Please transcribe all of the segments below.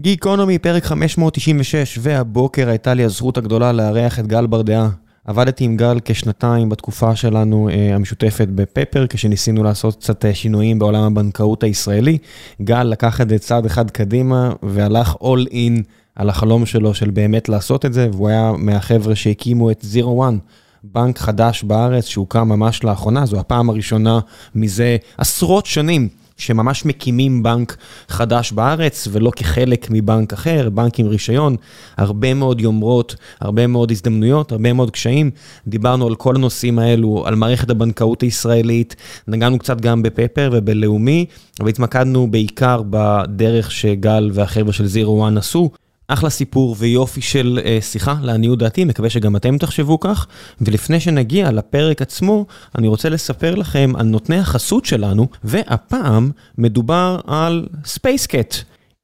גיקונומי, פרק 596, והבוקר הייתה לי הזכות הגדולה לארח את גל ברדעה. עבדתי עם גל כשנתיים בתקופה שלנו המשותפת בפפר, כשניסינו לעשות קצת שינויים בעולם הבנקאות הישראלי. גל לקח את זה צעד אחד קדימה והלך all in על החלום שלו של באמת לעשות את זה, והוא היה מהחבר'ה שהקימו את Zero One, בנק חדש בארץ שהוקם ממש לאחרונה, זו הפעם הראשונה מזה עשרות שנים. שממש מקימים בנק חדש בארץ, ולא כחלק מבנק אחר, בנק עם רישיון, הרבה מאוד יומרות, הרבה מאוד הזדמנויות, הרבה מאוד קשיים. דיברנו על כל הנושאים האלו, על מערכת הבנקאות הישראלית, נגענו קצת גם בפפר ובלאומי, והתמקדנו בעיקר בדרך שגל והחבר'ה של זירו וואן עשו. אחלה סיפור ויופי של uh, שיחה, לעניות דעתי, מקווה שגם אתם תחשבו כך. ולפני שנגיע לפרק עצמו, אני רוצה לספר לכם על נותני החסות שלנו, והפעם מדובר על Spacecat.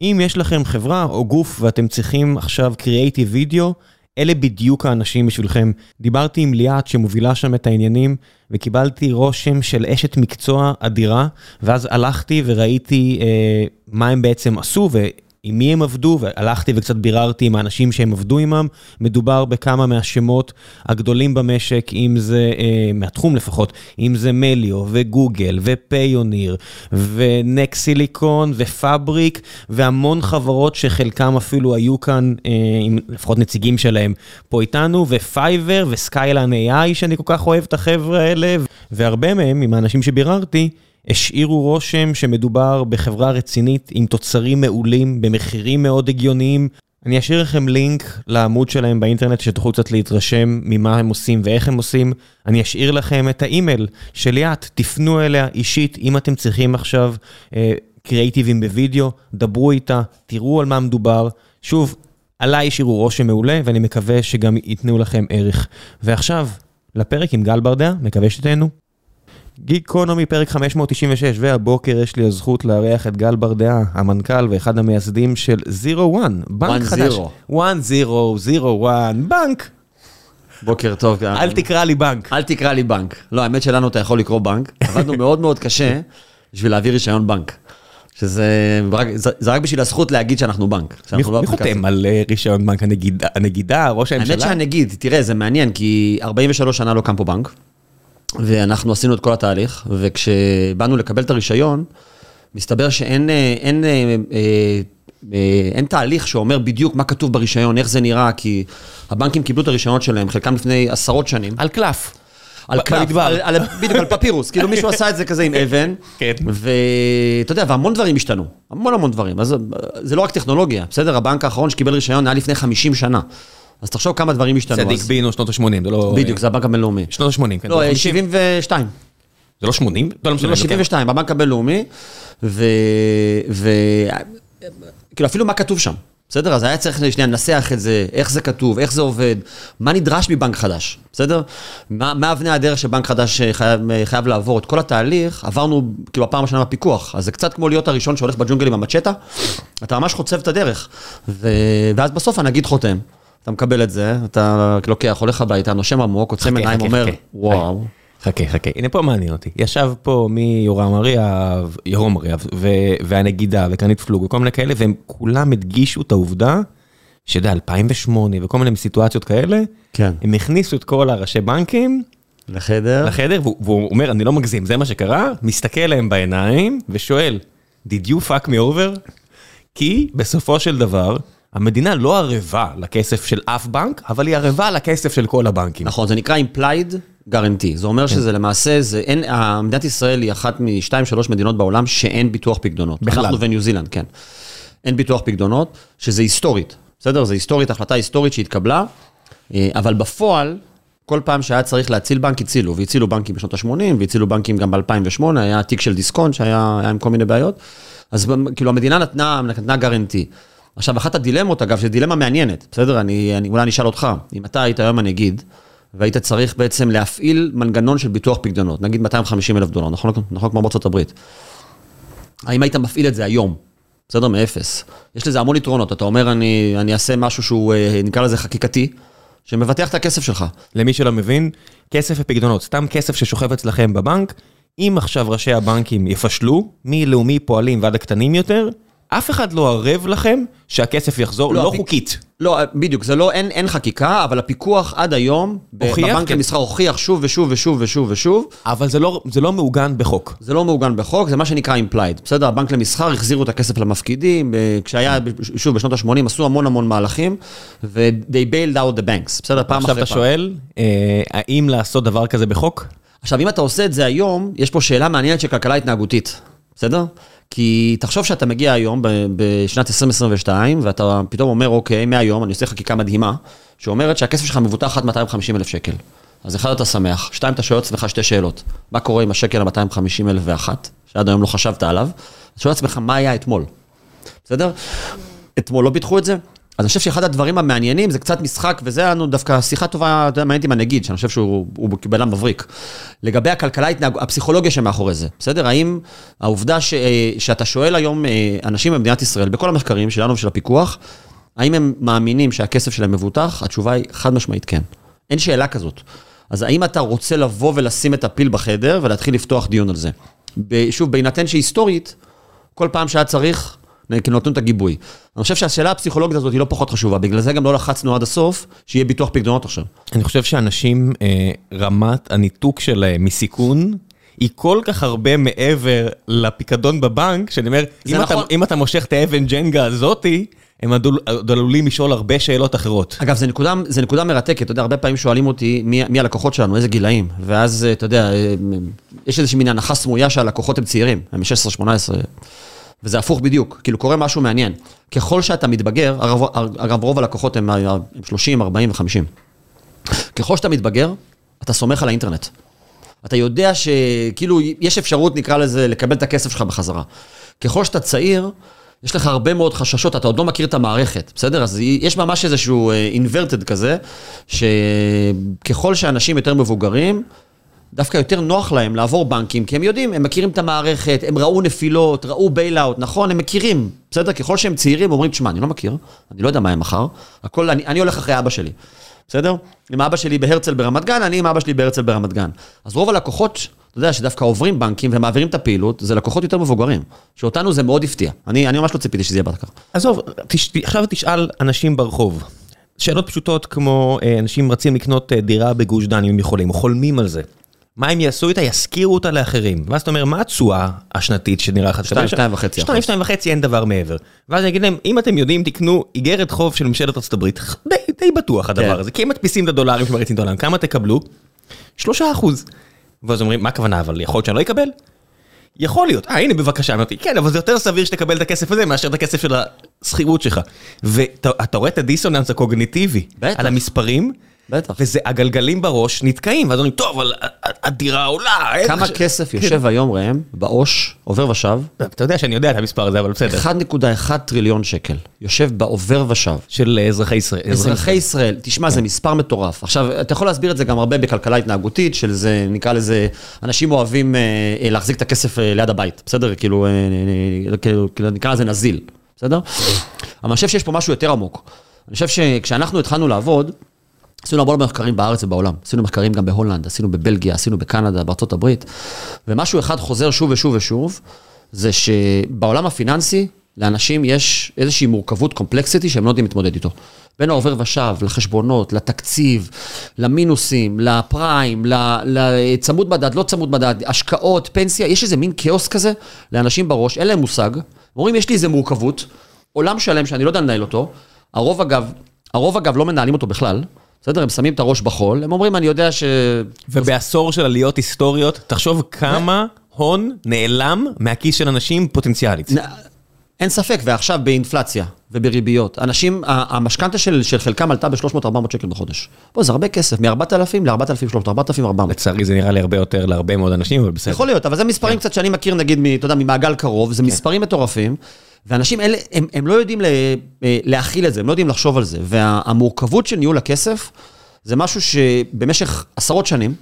אם יש לכם חברה או גוף ואתם צריכים עכשיו קריאייטיב וידאו, אלה בדיוק האנשים בשבילכם. דיברתי עם ליאת שמובילה שם את העניינים, וקיבלתי רושם של אשת מקצוע אדירה, ואז הלכתי וראיתי אה, מה הם בעצם עשו, ו... עם מי הם עבדו, והלכתי וקצת ביררתי עם האנשים שהם עבדו עימם. מדובר בכמה מהשמות הגדולים במשק, אם זה, אה, מהתחום לפחות, אם זה מליו וגוגל ופיוניר ונקסיליקון ופאבריק והמון חברות שחלקם אפילו היו כאן, אה, עם לפחות נציגים שלהם פה איתנו, ופייבר וסקיילן AI שאני כל כך אוהב את החבר'ה האלה, והרבה מהם, עם האנשים שביררתי, השאירו רושם שמדובר בחברה רצינית עם תוצרים מעולים במחירים מאוד הגיוניים. אני אשאיר לכם לינק לעמוד שלהם באינטרנט שתוכלו קצת להתרשם ממה הם עושים ואיך הם עושים. אני אשאיר לכם את האימייל של ליאת, תפנו אליה אישית אם אתם צריכים עכשיו אה, קריאיטיבים בווידאו, דברו איתה, תראו על מה מדובר. שוב, עליי השאירו רושם מעולה ואני מקווה שגם ייתנו לכם ערך. ועכשיו, לפרק עם גל ברדע, מקווה שתהנו. גיקונומי פרק 596, והבוקר יש לי הזכות לארח את גל ברדעה, המנכ"ל ואחד המייסדים של זירו וואן, בנק חדש. 1-0, 0-1, בנק. בוקר טוב. אל תקרא לי בנק. אל תקרא לי בנק. לא, האמת שלנו אתה יכול לקרוא בנק. עבדנו מאוד מאוד קשה בשביל להביא רישיון בנק. שזה רק, זה רק בשביל הזכות להגיד שאנחנו בנק. מי חותם על רישיון בנק? הנגידה, ראש הממשלה? האמת שהנגיד, תראה, זה מעניין, כי 43 שנה לא קם פה בנק. ואנחנו עשינו את כל התהליך, וכשבאנו לקבל את הרישיון, מסתבר שאין אין, אין, אין תהליך שאומר בדיוק מה כתוב ברישיון, איך זה נראה, כי הבנקים קיבלו את הרישיונות שלהם, חלקם לפני עשרות שנים. על קלף. על קלף, בדיוק, על פפירוס, כאילו מישהו עשה את זה כזה עם אבן, כן. ואתה יודע, והמון דברים השתנו, המון המון דברים, אז זה לא רק טכנולוגיה, בסדר? הבנק האחרון שקיבל רישיון היה לפני 50 שנה. אז תחשוב כמה דברים השתנו. צדיק בינו, שנות ה-80, זה לא... בדיוק, זה הבנק הבינלאומי. שנות ה-80, כן. לא, 72. זה לא 80? זה לא 72, בבנק הבינלאומי, ו... כאילו, אפילו מה כתוב שם, בסדר? אז היה צריך שנייה לנסח את זה, איך זה כתוב, איך זה עובד, מה נדרש מבנק חדש, בסדר? מה אבני הדרך שבנק חדש חייב, חייב לעבור? את כל התהליך עברנו, כאילו, הפעם השנה בפיקוח, אז זה קצת כמו להיות הראשון שהולך בג'ונגל עם המצ'טה, אתה ממש חוצב את הדרך, ו... ואז בסוף הנגיד חותם. אתה מקבל את זה, אתה לוקח, הולך הביתה, נושם עמוק, עוצם עיניים, אומר, וואו. חכה, חכה, הנה פה מעניין אותי. ישב פה מיורם אריאב, ירום אריאב, והנגידה, וקרנית פלוג, וכל מיני כאלה, והם כולם הדגישו את העובדה, שאתה יודע, 2008 וכל מיני סיטואציות כאלה, כן. הם הכניסו את כל הראשי בנקים, לחדר, לחדר, והוא אומר, אני לא מגזים, זה מה שקרה, מסתכל להם בעיניים, ושואל, did you fuck me over? כי בסופו של דבר, המדינה לא ערבה לכסף של אף בנק, אבל היא ערבה לכסף של כל הבנקים. נכון, זה נקרא implied guarantee. זה אומר שזה למעשה, זה אין, מדינת ישראל היא אחת משתיים, שלוש מדינות בעולם שאין ביטוח פקדונות. בכלל. אנחנו וניו זילנד, כן. אין ביטוח פקדונות, שזה היסטורית, בסדר? זה היסטורית, החלטה היסטורית שהתקבלה, אבל בפועל, כל פעם שהיה צריך להציל בנק, הצילו, והצילו בנקים בשנות ה-80, והצילו בנקים גם ב-2008, היה תיק של דיסקונט שהיה עם כל מיני בעיות. אז כאילו המדינה נתנה, נתנה גרנטי. עכשיו, אחת הדילמות, אגב, זו דילמה מעניינת, בסדר? אני, אני, אולי אני אשאל אותך, אם אתה היית היום הנגיד, והיית צריך בעצם להפעיל מנגנון של ביטוח פקדונות, נגיד 250 אלף דולר, נכון, נכון כמו בארצות הברית. האם היית מפעיל את זה היום? בסדר? מאפס. יש לזה המון יתרונות, אתה אומר, אני, אני אעשה משהו שהוא, אה, נקרא לזה חקיקתי, שמבטח את הכסף שלך. למי שלא מבין, כסף ופקדונות, סתם כסף ששוכב אצלכם בבנק, אם עכשיו ראשי הבנקים יפשלו, מלאומי פועלים ועד הקטנים יותר, אף אחד לא ערב לכם שהכסף יחזור, לא, לא הפי- חוקית. לא, בדיוק, זה לא, אין, אין חקיקה, אבל הפיקוח עד היום, הוכיח, בבנק כן. למסחר הוכיח שוב ושוב ושוב ושוב ושוב, אבל זה לא, זה לא מעוגן בחוק. זה לא מעוגן בחוק, זה מה שנקרא implied, בסדר? הבנק למסחר החזירו את הכסף למפקידים, ב- כשהיה, שוב, בשנות ה-80 עשו המון המון מהלכים, ו-they bailed out the banks, בסדר? פעם עכשיו אחרי אתה פעם. שואל, אה, האם לעשות דבר כזה בחוק? עכשיו, אם אתה עושה את זה היום, יש פה שאלה מעניינת של כלכלה התנהגותית, בסדר? כי תחשוב שאתה מגיע היום, בשנת 2022, ואתה פתאום אומר, אוקיי, מהיום אני עושה חקיקה מדהימה, שאומרת שהכסף שלך מבוטח עד 250 אלף שקל. אז אחד, אתה שמח, שתיים, אתה שואל עצמך שתי שאלות. מה קורה עם השקל ה-250 אלף ואחת, שעד היום לא חשבת עליו? אתה שואל עצמך, מה היה אתמול? בסדר? אתמול לא פיתחו את זה? אז אני חושב שאחד הדברים המעניינים זה קצת משחק, וזה היה לנו דווקא שיחה טובה, אתה יודע, מעניינת עם הנגיד, שאני חושב שהוא הוא בן אדם מבריק. לגבי הכלכלה, התנהג- הפסיכולוגיה שמאחורי זה, בסדר? האם העובדה ש, אה, שאתה שואל היום אה, אנשים במדינת ישראל, בכל המחקרים שלנו ושל הפיקוח, האם הם מאמינים שהכסף שלהם מבוטח? התשובה היא חד משמעית כן. אין שאלה כזאת. אז האם אתה רוצה לבוא ולשים את הפיל בחדר ולהתחיל לפתוח דיון על זה? שוב, בהינתן שהיסטורית, כל פעם שהיה צריך, כאילו נותנים את הגיבוי. אני חושב שהשאלה הפסיכולוגית הזאת היא לא פחות חשובה, בגלל זה גם לא לחצנו עד הסוף, שיהיה ביטוח פקדונות עכשיו. אני חושב שאנשים, אה, רמת הניתוק שלהם מסיכון, היא כל כך הרבה מעבר לפיקדון בבנק, שאני אומר, אם, אתה, נכון. אם אתה מושך את האבן ג'נגה הזאתי, הם עלולים לשאול הרבה שאלות אחרות. אגב, זו נקודה, נקודה מרתקת, אתה יודע, הרבה פעמים שואלים אותי מי, מי הלקוחות שלנו, איזה גילאים, ואז, אה, אתה יודע, אה, יש איזושהי מין הנחה סמויה שהלקוחות הם צעירים, הם מ-16-18, וזה הפוך בדיוק, כאילו קורה משהו מעניין. ככל שאתה מתבגר, אגב, רוב הלקוחות הם, הם 30, 40 ו-50. ככל שאתה מתבגר, אתה סומך על האינטרנט. אתה יודע שכאילו יש אפשרות, נקרא לזה, לקבל את הכסף שלך בחזרה. ככל שאתה צעיר, יש לך הרבה מאוד חששות, אתה עוד לא מכיר את המערכת, בסדר? אז יש ממש איזשהו אה, inverted כזה, שככל שאנשים יותר מבוגרים, דווקא יותר נוח להם לעבור בנקים, כי הם יודעים, הם מכירים את המערכת, הם ראו נפילות, ראו bail-out, נכון? הם מכירים, בסדר? ככל שהם צעירים, אומרים, תשמע, אני לא מכיר, אני לא יודע מה יהיה מחר, הכל, אני, אני הולך אחרי אבא שלי, בסדר? אם אבא שלי בהרצל ברמת גן, אני עם אבא שלי בהרצל ברמת גן. אז רוב הלקוחות, אתה יודע, שדווקא עוברים בנקים ומעבירים את הפעילות, זה לקוחות יותר מבוגרים, שאותנו זה מאוד הפתיע. אני, אני ממש לא ציפיתי שזה יהיה בטח. עזוב, תש... עכשיו תשאל אנשים ברחוב. שאלות פשוטות כמו אה, אנשים רצים לקנות אה, דירה בגוש דן אם הם יכולים, חולמים על זה. מה הם יעשו איתה? ישכירו אותה לאחרים. ואז אתה אומר, מה התשואה השנתית שנראה לך? שתיים, שתיים וחצי שתיים, אחוז. שתיים וחצי, אין דבר מעבר. ואז אני אגיד להם, אם אתם יודעים, תקנו איגרת חוב של ממשלת ארצות הברית, די, די בטוח הדבר כן. הזה, כי הם מדפיסים את הדולרים שמריצים את העולם, כמה תקבלו? שלושה אחוז. ואז אומרים, מה הכוונה, אבל יכול להיות שאני לא אקבל? יכול להיות, אה הנה בבקשה, אמרתי, כן, אבל זה יותר סביר שתקבל את הכסף הזה מאשר את הכסף של השכירות שלך. ואתה אתה רואה את הדיסוננס הקוגניטיבי, בטח. על המספרים, בטח. וזה הגלגלים בראש נתקעים, ואז אומרים, טוב, אבל הדירה עולה. כמה לך- כסף יושב היום, ראם, בעו"ש, עובר ושב? אתה יודע שאני יודע את המספר הזה, אבל בסדר. 1.1 טריליון שקל. יושב בעובר ושב. של אזרחי ישראל. אזרחי ישראל, תשמע, זה מספר מטורף. עכשיו, אתה יכול להסביר את זה גם הרבה בכלכלה התנהגותית, של זה, נקרא לזה, אנשים אוהבים אה, אה, להחזיק את הכסף אה, ליד הבית, בסדר? כאילו, אה, אה, כאילו, כאילו, נקרא לזה נזיל, בסדר? אבל אני חושב שיש פה משהו יותר עמוק. אני חושב שכשאנחנו התחלנו לעבוד, עשינו המון מחקרים בארץ ובעולם. עשינו מחקרים גם בהולנד, עשינו בבלגיה, עשינו בקנדה, בארצות הברית, ומשהו אחד חוזר שוב ושוב ושוב, זה שבעולם הפיננסי, לאנשים יש איזושהי מורכבות קומפלקסיטי שהם לא יודעים להתמודד איתו. בין העובר ושב, לחשבונות, לתקציב, למינוסים, לפריים, לצמוד מדד, לא צמוד מדד, השקעות, פנסיה, יש איזה מין כאוס כזה לאנשים בראש, אין להם מושג. אומרים, יש לי איזה מורכבות, עולם שלם שאני לא יודע לנהל אותו. הרוב אגב, הרוב אגב לא מנהלים אותו בכלל. בסדר, הם שמים את הראש בחול, הם אומרים, אני יודע ש... ובעשור של עליות היסטוריות, תחשוב כמה הון נעלם מהכיס של אנשים פוטנציאלית. אין ספק, ועכשיו באינפלציה ובריביות. אנשים, המשכנתה של, של חלקם עלתה ב-300-400 שקל בחודש. בוא, זה הרבה כסף, מ-4,000 ל-4,300, 4,400. לצערי זה נראה לי הרבה יותר להרבה מאוד אנשים, אבל בסדר. יכול להיות, אבל זה מספרים קצת שאני מכיר, נגיד, אתה יודע, ממעגל קרוב, זה מספרים מטורפים, ואנשים אלה, הם, הם לא יודעים אה, להכיל את זה, הם לא יודעים לחשוב על זה. והמורכבות של ניהול הכסף, זה משהו שבמשך עשרות שנים,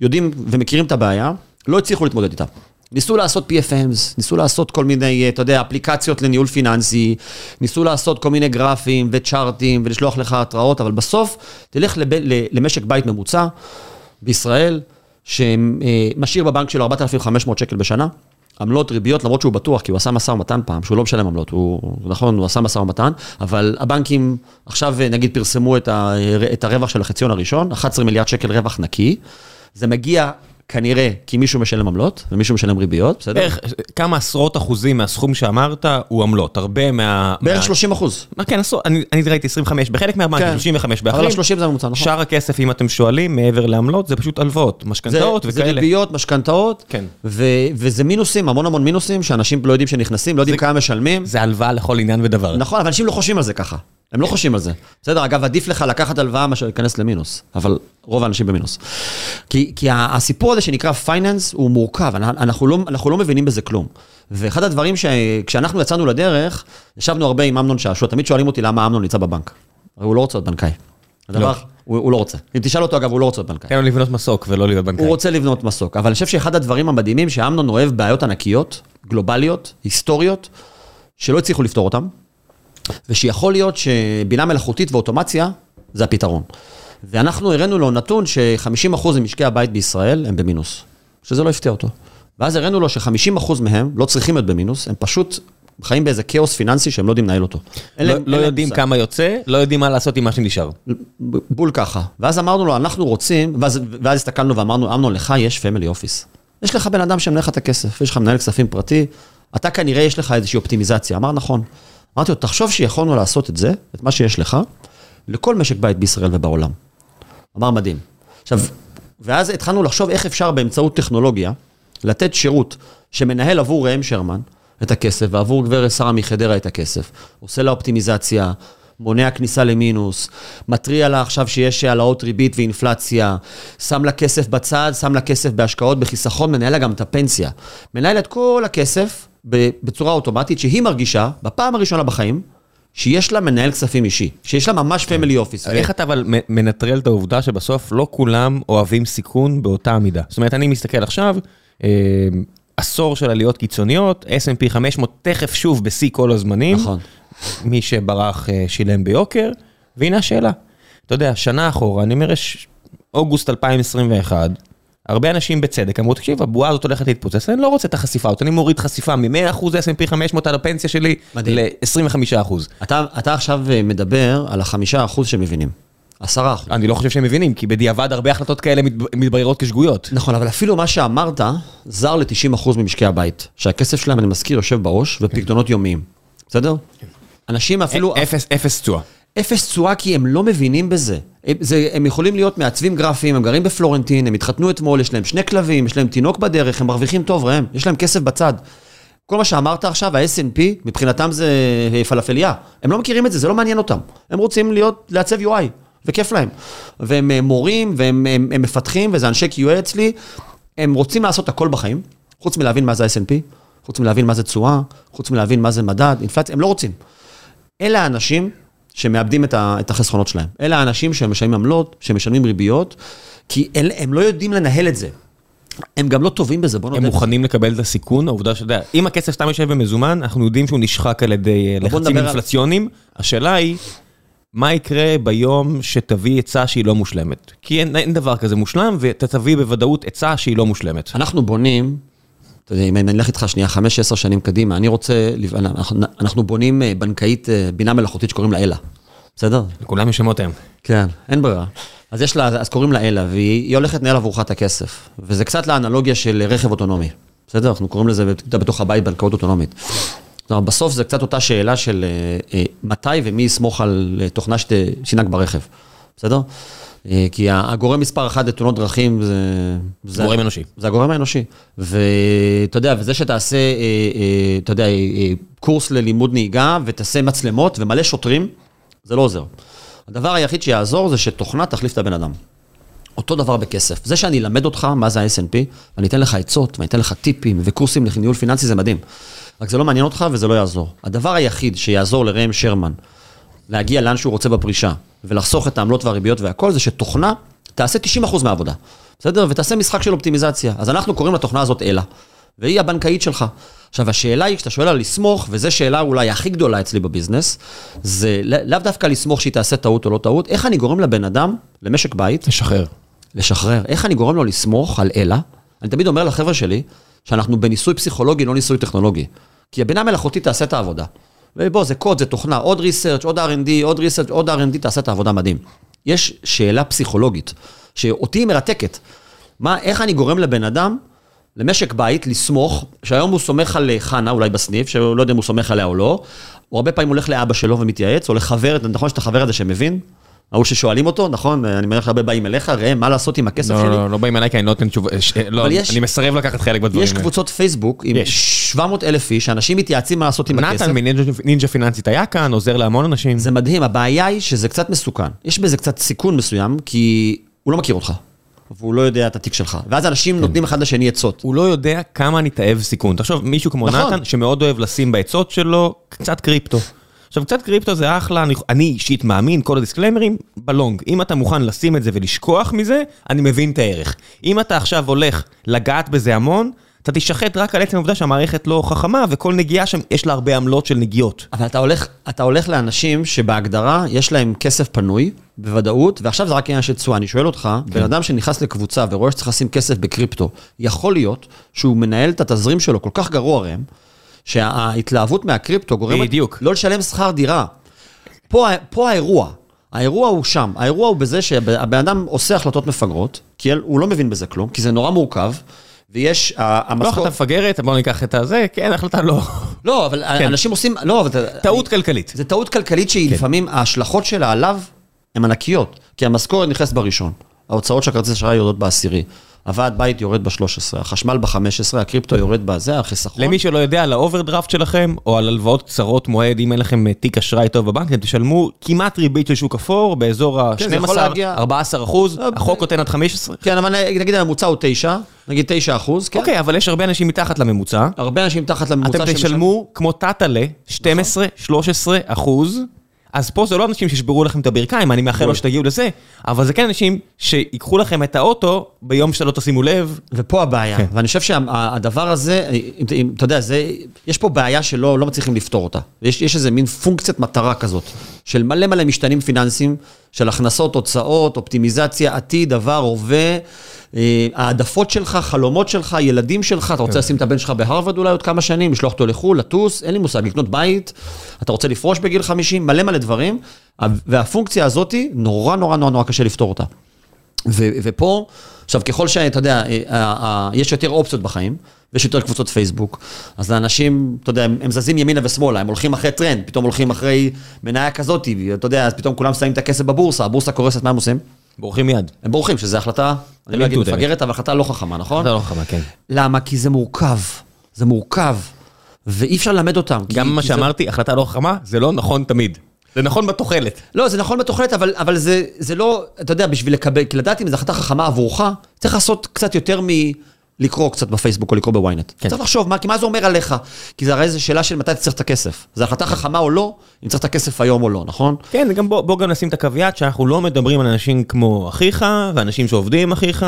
יודעים ומכירים את הבעיה, לא הצליחו להתמודד איתה. ניסו לעשות PFMs, ניסו לעשות כל מיני, אה, אתה יודע, אפליקציות לניהול פיננסי, ניסו לעשות כל מיני גרפים וצ'ארטים ולשלוח לך התראות, אבל בסוף תלך לב, למשק בית ממוצע בישראל, שמשאיר בבנק שלו 4,500 שקל בשנה, עמלות, ריביות, למרות שהוא בטוח, כי הוא עשה משא ומתן פעם, שהוא לא משלם עמלות, הוא, נכון, הוא עשה משא ומתן, אבל הבנקים עכשיו נגיד פרסמו את, ה, את הרווח של החציון הראשון, 11 מיליארד שקל רווח נקי, זה מגיע כנראה כי מישהו משלם עמלות ומישהו משלם ריביות, בסדר? בערך כמה עשרות אחוזים מהסכום שאמרת הוא עמלות, הרבה מה... בערך 30 אחוז. כן, אני, ראיתי 25, בחלק מהבנקים כן. 35, אבל באחרים, ה-30 זה הממוצע, נכון. שאר הכסף, אם אתם שואלים, מעבר לעמלות, זה פשוט הלוואות, משכנתאות זה, זה וכאלה. ריביות, משכנתאות, כן. וזה מינוסים, המון המון מינוסים, שאנשים לא יודעים שנכנסים, לא יודעים כמה משלמים. זה הלוואה לכל עניין ודבר. נכון, אבל אנשים לא חושבים על זה ככה. הם לא חושבים על זה. בסדר, אגב, עדיף לך לקחת הלוואה מאשר להיכנס למינוס, אבל רוב האנשים במינוס. כי, כי הסיפור הזה שנקרא פייננס הוא מורכב, אנ- אנחנו לא, אנחנו לא מבינים בזה כלום. ואחד הדברים שכשאנחנו יצאנו לדרך, ישבנו הרבה עם אמנון שעשוע, תמיד שואלים אותי למה אמנון נמצא בבנק. הרי הוא לא רוצה להיות בנקאי. הדבר, לא. הוא, הוא לא רוצה. אם תשאל אותו, אגב, הוא לא רוצה להיות בנקאי. תן לו לבנות מסוק ולא להיות בנקאי. הוא רוצה לבנות מסוק, אבל אני חושב שאחד הדברים המדהימים שאמנון אוהב בעיות ענקיות, גלובליות, היסטוריות, שלא הצליחו לפתור אותן, ושיכול להיות שבינה מלאכותית ואוטומציה זה הפתרון. ואנחנו הראינו לו נתון ש-50% ממשקי הבית בישראל הם במינוס, שזה לא הפתיע אותו. ואז הראינו לו ש-50% מהם לא צריכים להיות במינוס, הם פשוט חיים באיזה כאוס פיננסי שהם לא יודעים לנהל אותו. לא, להם- לא אין להם יודעים. כמה יוצא, לא יודעים מה לעשות עם מה שנשאר. בול ככה. ואז אמרנו לו, אנחנו רוצים, ואז, ואז הסתכלנו ואמרנו, אמנון, לך יש פמילי אופיס. יש לך בן אדם שמנהל לך את הכסף, יש לך מנהל כספים פרטי, אתה כנראה יש לך איזושהי אופטימיזציה. אמר, נכון. אמרתי לו, תחשוב שיכולנו לעשות את זה, את מה שיש לך, לכל משק בית בישראל ובעולם. אמר, מדהים. עכשיו, ואז התחלנו לחשוב איך אפשר באמצעות טכנולוגיה, לתת שירות שמנהל עבור ראם שרמן את הכסף, ועבור גברת שרה מחדרה את הכסף, עושה לה אופטימיזציה, מונע כניסה למינוס, מתריע לה עכשיו שיש העלאות ריבית ואינפלציה, שם לה כסף בצד, שם לה כסף בהשקעות, בחיסכון, מנהל לה גם את הפנסיה. מנהל את כל הכסף בצורה אוטומטית, שהיא מרגישה, בפעם הראשונה בחיים, שיש לה מנהל כספים אישי, שיש לה ממש פמילי אופיס. איך אתה אבל מנטרל את העובדה שבסוף לא כולם אוהבים סיכון באותה מידה? זאת אומרת, אני מסתכל עכשיו, אה, עשור של עליות קיצוניות, S&P 500 תכף שוב בשיא כל הזמנים. נכון. מי שברח אה, שילם ביוקר, והנה השאלה. אתה יודע, שנה אחורה, אני אומר, יש אוגוסט 2021, הרבה אנשים בצדק אמרו, תקשיב, הבועה הזאת הולכת להתפוצץ, אני לא רוצה את החשיפה הזאת, אני מוריד חשיפה מ-100% S&P 500 על הפנסיה שלי מדהים. ל-25%. אתה, אתה עכשיו אה, מדבר על החמישה אחוז שמבינים. עשרה אחוז. אני לא חושב שהם מבינים, כי בדיעבד הרבה החלטות כאלה מת- מתבררות כשגויות. נכון, אבל אפילו מה שאמרת, זר ל-90% ממשקי הבית. שהכסף שלהם, אני מזכיר, יושב בראש, ופקדונות יומיים. בסדר? אנשים אפילו... אפס, אפס תשואה. אפס תשואה כי הם לא מבינים בזה. הם, זה, הם יכולים להיות מעצבים גרפיים, הם גרים בפלורנטין, הם התחתנו אתמול, יש להם שני כלבים, יש להם תינוק בדרך, הם מרוויחים טוב, ראם, יש להם כסף בצד. כל מה שאמרת עכשיו, ה-S&P, מבחינתם זה אה, פלאפליה. הם לא מכירים את זה, זה לא מעניין אותם. הם רוצים להיות, לעצב UI, וכיף להם. והם אה, מורים, והם הם, הם מפתחים, וזה אנשי QA אצלי. הם רוצים לעשות הכל בחיים, חוץ מלהבין מה זה ה-S&P, חוץ מלהבין מה זה תשואה, חוץ מלהבין מה זה מדד, אינפלציה, הם לא רוצים. אלה האנשים שמאבדים את, ה, את החסכונות שלהם. אלה האנשים שמשלמים עמלות, שמשלמים ריביות, כי אל, הם לא יודעים לנהל את זה. הם גם לא טובים בזה, בוא הם נודה. מוכנים לקבל את הסיכון, העובדה שאתה יודע, אם הכסף סתם יושב במזומן, אנחנו יודעים שהוא נשחק על ידי אה, לחצים נדבר על- אינפלציוניים. השאלה היא, מה יקרה ביום שתביא עצה שהיא לא מושלמת? כי אין, אין דבר כזה מושלם, ואתה תביא בוודאות עצה שהיא לא מושלמת. אנחנו בונים, אתה יודע, אם אני אלך איתך שנייה, חמש, עשר שנים קדימה, אני רוצה, אנחנו, אנחנו בונים אה, בנקאית אה, בינה מלאכותית שקוראים לה אלה, בסדר? לכולם יש שמות היום. כן, אין ברירה. אז יש לה, אז קוראים לה אלה, והיא היא הולכת לנהל עבורך את הכסף. וזה קצת לאנלוגיה של רכב אוטונומי. בסדר? אנחנו קוראים לזה בתוך הבית בנקאות אוטונומית. אומרת, בסוף זה קצת אותה שאלה של אה, מתי ומי יסמוך על תוכנה שת- שינהג ברכב. בסדר? אה, כי הגורם מספר אחת לתאונות דרכים זה... זה גורם אנושי. זה הגורם האנושי. ואתה יודע, וזה שתעשה, אה, אה, אתה יודע, קורס ללימוד נהיגה ותעשה מצלמות ומלא שוטרים, זה לא עוזר. הדבר היחיד שיעזור זה שתוכנה תחליף את הבן אדם. אותו דבר בכסף. זה שאני אלמד אותך מה זה ה-S&P, ואני אתן לך עצות, ואני אתן לך טיפים וקורסים לניהול פיננסי, זה מדהים. רק זה לא מעניין אותך וזה לא יעזור. הדבר היחיד שיעזור לראם שרמן להגיע לאן שהוא רוצה בפרישה, ולחסוך את העמלות והריביות והכל, זה שתוכנה תעשה 90% מהעבודה, בסדר? ותעשה משחק של אופטימיזציה. אז אנחנו קוראים לתוכנה הזאת אלה, והיא הבנקאית שלך. עכשיו, השאלה היא, כשאתה שואל על לסמוך, וזו שאלה אולי הכי גדולה אצלי בביזנס, זה לא- לאו דווקא לסמוך שהיא תעשה טעות או לא טעות, איך אני גורם לבן אדם, למשק בית, תשחרר. לשחרר. איך אני גורם לו לסמוך על אלה? אני תמיד אומר לחבר'ה שלי, שאנחנו בניסוי פסיכולוגי, לא ניסוי טכנולוגי. כי הבינה מלאכותית תעשה את העבודה. ובוא, זה קוד, זה תוכנה, עוד ריסרצ', עוד R&D, עוד ריסרצ', עוד R&D, תעשה את העבודה מדהים. יש שאלה פסיכולוגית, שאותי היא מרתקת. מה, איך אני גורם לבן אדם, למשק בית, לסמוך, שהיום הוא סומך על חנה, אולי בסניף, שהוא לא יודע אם הוא סומך עליה או לא, הוא הרבה פעמים הולך לאבא שלו ומתייעץ, או לחבר, נכון שאתה חבר הזה שמבין? ההוא ששואלים אותו, נכון? אני מניח שהרבה באים אליך, ראם, מה לעשות עם הכסף לא, שלי? לא, לא באים אליי כי אני לא נותן תשובה, ש- לא, אבל יש- אני מסרב לקחת חלק בדברים יש. קבוצות פייסבוק עם יש. 700 אלף איש, שאנשים מתייעצים מה לעשות עם הכסף. נתן מנינג'ה פיננסית היה כאן, עוזר להמון אנשים. זה מדהים, הבעיה היא שזה קצת מסוכן. יש בזה קצת סיכון מסוים, כי הוא לא מכיר אותך, והוא לא יודע את התיק שלך. ואז אנשים נותנים אחד לשני עצות. הוא לא יודע כמה אני תאב סיכון. תחשוב, מישהו כמו נכון. נתן, שמאוד אוהב לשים בעצות שלו קצת קריפטו. עכשיו, קצת קריפטו זה אחלה, אני, אני אישית מאמין, כל הדיסקליימרים, ב- long. אם אתה מוכן לשים את זה ולשכוח מזה, אני מבין את הערך. אם אתה עכשיו הולך לגעת בזה המון, אתה תשחט רק על עצם העובדה שהמערכת לא חכמה, וכל נגיעה שם, יש לה הרבה עמלות של נגיעות. אבל אתה הולך, אתה הולך לאנשים שבהגדרה יש להם כסף פנוי, בוודאות, ועכשיו זה רק עניין של תשואה. אני שואל אותך, בן אדם שנכנס לקבוצה ורואה שצריך לשים כסף בקריפטו, יכול להיות שהוא מנהל את התזרים שלו כל כך גרוע ראם, שההתלהבות מהקריפטו גורמת בדיוק. לא לשלם שכר דירה. פה, פה האירוע, האירוע הוא שם, האירוע הוא בזה שהבן אדם עושה החלטות מפגרות, כי הוא לא מבין בזה כלום, כי זה נורא מורכב, ויש, ה- לא המשכורת... החלטה מפגרת, בוא ניקח את הזה, כן, החלטה לא. לא, אבל אנשים עושים, לא, אבל... טעות כלכלית. זה טעות כלכלית שהיא לפעמים, ההשלכות שלה עליו הן ענקיות. כי המשכורת נכנסת בראשון, ההוצאות של הכרטיס אשראי יורדות בעשירי, הוועד בית יורד ב-13, החשמל ב-15, הקריפטו יורד בזה, החיסכון. למי שלא יודע, על האוברדרפט שלכם, או על הלוואות קצרות מועד, אם אין לכם אה, תיק אשראי טוב בבנק, אתם תשלמו כמעט ריבית של שוק אפור, באזור כן, זה יכול ה-12, להגיע- 14 אחוז, אה, החוק נותן עד 15. כן, אבל נגיד הממוצע הוא 9, נגיד 9 אחוז, כן. אוקיי, אבל יש הרבה אנשים מתחת לממוצע. הרבה אנשים תחת לממוצע אתם תשלמו כמו טאטאלה, 12, 13 אחוז. אז פה זה לא אנשים שישברו לכם את הברכיים, אני מאחל לו שתגיעו לזה, אבל זה כן אנשים שיקחו לכם את האוטו ביום שלא תשימו לב. ופה הבעיה, כן. ואני חושב שהדבר הזה, אם, אם, אתה יודע, זה, יש פה בעיה שלא לא מצליחים לפתור אותה. יש, יש איזה מין פונקציית מטרה כזאת, של מלא מלא משתנים פיננסיים, של הכנסות, הוצאות, אופטימיזציה, עתיד, עבר, הווה, אה, העדפות שלך, חלומות שלך, ילדים שלך, אתה רוצה לשים את הבן שלך בהרווארד אולי עוד כמה שנים, לשלוח אותו לחו"ל, לטוס, אין לי מושג, לקנות בית, אתה רוצה לפרוש בגיל 50, מלא מלא דברים, והפונקציה הזאת, נורא נורא נורא נורא קשה לפתור אותה. ו- ופה, עכשיו ככל שאתה יודע, אה, אה, אה, יש יותר אופציות בחיים, ויש יותר קבוצות פייסבוק, אז האנשים, אתה יודע, הם, הם זזים ימינה ושמאלה, הם הולכים אחרי טרנד, פתאום הולכים אחרי מניה כזאת, אתה יודע, אז פתאום כולם שמים את הכסף בבורסה, הבורסה קורסת, מה הם עושים? בורחים מיד. הם בורחים, שזו החלטה, אני לא אגיד. מפגרת, אבל החלטה לא חכמה, נכון? זה לא חכמה, כן. למה? כי זה מורכב, זה מורכב, ואי אפשר ללמד אותם. כי- גם מה כי זה- שאמרתי, החלטה לא חכמה, זה לא נכון תמיד. זה נכון בתוחלת. לא, זה נכון בתוחלת, אבל, אבל זה, זה לא, אתה יודע, בשביל לקבל, כי לדעת אם זו החלטה חכמה עבורך, צריך לעשות קצת יותר מלקרוא קצת בפייסבוק או לקרוא בוויינט. כן. צריך לחשוב, מה, מה זה אומר עליך? כי זה הרי זו שאלה של מתי אתה צריך את הכסף. זו החלטה חכמה או לא, אם צריך את הכסף היום או לא, נכון? כן, גם בוא, בוא גם נשים את הקוויאט שאנחנו לא מדברים על אנשים כמו אחיך, ואנשים שעובדים עם אחיך.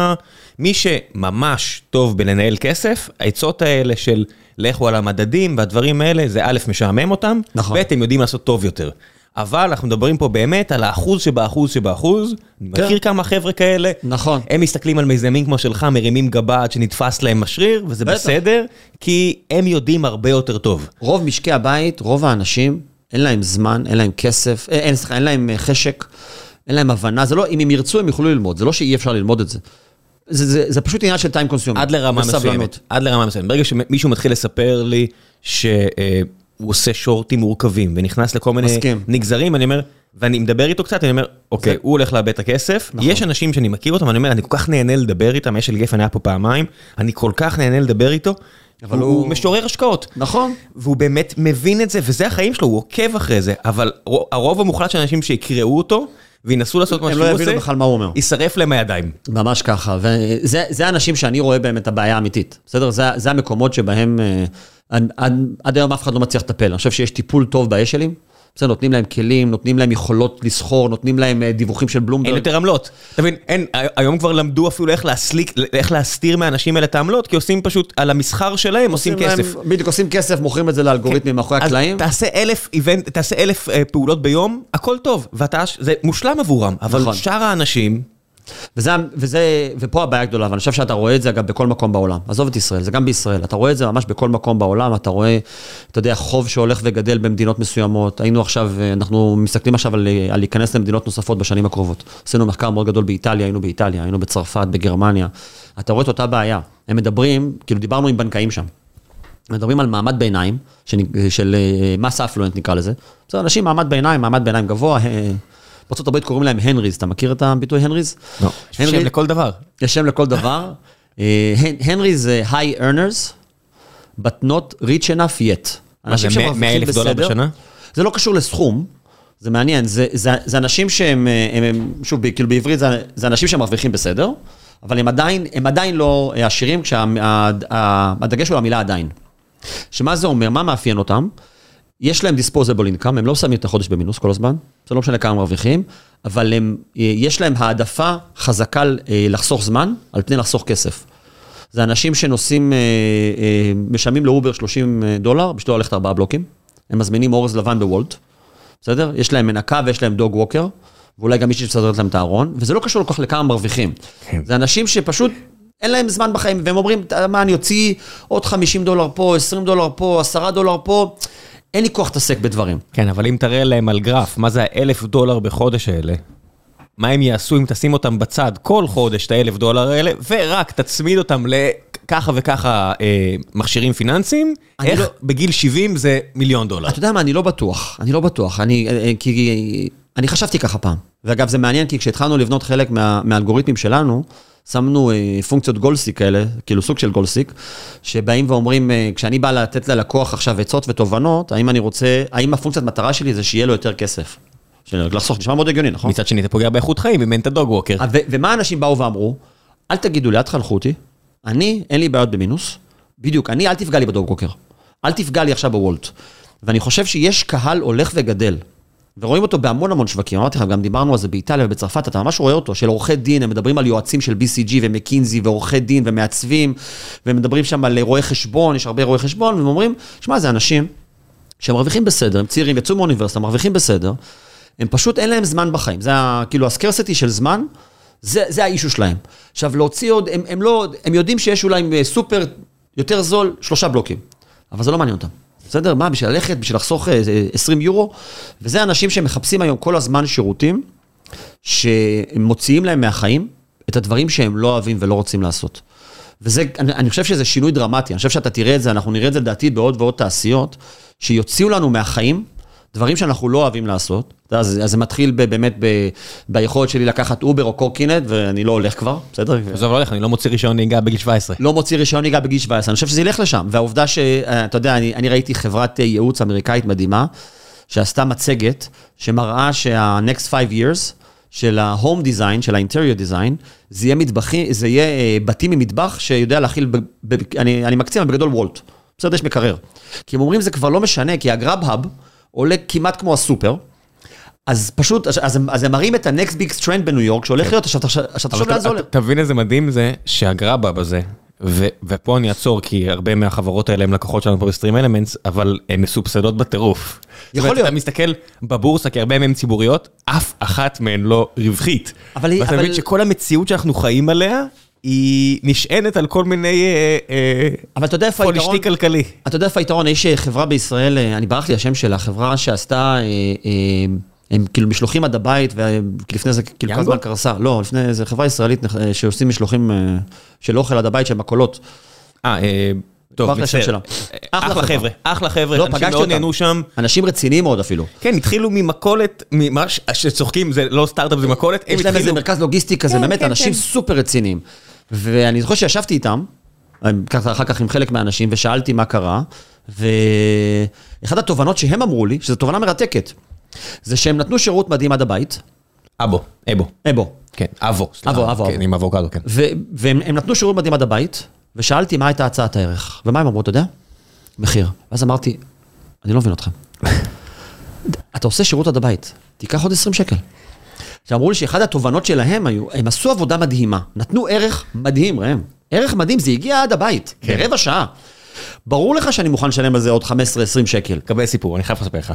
מי שממש טוב בלנהל כסף, העצות האלה של לכו על המדדים והדברים האלה, זה א', משעמם אותם, נכון. ב', הם יודעים לעשות טוב יותר. אבל אנחנו מדברים פה באמת על האחוז שבאחוז שבאחוז. אני כן. מכיר כמה חבר'ה כאלה. נכון. הם מסתכלים על מיזמים כמו שלך, מרימים גבה עד שנתפס להם השריר, וזה בטח. בסדר, כי הם יודעים הרבה יותר טוב. רוב משקי הבית, רוב האנשים, אין להם זמן, אין להם כסף, אה, אין, סליחה, אין להם אה, חשק, אין להם הבנה, זה לא, אם הם ירצו הם יוכלו ללמוד, זה לא שאי אפשר ללמוד את זה. זה, זה, זה פשוט עניין של time consuming. עד לרמה. מסוימת. עד לרמה מסוימת. ברגע שמישהו מתחיל לספר לי שהוא עושה שורטים מורכבים ונכנס לכל מיני מסכים. נגזרים, אני אומר, ואני מדבר איתו קצת, אני אומר, אוקיי, זה- הוא הולך לאבד את הכסף. נכון. יש אנשים שאני מכיר אותם, אני אומר, אני כל כך נהנה לדבר איתם, יש של גפן היה פה פעמיים, אני כל כך נהנה לדבר איתו. אבל הוא הוא- משורר השקעות. נכון. והוא באמת מבין את זה, וזה החיים שלו, הוא עוקב אחרי זה, אבל רו- הרוב המוחלט של האנשים שיקראו אותו, וינסו לעשות מה הם שהוא לא עושה, יבינו בכלל מה הוא אומר. יישרף להם הידיים. ממש ככה, וזה זה האנשים שאני רואה בהם את הבעיה האמיתית, בסדר? זה, זה המקומות שבהם אה, עד, היום אף אחד לא מצליח לטפל. אני חושב שיש טיפול טוב באשלים, בסדר? נותנים להם כלים, נותנים להם יכולות לסחור, נותנים להם אה, דיווחים של אין בלומברג. יותר עמלות. אתה מבין, אין, היום כבר למדו אפילו איך להסליק, איך להסתיר מהאנשים האלה את העמלות, כי עושים פשוט, על המסחר שלהם עושים עושים כסף. להם- בדיוק, עושים כסף, מוכרים את זה לאלגוריתמים מאחורי אז הקלעים. תעשה אלף איבנט, תעשה אלף אה, פעולות ביום, הכל טוב, ואתה, זה מושלם עבורם, אבל נכון. שאר האנשים, וזה, וזה, ופה הבעיה הגדולה, ואני חושב שאתה רואה את זה אגב בכל מקום בעולם. עזוב את ישראל, זה גם בישראל. אתה רואה את זה ממש בכל מקום בעולם, אתה רואה, אתה יודע, חוב שהולך וגדל במדינות מסוימות. היינו עכשיו, אנחנו מסתכלים עכשיו על, על להיכנס למדינות נוספות בשנים הקרובות. עשינו מחקר מאוד גדול באיטליה, היינו באיטליה, היינו בצרפת, בגרמניה. אתה רואה את אותה בעיה. הם מדברים, כאילו דיברנו עם בנקאים שם. מדברים על מעמד ביניים, של מס אפלואנט נקרא לזה. זה אנשים מעמד ביניים, מעמד ביניים גבוה, בארה"ב קוראים להם הנריז, אתה מכיר את הביטוי הנריז? לא, יש שם לכל דבר. יש שם לכל דבר. הנריז זה high earners, but not rich enough yet. מה זה, 100 אלף דולר בשנה? זה לא קשור לסכום, זה מעניין, זה, זה, זה אנשים שהם, הם, הם, שוב, כאילו בעברית זה, זה אנשים שמרוויחים בסדר, אבל הם עדיין, הם עדיין לא עשירים, כשהדגש הוא המילה עדיין. שמה זה אומר, מה מאפיין אותם? יש להם disposable income, הם לא שמים את החודש במינוס כל הזמן, זה לא משנה כמה מרוויחים, אבל הם, יש להם העדפה חזקה לחסוך זמן על פני לחסוך כסף. זה אנשים שנוסעים, משלמים לאובר 30 דולר בשביל ללכת ארבעה בלוקים, הם מזמינים אורז לבן בוולט, בסדר? יש להם מנקה ויש להם דוג ווקר, ואולי גם מישהי שצדרת להם את הארון, וזה לא קשור כל כך לכמה מרוויחים. כן. זה אנשים שפשוט אין להם זמן בחיים, והם אומרים, מה, אני אוציא עוד 50 דולר פה, 20 דולר פה, 10 דולר פה. אין לי כוח להתעסק בדברים. כן, אבל אם תראה להם על גרף, מה זה האלף דולר בחודש האלה? מה הם יעשו אם תשים אותם בצד כל חודש, את האלף דולר האלה, ורק תצמיד אותם לככה וככה אה, מכשירים פיננסיים, איך לא... בגיל 70 זה מיליון דולר? אתה יודע מה, אני לא בטוח, אני לא בטוח, אני, אה, אה, כי אני חשבתי ככה פעם. ואגב, זה מעניין, כי כשהתחלנו לבנות חלק מה, מהאלגוריתמים שלנו, שמנו אה, פונקציות גולסיק כאלה, כאילו סוג של גולסיק, שבאים ואומרים, אה, כשאני בא לתת ללקוח עכשיו עצות ותובנות, האם אני רוצה, האם הפונקציית מטרה שלי זה שיהיה לו יותר כסף. לחסוך, נשמע מאוד הגיוני, נכון? מצד שני, אתה פוגע באיכות חיים אם אין את הדוג ווקר. ומה אנשים באו ואמרו? אל תגידו לי, אל תחנכו אותי, אני, אין לי בעיות במינוס, בדיוק, אני, אל תפגע לי בדוג ווקר. אל תפגע לי עכשיו בוולט. ואני חושב שיש קהל הולך וגדל. ורואים אותו בהמון המון שווקים, אמרתי לך, גם דיברנו על זה באיטליה ובצרפת, אתה ממש רואה אותו, של עורכי דין, הם מדברים על יועצים של BCG ומקינזי ועורכי דין ומעצבים, והם מדברים שם על רואי חשבון, יש הרבה רואי חשבון, והם אומרים, שמע, זה אנשים שמרוויחים בסדר, הם צעירים, יצאו מאוניברסיטה, מרוויחים בסדר, הם פשוט, אין להם זמן בחיים, זה כאילו הסקרסיטי של זמן, זה, זה האישו שלהם. עכשיו, להוציא עוד, הם, הם לא, הם יודעים שיש אולי סופר יותר זול, שלושה בלוקים, אבל זה לא מעניין אותם. בסדר? מה, בשביל ללכת, בשביל לחסוך 20 אה, יורו? וזה אנשים שמחפשים היום כל הזמן שירותים, שמוציאים להם מהחיים את הדברים שהם לא אוהבים ולא רוצים לעשות. וזה, אני, אני חושב שזה שינוי דרמטי, אני חושב שאתה תראה את זה, אנחנו נראה את זה לדעתי בעוד ועוד תעשיות, שיוציאו לנו מהחיים דברים שאנחנו לא אוהבים לעשות. אז, אז זה מתחיל ב, באמת ב, ביכולת שלי לקחת אובר או קורקינט, ואני לא הולך כבר, בסדר? עזוב, לא הולך, אני לא מוציא רישיון נהיגה בגיל 17. לא מוציא רישיון נהיגה בגיל 17, אני חושב שזה ילך לשם. והעובדה שאתה יודע, אני, אני ראיתי חברת ייעוץ אמריקאית מדהימה, שעשתה מצגת שמראה שה-next 5 years, של ה-home design, של ה-interior design, זה יהיה מטבחי, זה יהיה אה, בתים ממטבח שיודע להכיל, ב, ב, אני, אני מקצין, בגדול וולט. בסדר, יש מקרר. כי הם אומרים זה כבר לא משנה, כי הגראב-האב עולה כמעט כמו הסופר. אז פשוט, אז הם, אז הם מראים את ה-next big trend בניו יורק, שהולך כן. להיות, עכשיו תחשוב לאן זה עולה. תבין איזה מדהים זה שהגראבאב הזה, ופה אני אעצור, כי הרבה מהחברות האלה הם לקוחות שלנו פה בסטרים אלמנטס, אבל הן מסובסדות בטירוף. יכול להיות. אתה מסתכל בבורסה, כי הרבה מהן ציבוריות, אף אחת מהן לא רווחית. אבל... ואתה מבין שכל המציאות שאנחנו חיים עליה, היא נשענת על כל מיני אה, אה, אבל אתה יודע איפה היתרון, פולישטי כלכלי. אתה יודע איפה היתרון, יש חברה בישראל, אני ברח לי השם שלה, חברה שעשתה... הם כאילו משלוחים עד הבית, ולפני זה כאילו כל הזמן קרסה. לא, לפני זה חברה ישראלית שעושים משלוחים של אוכל עד הבית, של מכולות. אה, טוב, מצטער. אחלה חבר'ה, אחלה חבר'ה, לא, אנשים מאוד נהנו שם. אנשים רציניים מאוד אפילו. כן, התחילו ממכולת, ממה שצוחקים, זה לא סטארט-אפ, זה מכולת. יש להם איזה מרכז לוגיסטי כזה, כן, באמת, כן, אנשים כן. סופר רציניים. ואני זוכר שישבתי איתם, ככה אחר כך עם חלק מהאנשים, ושאלתי מה קרה, ואחת התובנות שהם אמרו לי, שזו תובנה מרתקת, זה שהם נתנו שירות מדהים עד הבית. אבו, אבו. אבו. כן, אבו, סליחה. אבו, אבו. כן, עם אבוקדו, כן. והם נתנו שירות מדהים עד הבית, ושאלתי מה הייתה הצעת הערך. ומה הם אמרו, אתה יודע? מחיר. ואז אמרתי, אני לא מבין אתכם. אתה עושה שירות עד הבית, תיקח עוד 20 שקל. שאמרו לי שאחד התובנות שלהם היו, הם עשו עבודה מדהימה, נתנו ערך מדהים, ראם. ערך מדהים, זה הגיע עד הבית, כן. ברבע שעה. ברור לך שאני מוכן לשלם על זה עוד 15-20 שקל. קבל סיפור, אני חייב לספר לך.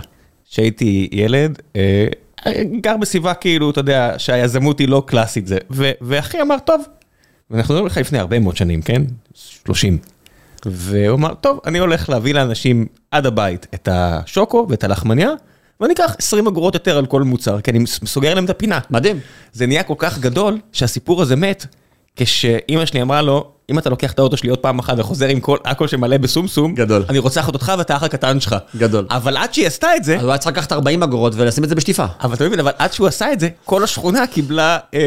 כשהייתי ילד, אה, גר בסביבה כאילו, אתה יודע, שהיזמות היא לא קלאסית זה. ו- ואחי אמר, טוב, ואנחנו מדברים לך לפני הרבה מאוד שנים, כן? 30. והוא אמר, טוב, אני הולך להביא לאנשים עד הבית את השוקו ואת הלחמניה, ואני אקח 20 אגורות יותר על כל מוצר, כי אני סוגר להם את הפינה. מדהים. זה נהיה כל כך גדול, שהסיפור הזה מת, כשאימא שלי אמרה לו, אם אתה לוקח את האוטו שלי עוד פעם אחת וחוזר עם כל הכל שמלא בסומסום, גדול. אני רוצחת אותך ואתה האח הקטן שלך. גדול. אבל עד שהיא עשתה את זה, אז הוא היה צריך לקחת 40 אגורות ולשים את זה בשטיפה. אבל אתה מבין, אבל עד שהוא עשה את זה, כל השכונה קיבלה אה,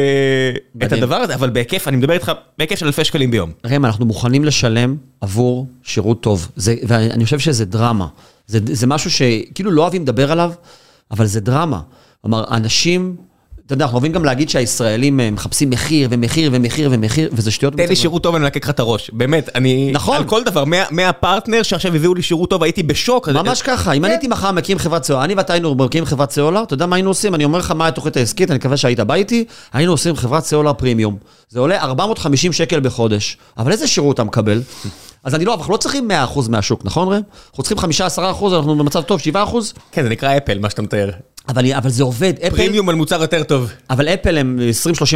את. הדבר הזה, אבל בהיקף, אני מדבר איתך, בהיקף של אלפי שקלים ביום. ראם, אנחנו מוכנים לשלם עבור שירות טוב. זה, ואני חושב שזה דרמה. זה, זה משהו שכאילו לא אוהבים לדבר עליו, אבל זה דרמה. כלומר, אנשים, אתה יודע, אנחנו אוהבים גם להגיד שהישראלים אה, מחפשים מחיר ומחיר ומחיר ומחיר, וזה שטויות. תן לי. שירות טוב ואני מלקק לך את הראש, באמת, אני... נכון. על כל דבר, מה- מהפרטנר שעכשיו הביאו לי שירות טוב, הייתי בשוק. ממש ככה, אם אני הייתי מחר מקים חברת סלולר, אני ואתה היינו מקימים חברת סלולר, אתה יודע מה היינו עושים? אני אומר לך מה התוכנית העסקית, אני מקווה שהיית בא איתי, היינו עושים חברת סלולר פרימיום. זה עולה 450 שקל בחודש, אבל איזה שירות אתה מקבל? אז אני לא, אנחנו לא צריכים 100% מהשוק, נכון ראם? אנחנו צריכים 5-10%, אנחנו במצב טוב, 7%, כן, זה נקרא אפל, מה שאתה מתאר. אבל, אבל זה עובד. אפל, פרימיום על מוצר יותר טוב. אבל אפל הם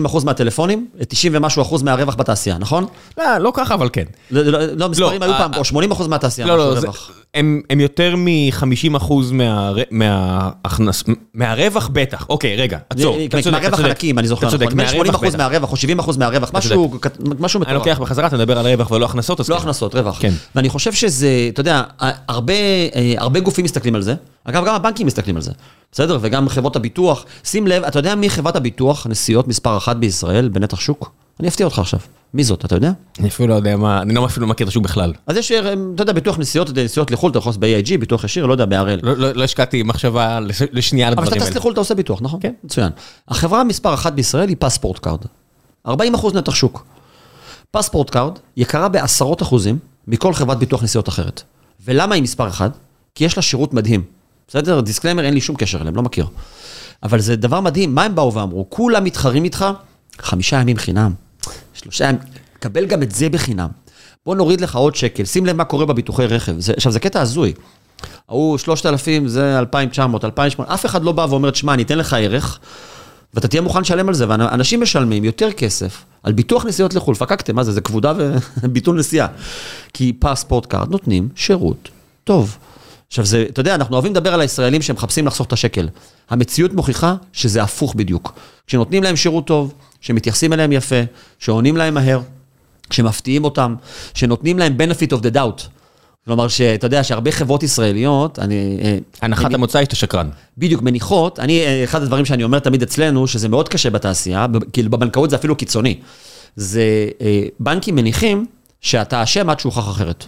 20-30% מהטלפונים, 90 ומשהו אחוז מהרווח בתעשייה, נכון? לא, לא ככה, אבל כן. לא, לא, לא המספרים לא, היו אה, פעם, או 80 אחוז מהתעשייה, לא, משהו לא, זה- רווח. הם הם יותר מ-50% מההכנס... מהרווח בטח. אוקיי, רגע, עצור. מהרווח. הנקי, אם אני זוכר נכון. בין 80 מהרווח אחוז. מהרווח, או 70 אחוז מהרווח, משהו משהו אני מטורף. לוקח בחזרה, אתה מדבר על רווח ולא הכנסות, אז לא כן. הכנסות, רווח. כן. ואני חושב שזה, אתה יודע, אה, הרבה גופים מסתכלים על זה. אגב, גם הבנקים מסתכלים על זה, בסדר? וגם חברות הביטוח. שים לב, אתה יודע מי חברת הביטוח, נסיעות מספר אחת בישראל, בנתח שוק? אני אפתיע אותך עכשיו. מי זאת, אתה יודע? אני אפילו לא יודע מה, אני לא אפילו לא מכיר את השוק בכלל. אז יש, אה, אתה יודע, ביטוח נסיעות, נסיעות לחו"ל, אתה יכול לעשות ב-AIG, ביטוח ישיר, לא יודע, בהראל. לא- לא לא השקעתי מחשבה לש- לשנייה על אבל הדברים כשאתה האלה. טס לחו"ל אתה עושה ביטוח, נכון? כן. מצוין. החברה מספר אחת בישראל היא פספורט קארד. 40 אחוז נתח שוק. פספורט קארד יקרה בעשרות אחוזים מכל חברת ביטוח נסיעות אחרת. ולמה היא מספר אחת? כי יש לה שירות מדהים. בסדר? דיסקליימר, אין לי שום קשר אליהם, לא מכיר. אבל זה דבר מדהים, מה הם באו ואמרו? כולם מתחרים איתך, חמישה ימים חינם, שלושה ימים, קבל גם את זה בחינם. בוא נוריד לך עוד שקל, שים לב מה קורה בביטוחי רכב. זה, עכשיו, זה קטע הזוי. ההוא 3,000, זה 2,900, 2,800, אף אחד לא בא ואומר, תשמע, אני אתן לך ערך, ואתה תהיה מוכן לשלם על זה, ואנשים משלמים יותר כסף על ביטוח נסיעות לחו"ל, פקקתם, מה זה, זה כבודה וביטול נסיעה. כי פספורט קארד נותנים שירות טוב. עכשיו, זה, אתה יודע, אנחנו אוהבים לדבר על הישראלים שמחפשים לחסוך את השקל. המציאות מוכיחה שזה הפוך בדיוק. כשנותנים להם שירות טוב, שמתייחסים אליהם יפה, שעונים להם מהר, שמפתיעים אותם, שנותנים להם benefit of the doubt. כלומר, שאתה יודע שהרבה חברות ישראליות, אני... אה, הנחת אני- המוצא היא שאתה שקרן. בדיוק, מניחות, אני, אה, אחד הדברים שאני אומר תמיד אצלנו, שזה מאוד קשה בתעשייה, כאילו בבנקאות זה אפילו קיצוני, זה אה, בנקים מניחים שאתה אשם עד שהוכח אחרת.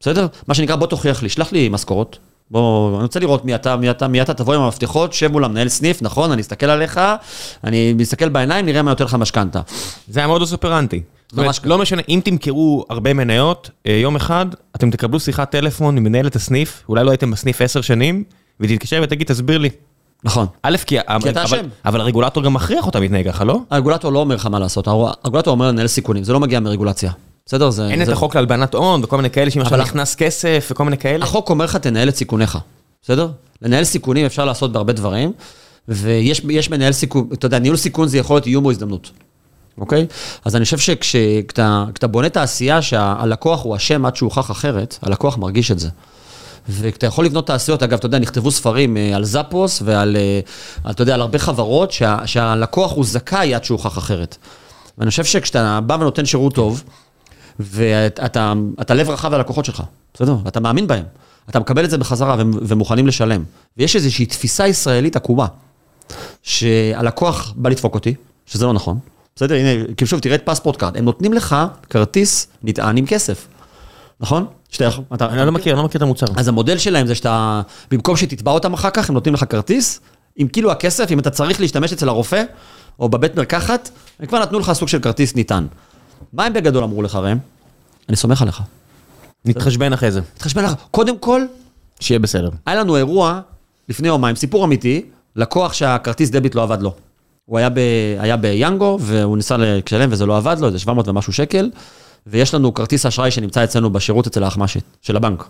בסדר? מה שנקרא, בוא תוכיח לי, שלח לי משכורות. בוא, אני רוצה לראות מי אתה, מי אתה, מי אתה, תבוא עם המפתחות, שב מול המנהל סניף, נכון, אני אסתכל עליך, אני מסתכל בעיניים, נראה מה נותן לך משכנתה. זה המודוס אופרנטי. זאת אומרת, ממש לא משנה, אם תמכרו הרבה מניות, אה, יום אחד אתם תקבלו שיחת טלפון ממנהלת הסניף, אולי לא הייתם בסניף עשר שנים, ותתקשר ותגיד, תסביר לי. נכון. א', כי... כי אתה אבל- אשם. אבל הרגולטור גם מכריח אותם להתנהג ככה, לא? הרגולטור לא אומר לך מה לעשות, הרגולטור אומר לנהל סיכונים, זה לא מגיע מרגולציה. בסדר? זה... אין את זה- החוק להלבנת הון וכל מיני כאלה שאם עכשיו נכנס כסף וכל מיני כאלה. החוק אומר לך, תנהל את סיכוניך, בסדר? לנהל סיכונים אפשר לעשות בהרבה דברים, ויש יש מנהל סיכון, אתה יודע, ניהול סיכון זה יכול להיות איום או הזדמנות, אוקיי? אז אני חושב שכשאתה כשאתה בונה תעשייה שהלקוח הוא אשם עד שהוכח אחרת, הלקוח מרגיש את זה. ואתה יכול לבנות תעשיות, אגב, אתה יודע, נכתבו ספרים אה, על זאפוס ועל, אה, אתה יודע, על הרבה חברות, שה, שהלקוח הוא זכאי עד שהוכח אחרת. ואני חושב שכשאתה בא ונותן שירות טוב, ואתה אתה לב רחב ללקוחות שלך, בסדר? ואתה מאמין בהם. אתה מקבל את זה בחזרה ומוכנים לשלם. ויש איזושהי תפיסה ישראלית עקומה, שהלקוח בא לדפוק אותי, שזה לא נכון. בסדר? הנה, כאילו שוב, תראה את פספורט קארד. הם נותנים לך כרטיס נטען עם כסף, נכון? שאתה יכול... אתה- אני לא מכיר, אני לא מכיר את המוצר. אז המודל שלהם זה שאתה, במקום שתתבע אותם אחר כך, הם נותנים לך כרטיס, עם כאילו הכסף, אם אתה צריך להשתמש אצל הרופא, או בבית מרקחת, הם כבר נתנו לך סוג של כרטיס נטען. מה הם בגדול אמרו לך, ראם? אני סומך עליך. נתחשבן אחרי זה, תתחשבן עליך. קודם כל, שיהיה בסדר. היה לנו אירוע לפני יומיים, סיפור אמיתי, לקוח שהכרטיס דביט לא עבד לו. הוא היה, ב, היה ביאנגו, והוא ניסה לשלם וזה לא עבד לו, איזה 700 ומשהו שקל, ויש לנו כרטיס אשראי שנמצא אצלנו בשירות אצל האחמ"שית של הבנק.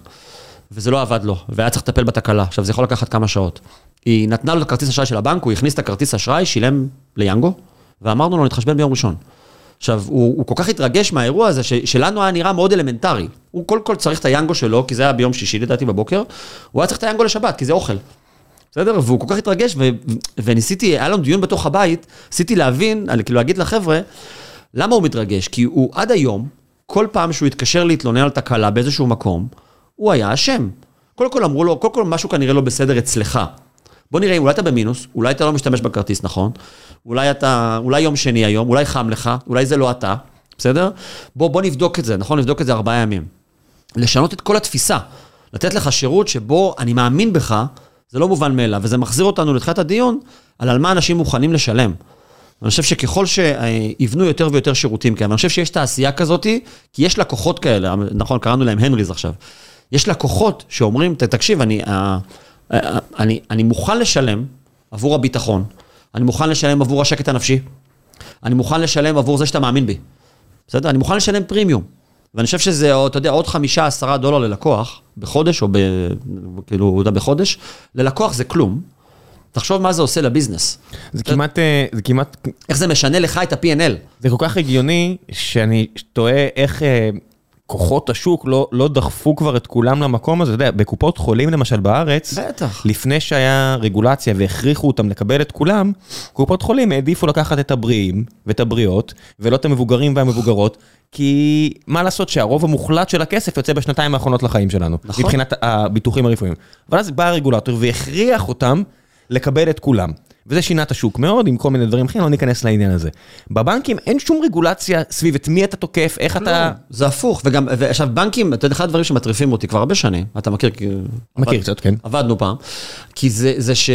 וזה לא עבד לו, והיה צריך לטפל בתקלה. עכשיו, זה יכול לקחת כמה שעות. היא נתנה לו את הכרטיס אשראי של הבנק, הוא הכניס את הכרטיס אשראי, שילם ליאנגו, ואמרנו לו, נתחשבן ביום ראשון. עכשיו, הוא, הוא כל כך התרגש מהאירוע הזה, ש, שלנו היה נראה מאוד אלמנטרי. הוא קודם כל צריך את היאנגו שלו, כי זה היה ביום שישי לדעתי בבוקר, הוא היה צריך את היאנגו לשבת, כי זה אוכל. בסדר? והוא כל כך התרגש, ו, וניסיתי, היה לנו דיון בתוך הבית, ניסיתי להבין, כאילו להגיד לחבר'ה, למה הוא מתרגש? כי הוא עד היום, כל פעם שהוא התקשר להתלונן על תקלה באיזשהו מקום, הוא היה אשם. קודם כל אמרו לו, קודם כל משהו כנראה לא בסדר אצלך. בוא נראה, אולי אתה במינוס, אולי אתה לא משתמש בכרטיס נכון, אולי אתה, אולי יום שני היום, אולי חם לך, אולי זה לא אתה, בסדר? בוא, בוא נבדוק את זה, נכון? נבדוק את זה ארבעה ימים. לשנות את כל התפיסה, לתת לך שירות שבו אני מאמין בך, זה לא מובן מאליו, וזה מחזיר אותנו לתחילת הדיון על על מה אנשים מוכנים לשלם. אני חושב שככל שיבנו יותר ויותר שירותים כאלה, אני חושב שיש תעשייה כזאת, כי יש לקוחות כאלה, נכון, קראנו להם הנריז עכשיו. יש לקוחות שאומרים, תקשיב, אני, אני, אני מוכן לשלם עבור הביטחון, אני מוכן לשלם עבור השקט הנפשי, אני מוכן לשלם עבור זה שאתה מאמין בי. בסדר? אני מוכן לשלם פרימיום. ואני חושב שזה, אתה יודע, עוד חמישה, עשרה דולר ללקוח בחודש, או ב, כאילו, בחודש, ללקוח זה כלום. תחשוב מה זה עושה לביזנס. זה כמעט, אה, זה כמעט... איך זה משנה לך את ה-P&L. זה כל כך הגיוני, שאני תוהה איך אה, כוחות השוק לא, לא דחפו כבר את כולם למקום הזה. אתה יודע, בקופות חולים למשל בארץ, בטח. לפני שהיה רגולציה והכריחו אותם לקבל את כולם, קופות חולים העדיפו לקחת את הבריאים ואת הבריאות, ולא את המבוגרים והמבוגרות, כי מה לעשות שהרוב המוחלט של הכסף יוצא בשנתיים האחרונות לחיים שלנו, נכון. מבחינת הביטוחים הרפואיים. אבל אז בא הרגולטור והכריח אותם לקבל את כולם. וזה שינה את השוק מאוד, עם כל מיני דברים אחרים, לא ניכנס לעניין הזה. בבנקים אין שום רגולציה סביב את מי אתה תוקף, איך אתה... לא, זה הפוך, וגם, ועכשיו בנקים, אתה יודע, אחד הדברים שמטריפים אותי כבר הרבה שנים, אתה מכיר, כי... מכיר קצת, כן. עבדנו פעם, כי זה, זה ש...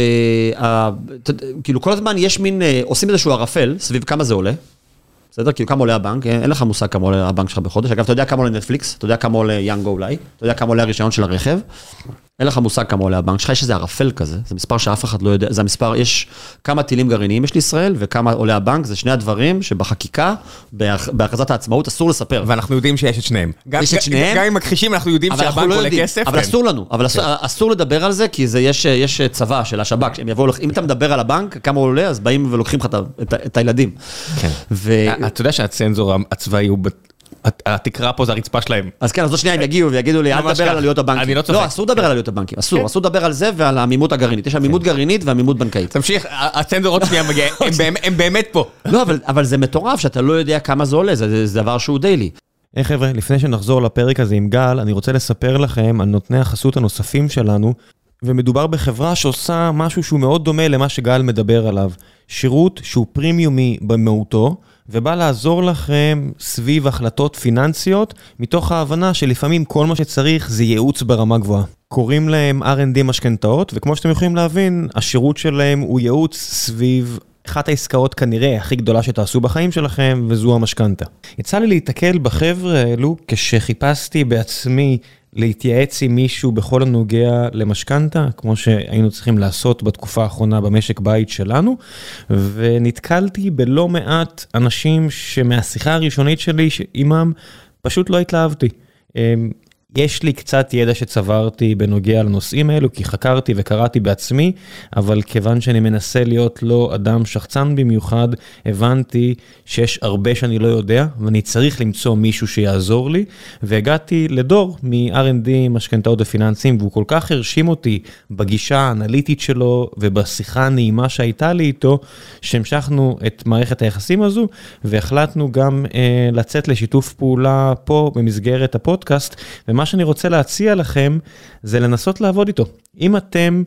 כאילו כל הזמן יש מין, אה, עושים איזשהו ערפל סביב כמה זה עולה. בסדר? כאילו כמה עולה הבנק, אין לך מושג כמה עולה הבנק שלך בחודש. אגב, אתה יודע כמה עולה נטפליקס, אתה יודע כמה עולה יאנגו אולי, אתה יודע כמה עולה הרישיון של הרכב. אין לך מושג כמה עולה הבנק שלך, יש איזה ערפל כזה, זה מספר שאף אחד לא יודע, זה המספר, יש כמה טילים גרעיניים יש לישראל, וכמה עולה הבנק, זה שני הדברים שבחקיקה, בהכרזת העצמאות, אסור לספר. ואנחנו יודעים שיש את שניהם. יש את שניהם. גם אם מכחישים, אנחנו יודעים שהבנק לא עולה כסף. אבל אסור לנו, אבל אסור לדבר על זה, כי יש צבא של השב"כ, שהם יבואו, אם אתה מדבר על הבנק, כמה הוא עולה, אז באים ולוקחים לך את הילדים. כן. אתה יודע שהצנזור הצבאי הוא התקרה פה זה הרצפה שלהם. אז כן, אז עוד שנייה הם יגיעו ויגידו לי, אל תדבר על עלויות הבנקים. אני לא צוחק. לא, אסור לדבר על עלויות הבנקים, אסור, כן. אסור לדבר על זה ועל העמימות הגרעינית. יש עמימות גרעינית ועמימות בנקאית. תמשיך, הצנזור עוד שנייה מגיע, הם באמת פה. לא, אבל זה מטורף שאתה לא יודע כמה זה עולה, זה דבר שהוא דיילי. היי חבר'ה, לפני שנחזור לפרק הזה עם גל, אני רוצה לספר לכם על נותני החסות הנוספים שלנו, ומדובר בחברה שעושה משהו שהוא מאוד דומה למה שגל מדבר עליו. שירות שהוא פרימיומי במהותו, ובא לעזור לכם סביב החלטות פיננסיות, מתוך ההבנה שלפעמים כל מה שצריך זה ייעוץ ברמה גבוהה. קוראים להם R&D משכנתאות, וכמו שאתם יכולים להבין, השירות שלהם הוא ייעוץ סביב אחת העסקאות כנראה הכי גדולה שתעשו בחיים שלכם, וזו המשכנתה. יצא לי להתקל בחבר'ה האלו כשחיפשתי בעצמי להתייעץ עם מישהו בכל הנוגע למשכנתה, כמו שהיינו צריכים לעשות בתקופה האחרונה במשק בית שלנו, ונתקלתי בלא מעט אנשים שמהשיחה הראשונית שלי עימם פשוט לא התלהבתי. יש לי קצת ידע שצברתי בנוגע לנושאים האלו, כי חקרתי וקראתי בעצמי, אבל כיוון שאני מנסה להיות לא אדם שחצן במיוחד, הבנתי שיש הרבה שאני לא יודע, ואני צריך למצוא מישהו שיעזור לי, והגעתי לדור מ-R&D משכנתאות ופיננסים, והוא כל כך הרשים אותי בגישה האנליטית שלו ובשיחה הנעימה שהייתה לי איתו, שהמשכנו את מערכת היחסים הזו, והחלטנו גם אה, לצאת לשיתוף פעולה פה במסגרת הפודקאסט, ומה מה שאני רוצה להציע לכם זה לנסות לעבוד איתו. אם אתם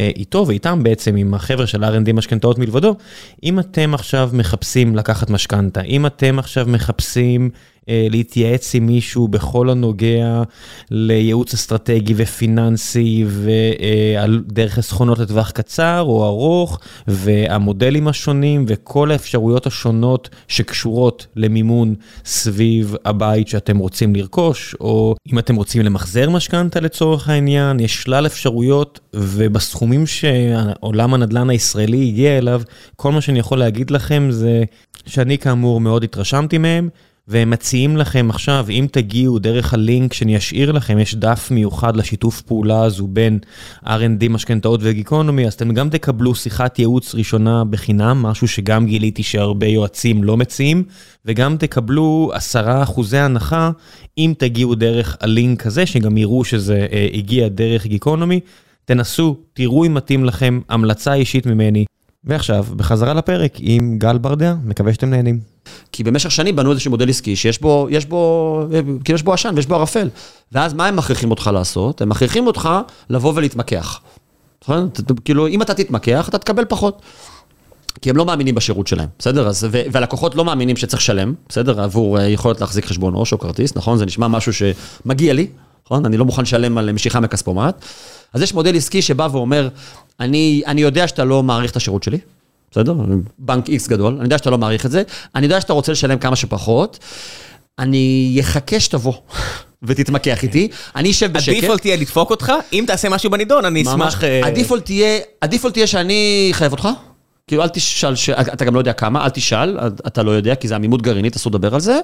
אה, איתו ואיתם בעצם, עם החבר'ה של R&D משכנתאות מלבדו, אם אתם עכשיו מחפשים לקחת משכנתה, אם אתם עכשיו מחפשים אה, להתייעץ עם מישהו בכל הנוגע לייעוץ אסטרטגי ופיננסי ודרך חסכונות לטווח קצר או ארוך והמודלים השונים וכל האפשרויות השונות שקשורות למימון סביב הבית שאתם רוצים לרכוש, או אם אתם רוצים למחזר משכנתה לצורך העניין, יש שלל אפשרויות ובסכומים שעולם הנדל"ן הישראלי הגיע אליו, כל מה שאני יכול להגיד לכם זה שאני כאמור מאוד התרשמתי מהם. והם מציעים לכם עכשיו, אם תגיעו דרך הלינק שאני אשאיר לכם, יש דף מיוחד לשיתוף פעולה הזו בין R&D משכנתאות וגיקונומי, אז אתם גם תקבלו שיחת ייעוץ ראשונה בחינם, משהו שגם גיליתי שהרבה יועצים לא מציעים, וגם תקבלו 10% הנחה אם תגיעו דרך הלינק הזה, שגם יראו שזה אה, הגיע דרך גיקונומי. תנסו, תראו אם מתאים לכם, המלצה אישית ממני. ועכשיו, בחזרה לפרק עם גל ברדע, מקווה שאתם נהנים. כי במשך שנים בנו איזשהו מודל עסקי שיש בו, יש בו, כאילו יש בו עשן ויש בו ערפל. ואז מה הם מכריחים אותך לעשות? הם מכריחים אותך לבוא ולהתמקח. נכון? כאילו, אם אתה תתמקח, אתה תקבל פחות. כי הם לא מאמינים בשירות שלהם, בסדר? אז, ו- והלקוחות לא מאמינים שצריך לשלם, בסדר? עבור uh, יכולת להחזיק חשבון עו"ש או כרטיס, נכון? זה נשמע משהו שמגיע לי, נכון? אני לא מוכן לשלם על משיכה מכספומט. אז יש מודל עסקי שבא ואומר, אני, אני יודע שאתה לא מעריך את השירות שלי, בסדר? בנק איקס גדול, אני יודע שאתה לא מעריך את זה, אני יודע שאתה רוצה לשלם כמה שפחות, אני אחכה שתבוא. ותתמקח איתי, אני אשב בשקט. הדיפולט תהיה לדפוק אותך, אם תעשה משהו בנידון, אני אשמח... אה, הדיפולט תהיה, הדיפולט תהיה שאני חייב אותך. כאילו, אל תשאל, ש... אתה גם לא יודע כמה, אל תשאל, אתה לא יודע, כי זה עמימות גרעינית, אסור לדבר על זה.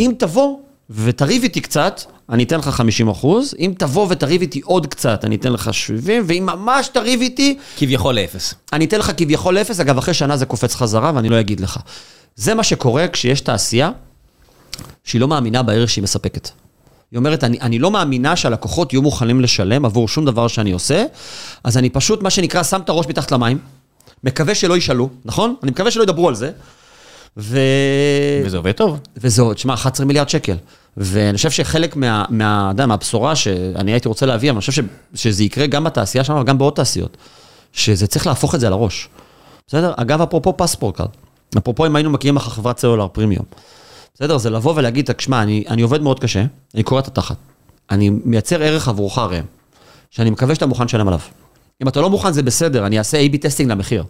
אם תבוא ותריב איתי קצת, אני אתן לך 50 אחוז, אם תבוא ותריב איתי עוד קצת, אני אתן לך 70, ואם ממש תריב איתי... כביכול לאפס. אני אתן לך כביכול לאפס, אגב, אחרי שנה זה קופץ חזרה, ואני לא אגיד לך. זה מה שקורה כשיש תעשייה שהיא לא מאמינה בערך שהיא מספקת. היא אומרת, אני, אני לא מאמינה שהלקוחות יהיו מוכנים לשלם עבור שום דבר שאני עושה, אז אני פשוט, מה שנקרא, שם את הראש מתחת למים, מקווה שלא ישאלו, נכון? אני מקווה שלא ידברו על זה. ו... וזה עובד טוב. וזה עוד, שמע, 11 מיליארד שקל. ואני חושב שחלק מה, מה, מה, מהבשורה שאני הייתי רוצה להביא, אבל אני חושב ש, שזה יקרה גם בתעשייה שלנו וגם בעוד תעשיות, שזה צריך להפוך את זה על הראש. בסדר? אגב, אפרופו פספורט קארד, אפרופו אם היינו מכירים לך חברת סלולר פרימיום. בסדר? זה לבוא ולהגיד, תשמע, אני, אני עובד מאוד קשה, אני קורע את התחת. אני מייצר ערך עבורך ראם, שאני מקווה שאתה מוכן לשלם עליו. אם אתה לא מוכן זה בסדר, אני אעשה A-B testing למחיר.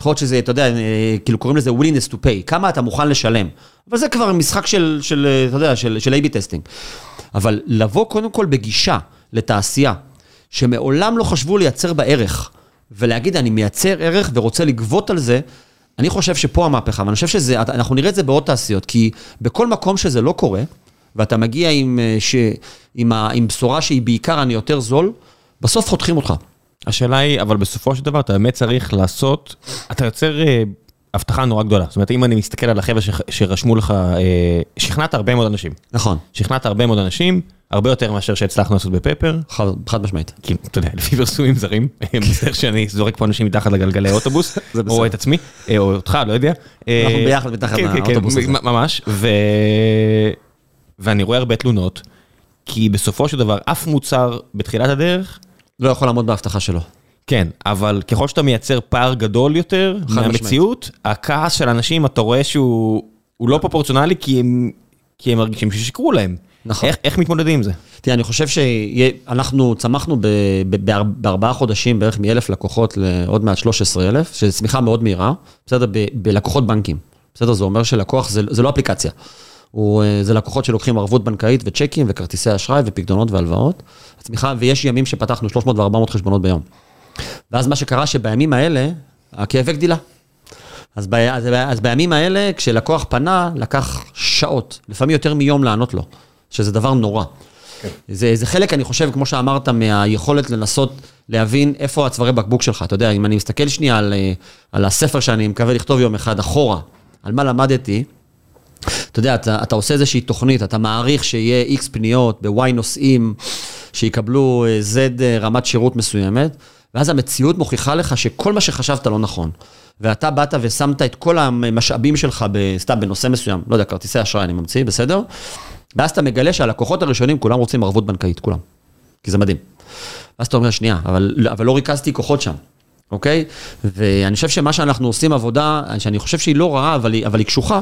יכול להיות שזה, אתה יודע, אה, כאילו קוראים לזה willingness to pay, כמה אתה מוכן לשלם. אבל זה כבר משחק של, של אה, אתה יודע, של, של A-B טסטינג. אבל לבוא קודם כל בגישה לתעשייה, שמעולם לא חשבו לייצר בה ערך, ולהגיד, אני מייצר ערך ורוצה לגבות על זה, אני חושב שפה המהפכה, ואני חושב שזה, אנחנו נראה את זה בעוד תעשיות, כי בכל מקום שזה לא קורה, ואתה מגיע עם, אה, ש, עם, ה, עם בשורה שהיא בעיקר אני יותר זול, בסוף חותכים אותך. השאלה היא, אבל בסופו של דבר אתה באמת צריך לעשות, אתה יוצר אה, הבטחה נורא גדולה. זאת אומרת, אם אני מסתכל על החבר'ה שרשמו לך, אה, שכנעת הרבה מאוד אנשים. נכון. שכנעת הרבה מאוד אנשים, הרבה יותר מאשר שהצלחנו לעשות בפפר. חד, חד משמעית. כי, אתה יודע, לפי פרסומים זרים, מצטער שאני זורק פה אנשים מתחת לגלגלי אוטובוס, או את עצמי, אה, או אותך, לא יודע. אנחנו ביחד מתחת כן, כן, לאוטובוס הזה. ממש, ואני רואה הרבה תלונות, כי בסופו של דבר, אף מוצר בתחילת הדרך, לא יכול לעמוד בהבטחה שלו. כן, אבל ככל שאתה מייצר פער גדול יותר מהמציאות, הכעס של אנשים, אתה רואה שהוא לא פרופורציונלי, כי הם, כי הם מרגישים ששיקרו להם. נכון. איך, איך מתמודדים עם זה? תראה, אני חושב שאנחנו צמחנו בארבעה חודשים בערך מאלף לקוחות לעוד מעט 13 אלף, שזו צמיחה מאוד מהירה, בסדר? בלקוחות בנקים. בסדר? זה אומר שלקוח זה, זה לא אפליקציה. הוא, זה לקוחות שלוקחים ערבות בנקאית וצ'קים וכרטיסי אשראי ופקדונות והלוואות. הצמיחה, ויש ימים שפתחנו 300 ו-400 חשבונות ביום. ואז מה שקרה שבימים האלה, הכאבי גדילה. אז, ב, אז, אז בימים האלה, כשלקוח פנה, לקח שעות, לפעמים יותר מיום לענות לו, שזה דבר נורא. Okay. זה, זה חלק, אני חושב, כמו שאמרת, מהיכולת לנסות להבין איפה הצווארי בקבוק שלך. אתה יודע, אם אני מסתכל שנייה על, על הספר שאני מקווה לכתוב יום אחד אחורה, על מה למדתי, אתה יודע, אתה, אתה עושה איזושהי תוכנית, אתה מעריך שיהיה איקס פניות ב-Y נושאים, שיקבלו Z רמת שירות מסוימת, ואז המציאות מוכיחה לך שכל מה שחשבת לא נכון. ואתה באת ושמת את כל המשאבים שלך, סתם בנושא מסוים, לא יודע, כרטיסי אשראי אני ממציא, בסדר? ואז אתה מגלה שהלקוחות הראשונים, כולם רוצים ערבות בנקאית, כולם. כי זה מדהים. ואז אתה אומר, שנייה, אבל, אבל לא ריכזתי כוחות שם, אוקיי? ואני חושב שמה שאנחנו עושים עבודה, שאני חושב שהיא לא רעה, אבל היא, אבל היא קשוחה,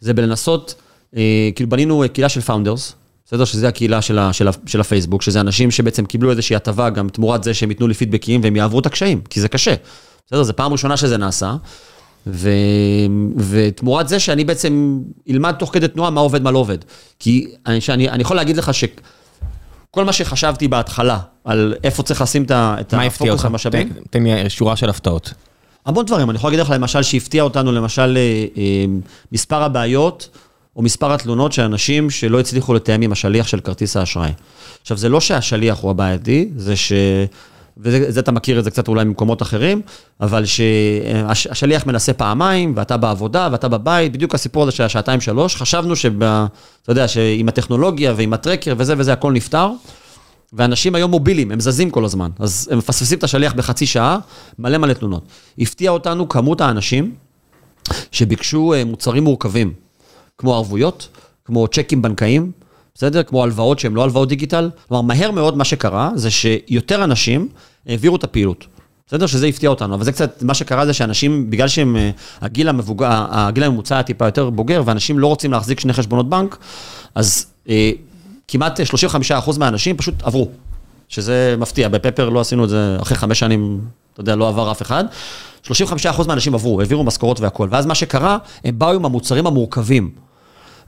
זה בלנסות, אה, כאילו בנינו קהילה של founders, בסדר? שזה הקהילה של, ה, של, ה, של הפייסבוק, שזה אנשים שבעצם קיבלו איזושהי הטבה גם תמורת זה שהם ייתנו לי פידבקים והם יעברו את הקשיים, כי זה קשה. בסדר? זו פעם ראשונה שזה נעשה, ו, ותמורת זה שאני בעצם אלמד תוך כדי תנועה מה עובד, מה לא עובד. כי אני, שאני, אני יכול להגיד לך שכל מה שחשבתי בהתחלה, על איפה צריך לשים את הפוקוס המשאבים. תן לי שורה של הפתעות. המון דברים, אני יכול להגיד לך למשל שהפתיע אותנו, למשל אה, אה, מספר הבעיות. או מספר התלונות של אנשים שלא הצליחו לתאם עם השליח של כרטיס האשראי. עכשיו, זה לא שהשליח הוא הבעייתי, זה ש... וזה אתה מכיר את זה קצת אולי ממקומות אחרים, אבל שהשליח מנסה פעמיים, ואתה בעבודה, ואתה בבית, בדיוק הסיפור הזה של השעתיים שלוש, חשבנו שאתה יודע, שעם הטכנולוגיה ועם הטרקר וזה וזה, הכל נפתר. ואנשים היום מובילים, הם זזים כל הזמן, אז הם מפספסים את השליח בחצי שעה, מלא מלא תלונות. הפתיע אותנו כמות האנשים שביקשו אה, מוצרים מורכבים, כמו ערבויות, כמו צ'קים בנקאיים, בסדר? כמו הלוואות שהן לא הלוואות דיגיטל. כלומר, מהר מאוד מה שקרה זה שיותר אנשים העבירו את הפעילות. בסדר? שזה הפתיע אותנו, אבל זה קצת, מה שקרה זה שאנשים, בגלל שהם, אה, הגיל המבוגר, הגיל הממוצע טיפה יותר בוגר, ואנשים לא רוצים להחזיק שני חשבונות בנק, אז אה, כמעט 35% מהאנשים פשוט עברו. שזה מפתיע, בפפר לא עשינו את זה אחרי חמש שנים, אתה יודע, לא עבר אף אחד. 35% מהאנשים עברו, העבירו משכורות והכול. ואז מה שקרה, הם באו עם המוצרים המורכבים.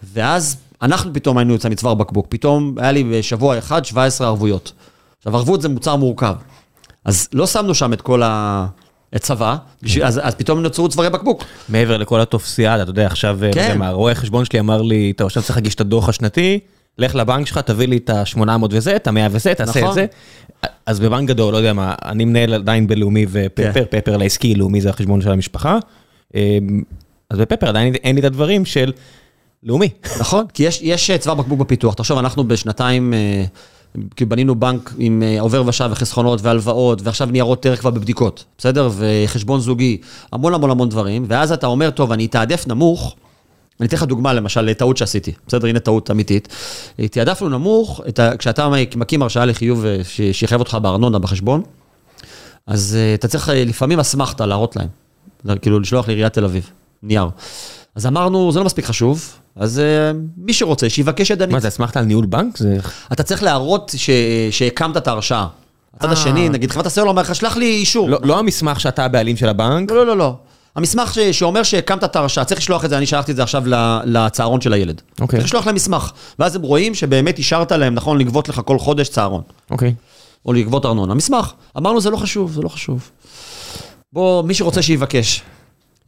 ואז אנחנו פתאום היינו יוצא מצוואר בקבוק. פתאום היה לי בשבוע אחד 17 ערבויות. עכשיו, ערבות זה מוצר מורכב. אז לא שמנו שם את כל ה... את צבא, אז, אז פתאום נוצרו צווארי בקבוק. מעבר לכל הטופסיאדה, אתה יודע, עכשיו, כן. רואה חשבון שלי אמר לי, אתה עכשיו צריך להגיש את הדוח השנתי, לך לבנק שלך, תביא לי את ה-800 וזה, את ה-100 וזה, תעשה נכון. את זה. אז בבנק גדול, לא יודע מה, אני מנהל עדיין בלאומי ופפר, כן. פפר לעסקי, לאומי זה החשבון של המשפחה. אמ, אז בפפר עדיין אין לי את הדברים של לאומי. נכון, כי יש, יש צוואר בקבוק בפיתוח. תחשוב, אנחנו בשנתיים... אה, כי בנינו בנק עם אה, עובר ושב וחסכונות והלוואות, ועכשיו ניירות ערך כבר בבדיקות, בסדר? וחשבון זוגי, המון המון המון דברים, ואז אתה אומר, טוב, אני אתעדף נמוך, אני אתן לך דוגמה, למשל, לטעות שעשיתי, בסדר? הנה טעות אמיתית. תעדפנו נמוך, ה... כשאתה מקים הרשאה לחיוב אה, שיחייב אותך בארנונה בחשבון, אז uh, אתה צריך לפעמים אסמכתה להראות להם, כאילו לשלוח לעיריית תל אביב, נייר. אז אמרנו, זה לא מספיק חשוב, אז uh, מי שרוצה, שיבקש ידנית. מה, זה אסמכת על ניהול בנק? זה... אתה צריך להראות ש... שהקמת את ההרשאה. הצד אה. השני, נגיד חברת הסלולר אומר לך, שלח לי אישור. לא, לא המסמך שאתה הבעלים של הבנק? לא, לא, לא. המסמך ש... שאומר שהקמת את ההרשאה, צריך לשלוח את זה, אני שלחתי את זה עכשיו לצהרון של הילד. אוקיי. Okay. צריך לשלוח להם מסמך. ואז הם רואים שבאמת אישרת להם, נכון, לגבות לך כל חודש צהרון. אוקיי. Okay. או לגבות ארנונה. מסמך. אמרנו, זה לא חשוב, זה לא חשוב. בוא, מי שרוצה שיבקש.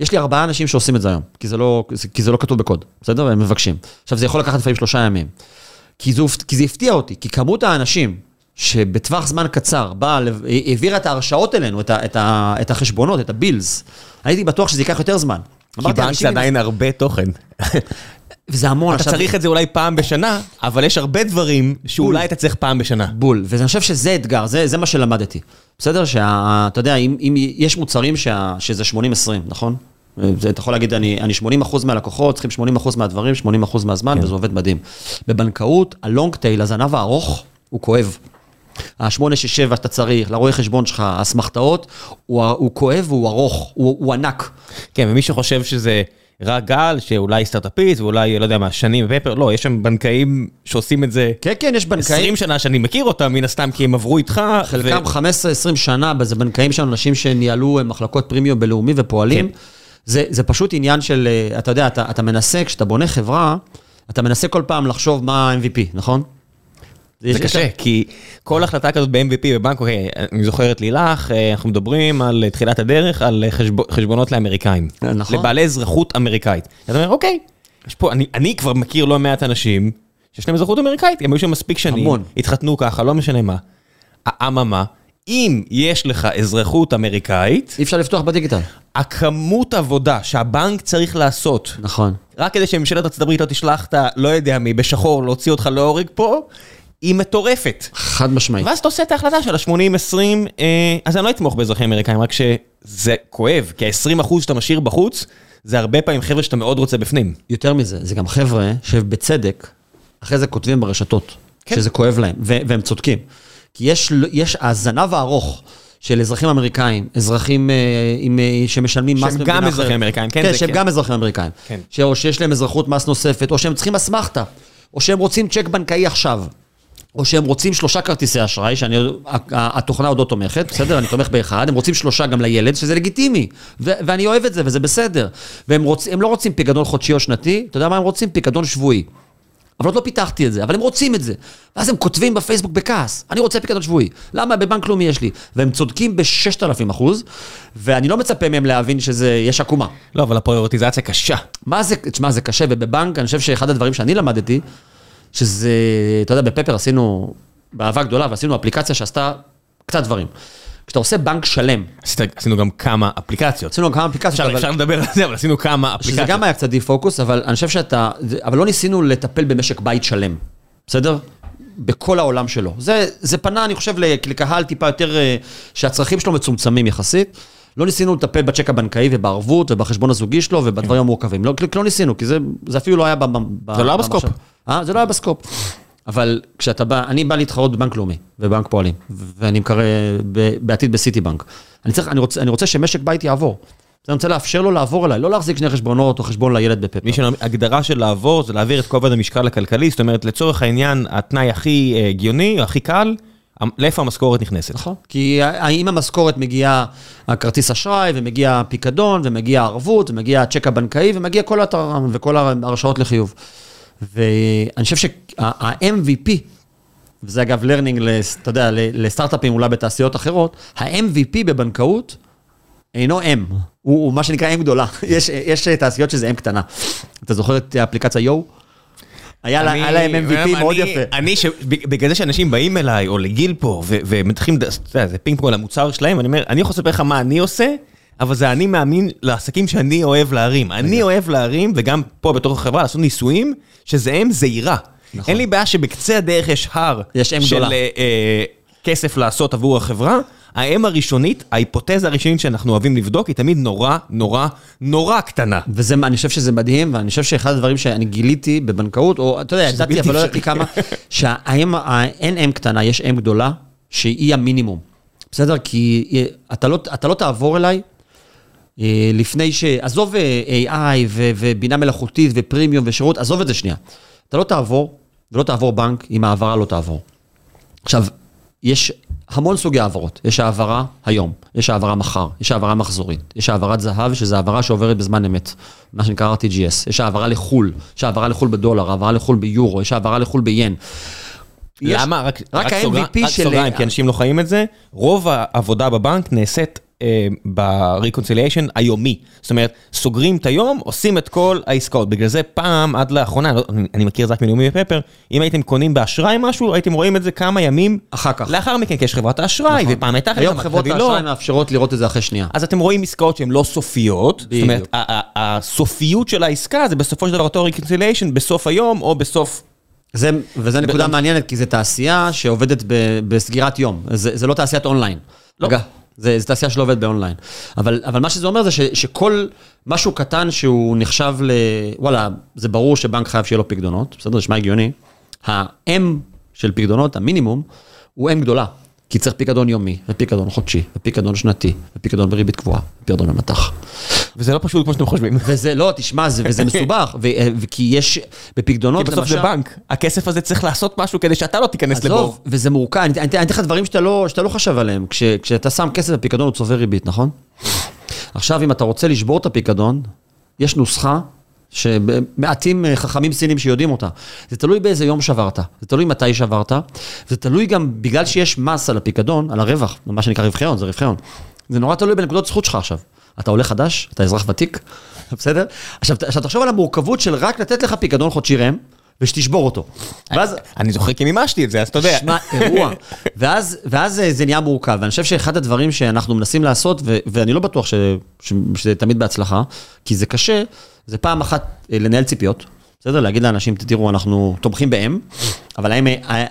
יש לי ארבעה אנשים שעושים את זה היום, כי זה לא, כי זה לא כתוב בקוד, בסדר? הם מבקשים. עכשיו, זה יכול לקחת לפעמים שלושה ימים. כי זה, כי זה הפתיע אותי, כי כמות האנשים שבטווח זמן קצר באה, העבירה את ההרשאות אלינו, את, ה, את, ה, את החשבונות, את הבילס, הייתי בטוח שזה ייקח יותר זמן. כי בנק זה עדיין הרבה תוכן. וזה המון. אתה צריך את זה אולי פעם בשנה, אבל יש הרבה דברים שאולי אתה צריך פעם בשנה. בול, ואני חושב שזה אתגר, זה, זה מה שלמדתי. בסדר? שאתה יודע, אם, אם יש מוצרים שה, שזה 80-20, נכון? זה, אתה יכול להגיד, אני, אני 80% מהלקוחות, צריכים 80% מהדברים, 80% מהזמן, כן. וזה עובד מדהים. בבנקאות, הלונג טייל, הזנב הארוך, הוא כואב. ה-867 שאתה צריך, לרואה חשבון שלך, האסמכתאות, הוא, הוא כואב והוא ארוך, הוא, הוא ענק. כן, ומי שחושב שזה רק גל, שאולי סטארט-אפיסט, ואולי, לא יודע מה, שנים ופפר, לא, יש שם בנקאים שעושים את זה. כן, כן, יש בנקאים. 20 שנה שאני מכיר אותם, מן הסתם, כי הם עברו איתך. חלקם ו... 15-20 שנה, זה בנקאים שלנו, אנשים שניהלו מחלקות פרימיום בלאומי ופועלים. כן. זה, זה פשוט עניין של, אה, אתה יודע, אתה, אתה מנסה, כשאתה בונה חברה, אתה מנסה כל פעם לחשוב מה ה-MVP, נכון? זה קשה, כי כל החלטה כזאת ב-MVP בבנק, אוקיי, אני זוכר את לילך, אה, אנחנו מדברים על תחילת הדרך, על חשבונות לאמריקאים. נכון. לבעלי אזרחות אמריקאית. אתה אומר, אוקיי, יש פה, אני, אני כבר מכיר לא מעט אנשים שיש להם אזרחות אמריקאית, הם היו שם מספיק שנים, המון. התחתנו ככה, לא משנה מה. אממה, אם יש לך אזרחות אמריקאית... אי אפשר לפתוח בדיגיטל. הכמות עבודה שהבנק צריך לעשות. נכון. רק כדי שממשלת ארצות הברית לא תשלח את ה... לא יודע מי, בשחור, להוציא אותך להורג פה, היא מטורפת. חד משמעית. ואז אתה עושה את ההחלטה של ה-80-20, אה, אז אני לא אתמוך באזרחים אמריקאים, רק שזה כואב, כי ה-20% שאתה משאיר בחוץ, זה הרבה פעמים חבר'ה שאתה מאוד רוצה בפנים. יותר מזה, זה גם חבר'ה שבצדק, אחרי זה כותבים ברשתות, כן. שזה כואב להם, והם צודקים. כי יש, יש הזנב הארוך. של אזרחים אמריקאים, אזרחים אה, עם, אה, שמשלמים מס במדינה אחרת. שהם גם אזרחים אמריקאים, כן. כן, שהם כן. גם אזרחים אמריקאים. כן. ש, או שיש להם אזרחות מס נוספת, או שהם צריכים אסמכתה, או שהם רוצים צ'ק בנקאי עכשיו. או שהם רוצים שלושה כרטיסי אשראי, שהתוכנה עוד לא תומכת, בסדר? אני תומך באחד, הם רוצים שלושה גם לילד, שזה לגיטימי, ו- ואני אוהב את זה, וזה בסדר. והם רוצ, לא רוצים פיקדון חודשי או שנתי, אתה יודע מה הם רוצים? פיקדון שבועי. אבל עוד לא פיתחתי את זה, אבל הם רוצים את זה. ואז הם כותבים בפייסבוק בכעס, אני רוצה פיקדון שבועי. למה? בבנק לאומי יש לי. והם צודקים ב-6,000 אחוז, ואני לא מצפה מהם להבין שזה, יש עקומה. לא, אבל הפריורטיזציה קשה. מה זה, תשמע, זה קשה, ובבנק, אני חושב שאחד הדברים שאני למדתי, שזה, אתה יודע, בפפר עשינו, באהבה גדולה, ועשינו אפליקציה שעשתה קצת דברים. כשאתה עושה בנק שלם, עשית- עשינו גם כמה אפליקציות. עשינו כמה אפליקציות, אפשר אבל- אפשר לדבר על זה, אבל עשינו כמה שזה אפליקציות. גם היה קצת דיפוקוס, אבל אני חושב שאתה, אבל לא ניסינו לטפל במשק בית שלם, בסדר? בכל העולם שלו. זה, זה פנה, אני חושב, לקהל טיפה יותר, אה, שהצרכים שלו מצומצמים יחסית. לא ניסינו לטפל בצ'ק הבנקאי ובערבות ובחשבון הזוגי שלו ובדברים המורכבים. לא, לא ניסינו, כי זה, זה אפילו לא היה ב... ב- זה לא היה. בסקופ. אה? זה לא היה בסקופ. אבל כשאתה בא, אני בא להתחרות בבנק לאומי, בבנק פועלים, ואני מקרא ב- בעתיד בסיטי בנק. אני, צריך, אני, רוצה, אני רוצה שמשק בית יעבור. אני רוצה לאפשר לו לעבור אליי, לא להחזיק שני חשבונות או חשבון לילד בפפר. מי שהגדרה של לעבור זה להעביר את כובד המשקל הכלכלי, זאת אומרת לצורך העניין התנאי הכי אה, הגיוני, הכי קל, לאיפה המשכורת נכנסת. נכון. כי אם המשכורת מגיעה הכרטיס אשראי, ומגיע הפיקדון, ומגיע הערבות, ומגיע הצ'ק הבנקאי, ומגיע כל התר"ם וכל ההרשאות לחיוב. ואני חושב שה-MVP, וזה אגב learning, אתה יודע, לסטארט-אפים אולי בתעשיות אחרות, ה-MVP בבנקאות אינו M, הוא, הוא מה שנקרא M גדולה. יש, יש תעשיות שזה M קטנה. אתה זוכר את האפליקציה יו? היה לה- היה להם MVP מאוד אני- יפה. אני, בגלל זה שאנשים באים אליי, או לגיל פה, ומתחילים, אתה יודע, זה פינג פונג על המוצר שלהם, אני אומר, אני יכול לספר לך מה אני עושה, אבל זה אני מאמין לעסקים שאני אוהב להרים. אני אוהב להרים, וגם פה בתוך החברה, לעשות ניסויים, שזה אם זהירה. אין לי בעיה שבקצה הדרך יש הר. יש אם של. אה, אה, כסף לעשות עבור החברה. האם הראשונית, ההיפותזה הראשונית שאנחנו אוהבים לבדוק, היא תמיד נורא, נורא, נורא קטנה. וזה, אני חושב שזה מדהים, ואני חושב שאחד הדברים שאני גיליתי בבנקאות, או אתה יודע, ידעתי, אבל לא. ידעתי כמה, שהאם, אין אם קטנה, יש אם גדולה, שהיא המינימום. בסדר? כי אה, אתה לא, אתה לא תעבור אליי אה, לפני ש... עזוב אה, AI ו- ובינה מלאכותית ופרימיום ושירות, עזוב את זה שנייה. אתה לא תעבור, ולא תעבור בנק אם ההעברה לא תעבור. עכשיו, יש המון סוגי העברות. יש העברה היום, יש העברה מחר, יש העברה מחזורית, יש העברת זהב, שזו העברה שעוברת בזמן אמת, מה שנקרא RTGS. יש העברה לחו"ל, יש העברה לחו"ל בדולר, העברה לחו"ל ביורו, יש העברה לחו"ל ביין. למה? רק, רק סוגריים- ה-MVP רק של... סוגריים, כי אנשים לא חיים את זה. רוב העבודה בבנק נעשית ב-reconciliation היומי. זאת אומרת, סוגרים את היום, עושים את כל העסקאות. בגלל זה פעם, עד לאחרונה, לא, אני, מכיר את זה רק מנאומי בפפר, אם הייתם קונים באשראי משהו, הייתם רואים את זה כמה ימים אחר כך. לאחר מכן, כי יש חברת האשראי, נכון. ופעם הייתה היום חברות. האשראי מאפשרות לראות את זה אחרי שנייה. אז אתם רואים עסקאות שהן לא סופיות, זאת אומרת, בדיוק. ה- ה- הסופיות של העסקה זה בסופו של דבר אותו reconciliation בסוף היום או בסוף... זה, וזה נקודה מעניינת, כי זו תעשייה שעובדת ב, בסגירת יום. זה, זה לא תעשיית אונליין. לא. רגע, זה, זה תעשייה שלא עובדת באונליין. אבל, אבל מה שזה אומר זה ש, שכל משהו קטן שהוא נחשב ל... וואלה, זה ברור שבנק חייב שיהיה לו פקדונות, בסדר? נשמע הגיוני. ה-M של פקדונות, המינימום, הוא M גדולה. כי צריך פיקדון יומי, ופיקדון חודשי, ופיקדון שנתי, ופיקדון בריבית קבועה, ופיקדון במטח. וזה לא פשוט כמו שאתם חושבים. וזה לא, תשמע, זה, וזה מסובך, ו, וכי יש בפקדונות, כי בסוף זה בנק, הכסף הזה צריך לעשות משהו כדי שאתה לא תיכנס לבור. עזוב, וזה מורכב, אני אתן לך דברים שאתה לא, שאתה לא חשב עליהם. כש, כשאתה שם כסף בפיקדון הוא צובר ריבית, נכון? עכשיו, אם אתה רוצה לשבור את הפיקדון, יש נוסחה שמעטים אה, חכמים סינים שיודעים אותה. זה תלוי באיזה יום שברת, זה תלוי מתי שברת, זה תלוי גם, בגלל שיש מס על הפיקדון, על הרווח, מה שנקרא רווחי הון, זה רווחי הון. זה נורא תלוי בנקודות זכות שלך עכשיו. אתה עולה חדש, אתה אזרח ותיק, בסדר? עכשיו, עכשיו תחשוב על המורכבות של רק לתת לך פיקדון חודשי ראם, ושתשבור אותו. ואז... אני זוכר כי מימשתי את זה, אז אתה יודע. שמע, אירוע. ואז, ואז זה- זה נהיה מורכב, ואני חושב שאחד הדברים שאנחנו מנסים לעשות, ו- ואני לא בטוח ש- ש- שזה תמיד בהצלחה, כי זה קשה, זה פעם אחת אה, לנהל ציפיות, בסדר? להגיד לאנשים, תראו, אנחנו תומכים באם, אבל האם,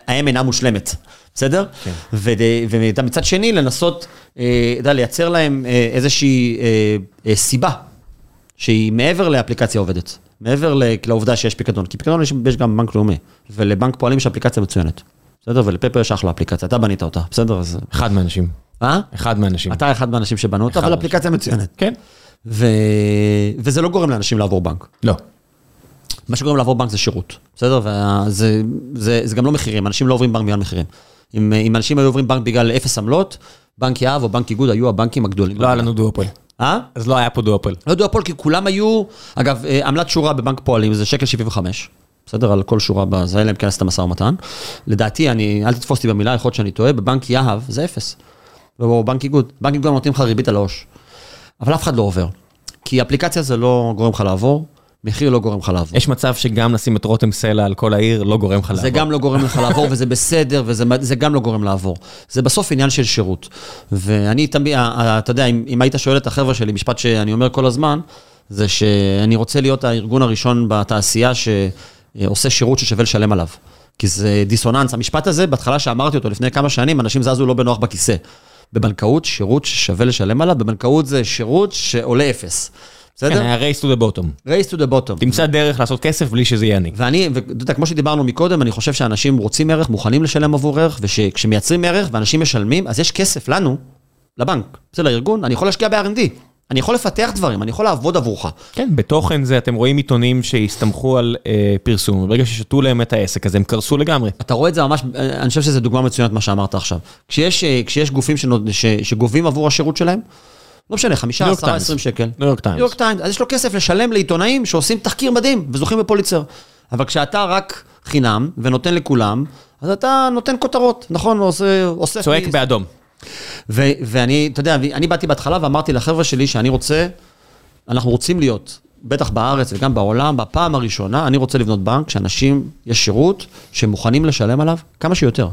האם אינה מושלמת, בסדר? כן. ומצד שני, לנסות, אה, אתה יודע, לייצר להם אה, איזושהי אה, אה, סיבה שהיא מעבר לאפליקציה עובדת, מעבר לעובדה שיש פיקדון, כי פיקדון יש, יש גם בנק לאומי, ולבנק פועלים יש אפליקציה מצוינת, בסדר? ולפפר יש אחלה אפליקציה, אתה בנית אותה, בסדר? אז... אחד מהאנשים. אה? אחד מהאנשים. אתה אחד מהאנשים שבנו אותה, אבל. אפליקציה מצוינת. כן. ו... וזה לא גורם לאנשים לעבור בנק. לא. מה שגורם לעבור בנק זה שירות, בסדר? וזה זה, זה גם לא מחירים, אנשים לא עוברים בנק בגלל מחירים. אם, אם אנשים היו עוברים בנק בגלל אפס עמלות, בנק יהב או בנק איגוד היו הבנקים הגדולים. לא היה לנו דואופול. אה? אז לא היה פה דואופול. לא הפועל, כי כולם היו, אגב, אה, עמלת שורה בבנק פועלים זה שקל 75, בסדר? על כל שורה בזה, אלא אם כן עשית משא ומתן. לדעתי, אני, אל תתפוס אותי במילה, יכול להיות שאני טועה, בבנק יהב זה אפס. ובבנק איגוד. בנק איגוד נותנים לך ריבית על העו"ש. אבל אף אחד לא עובר. כי אפליקציה זה לא גורם לך לעבור, מחיר לא גורם לך לעבור. יש מצב שגם לשים את רותם סלע על כל העיר לא גורם לך לעבור. זה גם לא גורם לך לעבור, וזה בסדר, וזה זה גם לא גורם לעבור. זה בסוף עניין של שירות. ואני תמיד, אתה יודע, אם, אם היית שואל את החבר'ה שלי, משפט שאני אומר כל הזמן, זה שאני רוצה להיות הארגון הראשון בתעשייה שעושה שירות ששווה לשלם עליו. כי זה דיסוננס. המשפט הזה, בהתחלה שאמרתי אותו לפני כמה שנים, אנשים זזו לא בנוח בכיסא. בבנקאות, שירות ששווה לשלם עליו, בבנקאות זה שירות שעולה אפס. בסדר? כן, היה race to the bottom. race to the bottom. תמצא דרך לעשות כסף בלי שזה יהיה אני. ואני, ואתה יודע, כמו שדיברנו מקודם, אני חושב שאנשים רוצים ערך, מוכנים לשלם עבור ערך, וכשמייצרים ערך ואנשים משלמים, אז יש כסף לנו, לבנק, זה לארגון, אני יכול להשקיע ב-R&D. אני יכול לפתח דברים, אני יכול לעבוד עבורך. כן, בתוכן זה, אתם רואים עיתונים שהסתמכו על אה, פרסום, ברגע ששתו להם את העסק, אז הם קרסו לגמרי. אתה רואה את זה ממש, אני חושב שזו דוגמה מצוינת מה שאמרת עכשיו. כשיש, אה, כשיש גופים שנוד, ש, שגובים עבור השירות שלהם, לא משנה, חמישה, עשרה, עשרים שקל. ניו יורק טיימס. ניו יורק טיימס, אז יש לו כסף לשלם לעיתונאים שעושים תחקיר מדהים וזוכים בפוליצר. אבל כשאתה רק חינם ונותן לכולם, אז אתה נותן כותרות, נכון? עושה... עושה צועק באדום. ו- ואני, אתה יודע, אני באתי בהתחלה ואמרתי לחבר'ה שלי שאני רוצה, אנחנו רוצים להיות, בטח בארץ וגם בעולם, בפעם הראשונה, אני רוצה לבנות בנק שאנשים, יש שירות שמוכנים לשלם עליו כמה שיותר.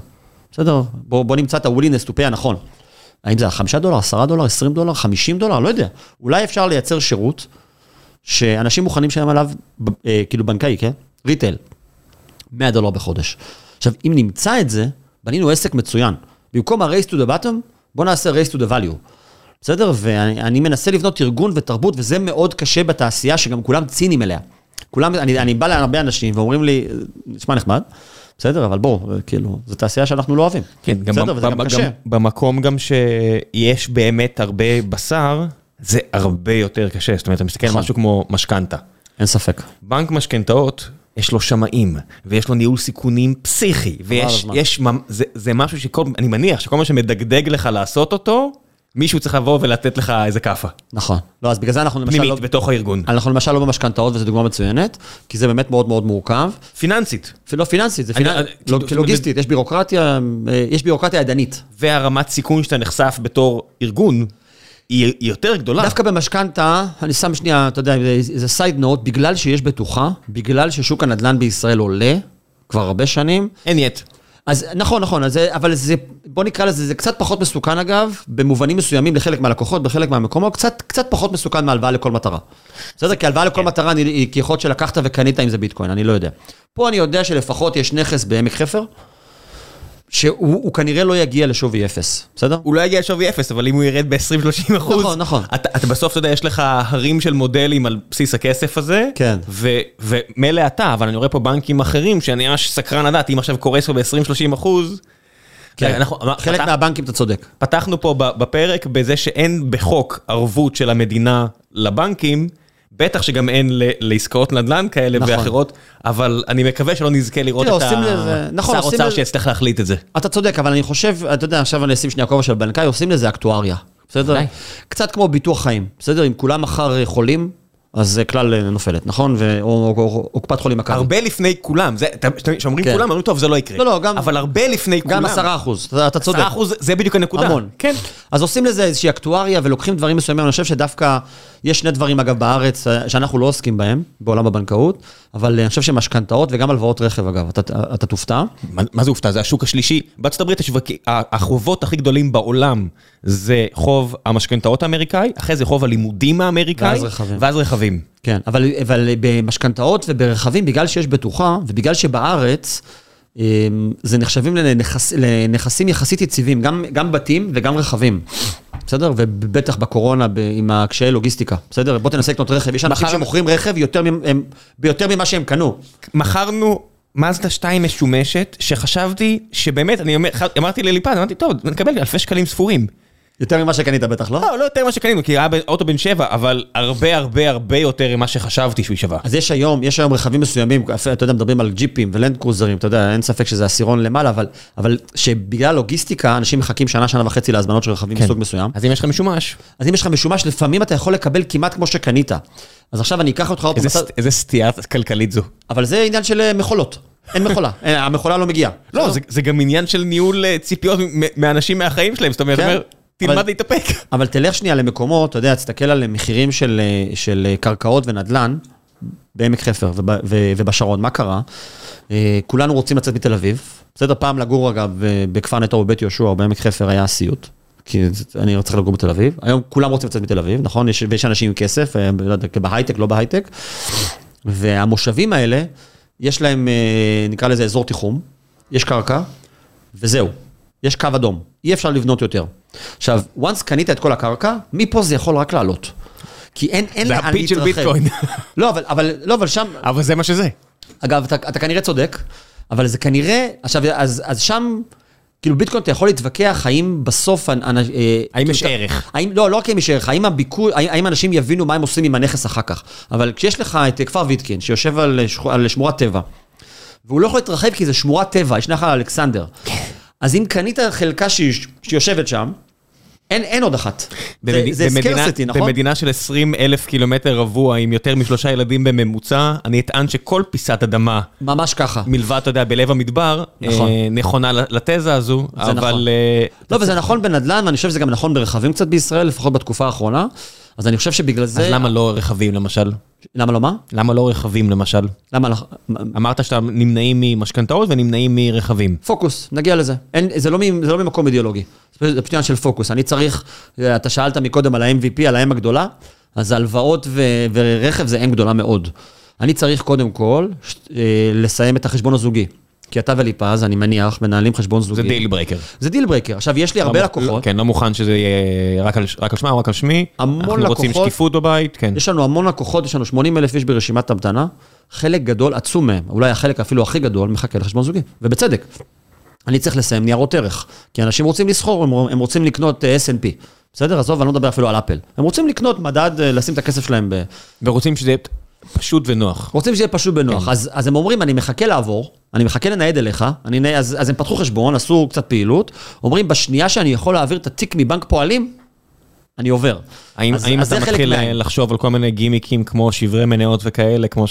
בסדר? בוא, בוא נמצא את ה-willingness to pay הנכון. האם זה 5 דולר, 10 דולר, 20 דולר, 50 דולר, לא יודע. אולי אפשר לייצר שירות שאנשים מוכנים לשלם עליו, אה, כאילו בנקאי, כן? ריטל. 100 דולר בחודש. עכשיו, אם נמצא את זה, בנינו עסק מצוין. במקום ה-race to the bottom, בוא נעשה race to the value. בסדר? ואני מנסה לבנות ארגון ותרבות, וזה מאוד קשה בתעשייה, שגם כולם ציניים אליה. כולם, אני, אני בא להרבה אנשים ואומרים לי, נשמע נחמד, בסדר, אבל בוא, כאילו, זו תעשייה שאנחנו לא אוהבים. כן, גם, בסדר, וזה גם קשה. במקום גם שיש באמת הרבה בשר, זה הרבה יותר קשה. זאת אומרת, אתה מסתכל על נכון. משהו כמו משכנתה. אין ספק. בנק משכנתאות, יש לו שמאים, ויש לו ניהול סיכונים פסיכי, ויש. יש, זה, זה משהו שכל, אני מניח שכל מה שמדגדג לך לעשות אותו, מישהו צריך לבוא ולתת לך איזה כאפה. נכון. לא, אז בגלל זה אנחנו למשל לא... פנימית, בתוך הארגון. אנחנו למשל לא במשכנתאות, וזו דוגמה מצוינת, כי זה באמת מאוד מאוד מורכב. פיננסית. לא פיננסית, זה אני- פיננ... אני- לא, אומרת, לוגיסטית, יש בירוקרטיה, אה, יש בירוקרטיה ידנית. והרמת סיכון שאתה נחשף בתור ארגון, היא יותר גדולה. דווקא במשכנתה, אני שם שנייה, אתה יודע, זה סייד נוט, בגלל שיש בטוחה, בגלל ששוק הנדל"ן בישראל עולה, כבר הרבה שנים, אין יט. אז נכון, נכון, אז אבל זה, בוא נקרא לזה, זה קצת פחות מסוכן אגב, במובנים מסוימים לחלק מהלקוחות, בחלק מהמקומות, קצת, קצת פחות מסוכן מהלוואה לכל מטרה. בסדר? כי הלוואה לכל מטרה אני- היא כי יכול להיות שלקחת וקנית אם זה ביטקוין, אני לא יודע. פה אני יודע שלפחות יש נכס בעמק חפר, שהוא הוא כנראה לא יגיע לשווי אפס, בסדר? הוא לא יגיע לשווי אפס, אבל אם הוא ירד ב-20-30 אחוז, נכון, נכון. אתה, אתה בסוף, אתה יודע, יש לך הרים של מודלים על בסיס הכסף הזה, כן. ומילא אתה, אבל אני רואה פה בנקים אחרים, שאני ממש סקרן לדעת, אם עכשיו קורס פה ב-20-30 אחוז, כן. אנחנו, חלק פתח- מהבנקים אתה צודק. פתחנו פה בפרק בזה שאין בחוק ערבות של המדינה לבנקים, בטח שגם אין לעסקאות נדל"ן כאלה נכון. ואחרות, אבל אני מקווה שלא נזכה לראות תראה, את לזה- נכון, אוצר שיצטרך להחליט את זה. אתה צודק, אבל אני חושב, אתה יודע, עכשיו אני אשים שנייה כובע של בנקאי, עושים לזה אקטואריה. בסדר? קצת כמו ביטוח חיים, בסדר? אם כולם מחר חולים, אז זה כלל אה, נופלת, נכון? ו- או, או, או, או קופת חולים מכבי. הרבה לפני כולם, כשאומרים כן. כולם, אומרים טוב זה לא יקרה. לא, לא, גם- אבל הרבה לפני כולם. גם עשרה אחוז, אתה, אתה צודק. עשרה אחוז זה בדיוק הנקודה. המון. כן. אז עושים לזה איזושהי אקטואריה ולוקחים דברים מסוימים, אני חושב שדווקא יש שני דברים, אגב, בארץ, אה, שאנחנו לא עוסקים בהם, בעולם הבנקאות, אבל אה, אני חושב שמשכנתאות וגם הלוואות רכב, אגב, אתה, אתה תופתע. מה מה זה הופתע? זה השוק השלישי. בארצות הברית השווקים- ה- החובות הכי גדולים בעולם זה חוב המשכנתאות האמריקאי, אחרי זה חוב הלימודים האמריקאי, ואז רכבים. ואז רכבים. כן, אבל, אבל במשכנתאות וברכבים, בגלל שיש בטוחה, ובגלל שבארץ, אה, זה נחשבים לנכס, לנכסים יחסית יציבים, גם, גם בתים וגם רכבים. בסדר? ובטח בקורונה ב, עם הקשיי לוגיסטיקה. בסדר? בוא תנסה לקנות רכב. יש אנשים מחר- שמוכרים רכב יותר, מ- הם, ביותר ממה שהם קנו. מכרנו מזדה 2 משומשת, שחשבתי שבאמת, אני אומר, אמרתי לליפז, אמרתי, טוב, נקבל אלפי שקלים ספורים. יותר ממה שקנית בטח, לא? לא, לא יותר ממה שקנינו, כי היה אוטו בן 7, אבל הרבה הרבה הרבה יותר ממה שחשבתי שהוא שווה. אז יש היום, יש היום רכבים מסוימים, אתה יודע, מדברים על ג'יפים ולנד קרוזרים, אתה יודע, אין ספק שזה עשירון למעלה, אבל, אבל שבגלל לוגיסטיקה, אנשים מחכים שנה, שנה וחצי להזמנות של רכבים כן. מסוג מסוים. אז אם יש לך משומש, אז אם יש לך משומש, לפעמים אתה יכול לקבל כמעט כמו שקנית. אז עכשיו אני אקח אותך עוד איזה ס- איזה סטייה כלכלית זו. אבל זה עניין של אה, מכולות. אין מכולה, אה, המכולה לא מגיעה. לא, זה- זה גם עניין של ניהול אה, ציפיות מאנשים מהחיים שלהם, זאת אומרת, כן, תלמד להתאפק. אבל תלך שנייה למקומות, אתה יודע, תסתכל על מחירים של, אה, אה, קרקעות ונדל"ן בעמק חפר ובשרון, מה קרה? אה, כולנו רוצים לצאת מתל אביב. בסדר, פעם לגור אגב בכפר נטו בבית יהושע או בעמק חפר היה סיוט. כי אני צריך לגור בתל אביב. היום כולם רוצים לצאת מתל אביב, נכון? יש, ויש אנשים עם כסף, לא בהייטק, לא בהייטק. והמושבים האלה, יש להם, נקרא לזה אזור תיחום, יש קרקע, וזהו. יש קו אדום, אי אפשר לבנות יותר. עכשיו, once קנית את כל הקרקע, מפה זה יכול רק לעלות. כי אין, אין זה לאן הפיץ של להתרחב. ביטקוין. לא, אבל, אבל, לא, אבל שם, אבל זה מה שזה. אגב, אתה, אתה כנראה צודק, אבל זה כנראה, עכשיו, אז, אז שם, כאילו ביטקוין אתה יכול להתווכח האם בסוף, אנ- אה, האם יש אתה- ערך? האם, לא, לא רק אם יש ערך, האם הביקור, האם, האם אנשים יבינו מה הם עושים עם הנכס אחר כך. אבל כשיש לך את אה, כפר ויטקין, שיושב על, אה, שכו- על שמורת טבע, והוא לא יכול להתרחב כי זה שמורת טבע, יש נחל אלכסנדר. אז אם קנית חלקה שיושבת שם, אין, אין עוד אחת. זה, במד- זה במדינה- סקרסיטי, נכון? במדינה של 20 אלף קילומטר רבוע עם יותר משלושה ילדים בממוצע, אני אטען שכל פיסת אדמה, ממש ככה. מלבד, אתה יודע, בלב המדבר, נכון. אה, נכונה לתזה הזו, נכון. אבל... אה, לא, וזה נכון בנדל"ן, ואני חושב שזה גם נכון ברכבים קצת בישראל, לפחות בתקופה האחרונה. אז אני חושב שבגלל זה... אז למה לא רכבים למשל? למה לא מה? למה לא רכבים למשל? למה לא... אמרת שאתה נמנעים ממשכנתאות ונמנעים מרכבים. פוקוס, נגיע לזה. אין, זה, לא, מ- זה לא ממקום אידיאולוגי. זה פשוט עניין של פוקוס. אני צריך, אתה שאלת מקודם על ה-MVP, על ה-M הגדולה, אז הלוואות ו- ורכב זה M גדולה מאוד. אני צריך קודם כל ש- אה, לסיים את החשבון הזוגי. כי אתה וליפז, אני מניח, מנהלים חשבון זוגי. זה deal breaker. זה deal breaker. עכשיו, יש לי הרבה לא- לקוחות. כן, לא מוכן שזה יהיה רק על רק על שמם, רק על שמי. המון אנחנו רוצים לקוחות. שקיפות בבית, כן. יש לנו המון לקוחות, יש לנו 80 אלף איש ברשימת המתנה, חלק גדול, עצום מהם, אולי החלק אפילו הכי גדול, מחכה לחשבון זוגי, ובצדק. אני צריך לסיים ניירות ערך, כי אנשים רוצים לסחור, הם, הם רוצים לקנות אה, S&P. בסדר? עזוב, אני לא מדבר אפילו על אפל. הם רוצים לקנות מדד, אה, לשים את הכסף שלהם ב... ורוצים שזה יהיה פשוט ונוח. רוצים שיהיה פשוט בנוח. אז, אז הם אומרים, אני מחכה לעבור, אני מחכה לנייד אליך, אני, אז, אז הם פתחו חשבון, עשו קצת פעילות, אומרים, בשנייה שאני יכול להעביר את התיק מבנק פועלים, אני עובר. האם אז- האם אז אתה מתחיל מה- אה, לחשוב על כל מיני גימיקים כמו שברי מניות וכאלה, כמו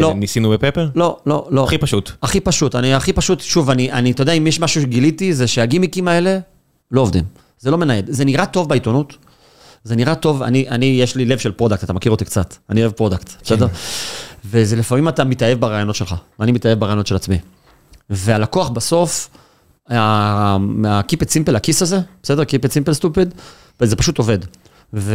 לא. שניסינו בפפר? לא, לא, לא. הכי פשוט. הכי פשוט, אני הכי פשוט, שוב, אני, אני, אתה יודע, אם יש משהו שגיליתי, זה שהגימיקים האלה לא עובדים. זה לא מנייד. זה נראה טוב בעיתונות, זה נראה טוב, אני, אני, יש לי לב של product, אתה מכיר אותי קצת, אני אוהב product, בסדר? וזה לפעמים אתה מתאהב ברעיונות שלך, ואני מתאהב ברעיונות של עצמי. והלקוח בסוף, מה-keep it simple, ה KISS הזה, בסדר? keep it simple stupid, וזה פשוט עובד. ו...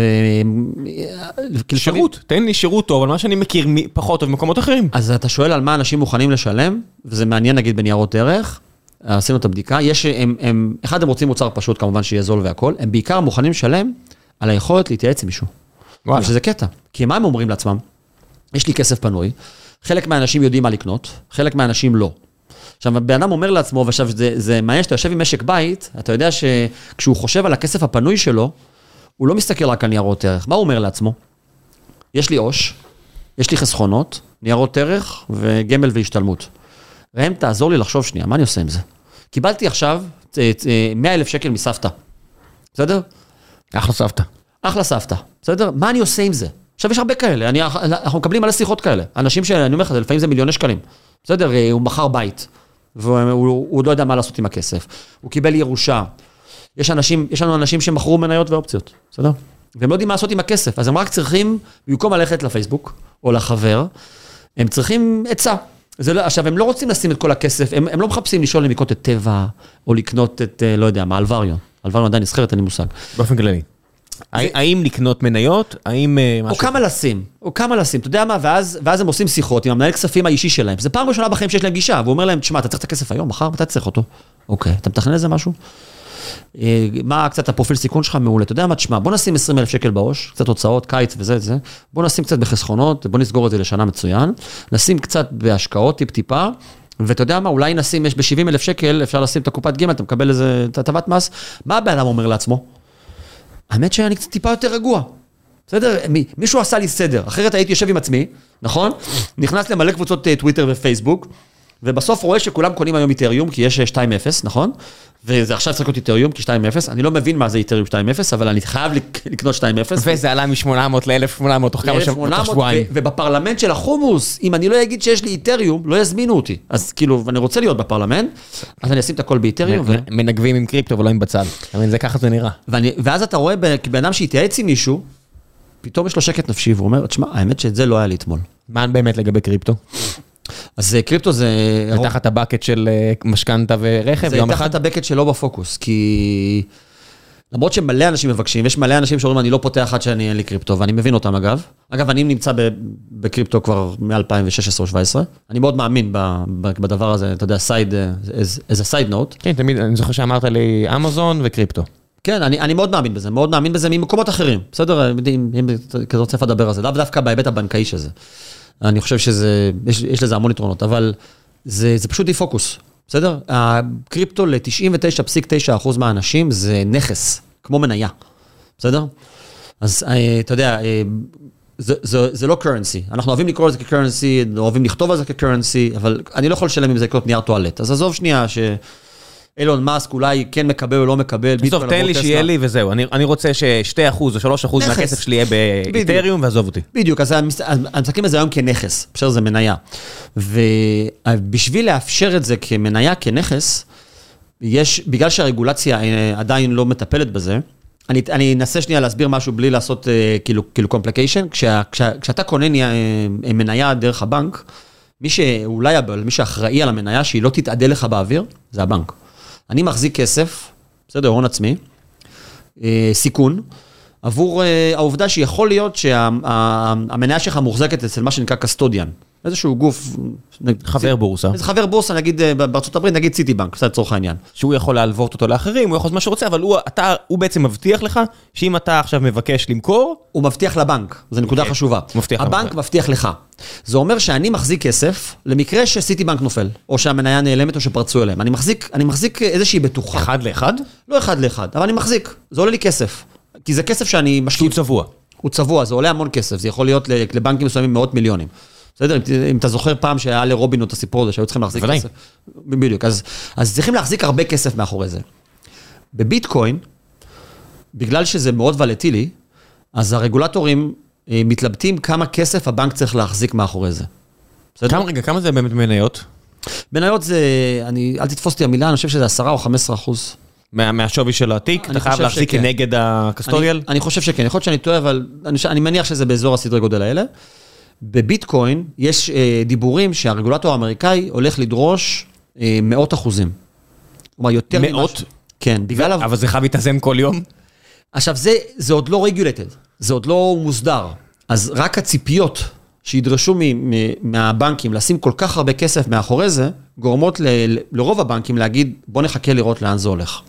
לפעמים- שירות, תן לי שירות טוב על מה שאני מכיר פחות טוב במקומות אחרים. אז אתה שואל על מה אנשים מוכנים לשלם, וזה מעניין נגיד בניירות ערך, עשינו את הבדיקה, יש, הם, הם, אחד הם רוצים מוצר פשוט כמובן שיהיה זול והכל, הם בעיקר מוכנים לשלם על היכולת להתייעץ עם מישהו. וואלה. שזה קטע, כי מה הם אומרים לעצמם? יש לי כסף פנוי, חלק מהאנשים יודעים מה לקנות, חלק מהאנשים לא. עכשיו, הבן אדם אומר לעצמו, ועכשיו זה, זה מעניין שאתה יושב עם משק בית, אתה יודע שכשהוא חושב על הכסף הפנוי שלו, הוא לא מסתכל רק על ניירות ערך. מה הוא אומר לעצמו? יש לי עו"ש, יש לי חסכונות, ניירות ערך וגמל והשתלמות. ראם, תעזור לי לחשוב שנייה, מה אני עושה עם זה? קיבלתי עכשיו אה, אה, 100 אלף שקל מסבתא, בסדר? אחלה סבתא. אחלה סבתא, בסדר? מה אני עושה עם זה? עכשיו, יש הרבה כאלה, אני, אנחנו מקבלים מלא שיחות כאלה. אנשים שאני אומר לך, לפעמים זה מיליוני שקלים. בסדר, אה, הוא מכר בית, והוא הוא, הוא עוד לא יודע מה לעשות עם הכסף. הוא קיבל ירושה. יש אנשים, יש לנו אנשים שמכרו מניות ואופציות, בסדר? והם לא יודעים מה לעשות עם הכסף, אז הם רק צריכים, במקום ללכת לפייסבוק או לחבר, הם צריכים עצה. זה לא, עכשיו, הם לא רוצים לשים את כל הכסף, הם, הם לא מחפשים לשאול אם לקנות את טבע, או לקנות את, אה, לא יודע מה, אלווריון. אלווריון עדיין נסחרת, אין לי מושג. באופן כללי. האם לקנות מניות? האם אה, או משהו... כמה לשים, או כמה לשים, אתה יודע מה, ואז, ואז הם עושים שיחות עם המנהל כספים האישי שלהם. זה פעם ראשונה בחיים שיש להם גישה, והוא אומר להם, תשמע, אתה צריך את הכסף היום, מחר, מתי צריך אותו? אוקיי, אתה מתכנן לזה משהו? אה, מה קצת הפרופיל סיכון שלך? מעולה. אתה יודע מה, תשמע, בוא נשים 20 אלף שקל בעו"ש, קצת הוצאות, קיץ וזה, זה. בוא נשים קצת בחסכונות, בוא נסגור את זה לשנה מצוין. נשים קצת בהשקעות טיפ-טיפה. ואתה יודע מה, אולי נשים, יש ב-70 אלף שקל, אפשר לשים את הקופת גמל, אתה מקבל איזה הטבת מס. מה הבן אדם אומר לעצמו? האמת שאני קצת טיפה יותר רגוע. בסדר? מי- מישהו עשה לי סדר, אחרת הייתי יושב עם עצמי, נכון? נכנס למלא קבוצות אה, טוויטר ופייסבוק, ובסוף רואה שכולם קונים היום איתריום, כי יש 2.0, נכון? וזה עכשיו צריך להיות איתריום, כי 2.0, אני לא מבין מה זה איתריום 2.0, אבל אני חייב לק- לקנות 2.0. וזה עלה מ-800 ל-1800 תוך כמה שבועות, תוך 1800, שבועיים. ובפרלמנט של החומוס, אם אני לא אגיד שיש לי איתריום, לא יזמינו אותי. אז כאילו, ואני רוצה להיות בפרלמנט, אז אני אשים את הכל באיתריום, מנגבים עם קריפטו ולא עם בצל. זה ככה זה נראה. ואני, ואז אתה רואה ב- בן אדם שהתייעץ עם מישהו, פתאום יש לו שקט נפשי, והוא אומר, תשמע, האמת שאת זה לא היה לי אתמול. מה באמת לגבי קריפטו? אז אה, קריפטו זה... זה תחת ה bucket של אה, משכנתה ורכב, זה תחת? ה bucket שלא בפוקוס, כי... למרות שמלא אנשים מבקשים, יש מלא אנשים שאומרים, אני לא פותח עד שאני אין לי קריפטו, ואני מבין אותם אגב. אגב, אני נמצא בקריפטו כבר מ-2016 או 2017. אני מאוד מאמין בדבר הזה, אתה יודע, side, as a side note. כן, תמיד, אני זוכר שאמרת לי אמזון וקריפטו. כן, אני, אני מאוד מאמין בזה, מאוד מאמין בזה ממקומות אחרים. בסדר, אם, אם, אם אתה רוצה לדבר על זה, לאו דווקא בהיבט הבנקאי של זה. אני חושב שזה, יש, יש לזה המון יתרונות, אבל זה, זה פשוט די-פוקוס, בסדר? הקריפטו ל-99.9% מהאנשים זה נכס, כמו מניה, בסדר? אז אה, אתה יודע, אה, זה, זה, זה לא currency, אנחנו אוהבים לקרוא לזה כ-currency, אוהבים לכתוב על זה כ-currency, אבל אני לא יכול לשלם עם זה לקנות נייר טואלט. אז עזוב שנייה ש... אילון מאסק אולי כן מקבל או לא מקבל, בסוף תן לי. שיהיה לי וזהו, אני אני רוצה ש-2% או 3% נכס. מהכסף שלי יהיה באיתריום ועזוב אותי. בדיוק, אז המס- אז מסתכלים על זה היום כנכס, בסדר, זה מניה. ובשביל לאפשר את זה כמניה, כנכס, יש, בגלל שהרגולציה אה, עדיין לא מטפלת בזה, אני, אני אנסה שנייה להסביר משהו בלי לעשות אה, כאילו, כאילו complication. כשה, כשה, כשאתה קונה מני- אה, מניה דרך הבנק, מי שאולי, מי שאחראי על המניה, שהיא לא תתאדה לך באוויר, זה הבנק. אני מחזיק כסף, בסדר, הון עצמי, אה, סיכון, עבור אה, העובדה שיכול להיות שהמניה שלך מוחזקת אצל מה שנקרא קסטודיאן, איזשהו גוף... חבר בורסה. איזה חבר בורסה, נגיד אה, בארצות הברית, נגיד סיטי בנק, בסדר, לצורך העניין. שהוא יכול להלוות אותו לאחרים, הוא יכול לעשות מה שהוא רוצה, אבל הוא, אתה, הוא בעצם מבטיח לך שאם אתה עכשיו מבקש למכור, הוא מבטיח לבנק, זו נקודה כן, חשובה. מבטיח הבנק לבנק. מבטיח לך. זה אומר שאני מחזיק כסף למקרה שסיטי בנק נופל, או שהמניה נעלמת או שפרצו אליהם. אני מחזיק, אני מחזיק איזושהי בטוחה. אחד לאחד, לא אחד לאחד, אבל אני מחזיק, זה עולה לי כסף. כי זה כסף שאני משקיע. שהוא צבוע. הוא צבוע, זה עולה המון כסף, זה יכול להיות לבנקים מסוימים מאות מיליונים. בסדר? אם, ת- אם אתה זוכר פעם שהיה לרובינות את הסיפור הזה, שהיו צריכים להחזיק. כסף. בדיוק, אז, אז צריכים להחזיק הרבה כסף מאחורי זה. בביטקוין, בגלל שזה מאוד ולטילי, אז הרגולטורים אה, מתלבטים כמה כסף הבנק צריך להחזיק מאחורי זה. בסדר? כמה, רגע, כמה זה באמת מניות? מניות זה, אני, אל תתפוס אותי המילה, אני חושב שזה 10 או 15 אחוז. מה, מהשווי של התיק? אתה חייב להחזיק שכן. כנגד הקסטודיאל? אני, אני חושב שכן, יכול להיות שאני טועה, אבל אני, אני מניח שזה באזור הסדרי גודל האלה. בביטקוין יש אה, דיבורים שהרגולטור האמריקאי הולך לדרוש אה, מאות אחוזים. כלומר, יותר ממה מאות? ש- כן, בגלל... ה- אבל זה חייב להתאזן כל יום? עכשיו, זה, זה עוד לא רגולטד, זה עוד לא מוסדר. אז רק הציפיות שידרשו מ, מ, מהבנקים לשים כל כך הרבה כסף מאחורי זה, גורמות ל, ל- לרוב הבנקים להגיד, בוא נחכה לראות לאן זה הולך.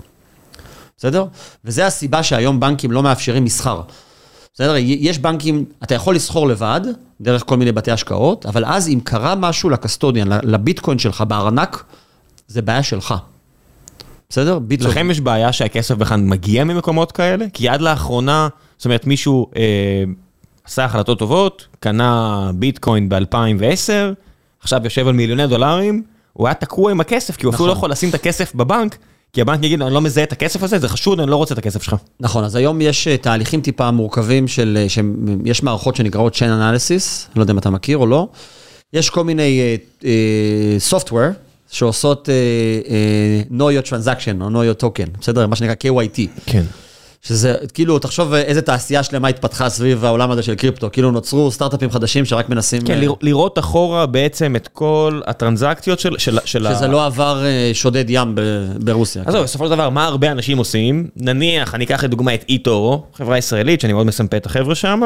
בסדר? וזה הסיבה שהיום בנקים לא מאפשרים מסחר. בסדר? יש בנקים, אתה יכול לסחור לבד, דרך כל מיני בתי השקעות, אבל אז אם קרה משהו לקסטודיאן, לביטקוין שלך בארנק, זה בעיה שלך. בסדר? ביטקוין. לכם יש בעיה שהכסף בכלל מגיע ממקומות כאלה? כי עד לאחרונה, זאת אומרת, מישהו אה, עשה החלטות טובות, קנה ביטקוין ב-2010, עכשיו יושב על מיליוני דולרים, הוא היה תקוע עם הכסף, כי הוא אפילו נכון. לא יכול לשים את הכסף בבנק, כי הבנק יגיד, אני לא מזהה את הכסף הזה, זה חשוד, אני לא רוצה את הכסף שלך. נכון, אז היום יש אה, תהליכים טיפה מורכבים של, אה, שיש מערכות שנקראות Chain Analysis, לא יודע אם אתה מכיר או לא. יש כל מיני uh, uh, software שעושות uh, uh, know your transaction או know your token, בסדר? מה שנקרא KYT. כן. שזה, כאילו, תחשוב איזה תעשייה שלמה התפתחה סביב העולם הזה של קריפטו. כאילו נוצרו סטארט-אפים חדשים שרק מנסים... כן, אה, לראות- אחורה בעצם את כל הטרנזקציות של... של- של ה- שזה לא עבר אה, שודד ים ב- ברוסיה. עזוב, בסופו של דבר, מה הרבה אנשים עושים? נניח, אני אקח לדוגמה את איטורו, חברה ישראלית, שאני מאוד מסמפה את החבר'ה שם,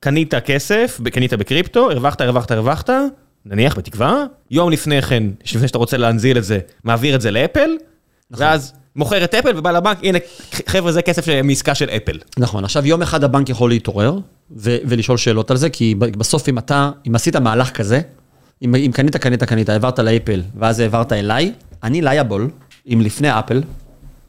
קנית כסף, קנית בקריפטו, הרווחת, הרווחת, הרווחת, נניח, בתקווה, יום לפני כן, לפני שאתה רוצה להנזיל את זה, מעביר את זה לאפל, ואז מוכר את אפל ובא לבנק, הנה, חבר'ה, זה כסף מעסקה של אפל. נכון, עכשיו יום אחד הבנק יכול להתעורר ולשאול שאלות על זה, כי בסוף אם אתה, אם עשית מהלך כזה, אם, אם קנית, קנית, קנית, העברת לאפל, ואז העברת אליי, אני liable, אם לפני אפל,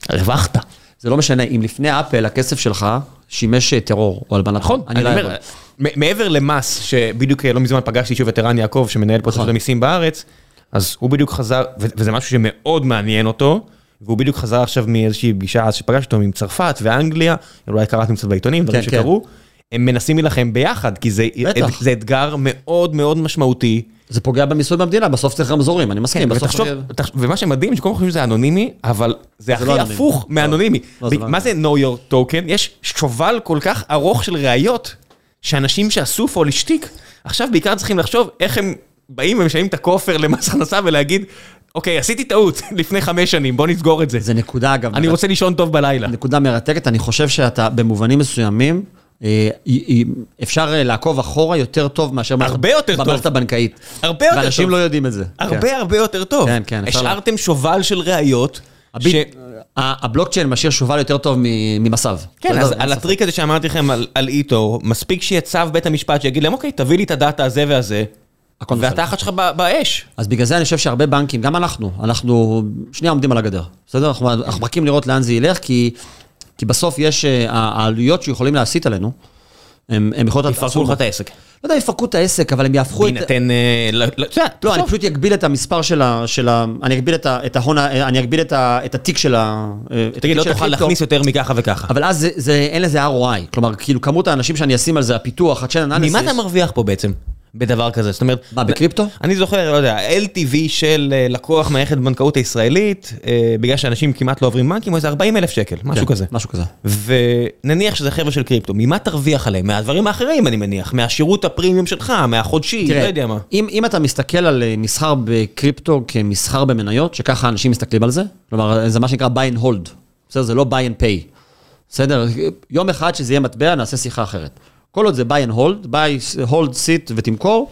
הרווחת. זה לא משנה, אם לפני אפל הכסף שלך שימש אה, טרור או הלבנת נכון, הון, אני אומר, מעבר למס, שבדיוק לא מזמן פגשתי שוב את ערן יעקב, שמנהל פה את נכון. רשות המיסים בארץ, אז הוא בדיוק חזר, וזה משהו שמאוד מעניין אותו, והוא בדיוק חזר עכשיו מאיזושהי פגישה אז שפגשתי אותו עם צרפת ואנגליה, אולי קראתם קצת בעיתונים, דברים כן, כן. שקרו, הם מנסים להילחם ביחד, כי זה, בטח. זה אתגר מאוד מאוד משמעותי. זה פוגע במיסוי במדינה, בסוף צריך רמזורים, אני מסכים. בסוף... כן, ותחשוב, תחשוב- ומה שמדהים, שכולם חושבים שזה אנונימי, אבל זה הכי לא אנונימי. הפוך לא. מאנונימי. לא, זה לא מה זה know your token? יש שובל כל כך ארוך של ראיות, שאנשים שעשו פולישטיק, עכשיו בעיקר צריכים לחשוב איך הם באים ומשלמים את הכופר למס הכנסה ולהגיד, אוקיי, עשיתי טעות לפני חמש שנים, בוא נסגור את זה. זה נקודה, אגב. אני רוצה לישון טוב בלילה. נקודה מרתקת, אני חושב שאתה במובנים מסוימים, אה, אפשר אה, לעקוב אחורה יותר טוב מאשר במערכת- הרבה יותר טוב. במערכת הבנקאית. הרבה יותר ואנשים טוב. לא יודעים את זה. כן. הרבה הרבה יותר טוב. כן, כן, השארתם שובל של ראיות. הבלוקצ'יין משאיר שובל יותר טוב ממס"ב. כן? אז אין על. הטריק הזה שאמרתי לכם על- על איטו, מספיק שיהיה צו בית המשפט שיגיד להם, אוקיי, תביא לי את הדאטה הזה והזה, הכל נופל. והתחת שלך באש. אז בגלל זה אני חושב שהרבה בנקים, גם אנחנו, אנחנו שנייה עומדים על הגדר, בסדר? אנחנו, מחכים לראות לאן זה ילך, כי, כי בסוף יש, אה, העלויות שיכולים להסיט עלינו, הם, הם. להיות יפרקו. לך את העסק. לא יודע, יפרקו את העסק, אבל הם יהפכו את... בהינתן... אה, ל- ל- אתה יודע, לא, אני פשוט אגביל את המספר של ה... של ה אני אגביל את, ה, את ההון, אני אגביל את, ה, את התיק של ה... את תגיד, לא תוכל. להכניס יותר מככה וככה. אבל אז זה, זה, אין לזה ROI. כלומר, כאילו, כמות האנשים שאני אשים על זה, הפיתוח, analysis... ממה אתה מרוויח פה בעצם? בדבר כזה, זאת אומרת... מה, בקריפטו? אני זוכר, לא יודע, LTV של אה, לקוח מערכת בנקאות הישראלית, אה, בגלל שאנשים כמעט לא עוברים בנקים, הוא איזה 40 אלף שקל, משהו כן, כזה. משהו כזה. ונניח שזה חבר'ה של קריפטו, ממה תרוויח עליהם? מהדברים האחרים, אני מניח, מהשירות הפרימיום שלך, מהחודשי, לא יודע מה. אם, אם אתה מסתכל על אה, מסחר בקריפטו כמסחר במניות, שככה אנשים מסתכלים על זה, כלומר, זה מה שנקרא buy and hold, בסדר? זה לא buy and pay. בסדר? יום אחד שזה יהיה מטבע, נעשה שיחה אחרת. כל עוד זה buy and hold, buy, hold, sit ותמכור,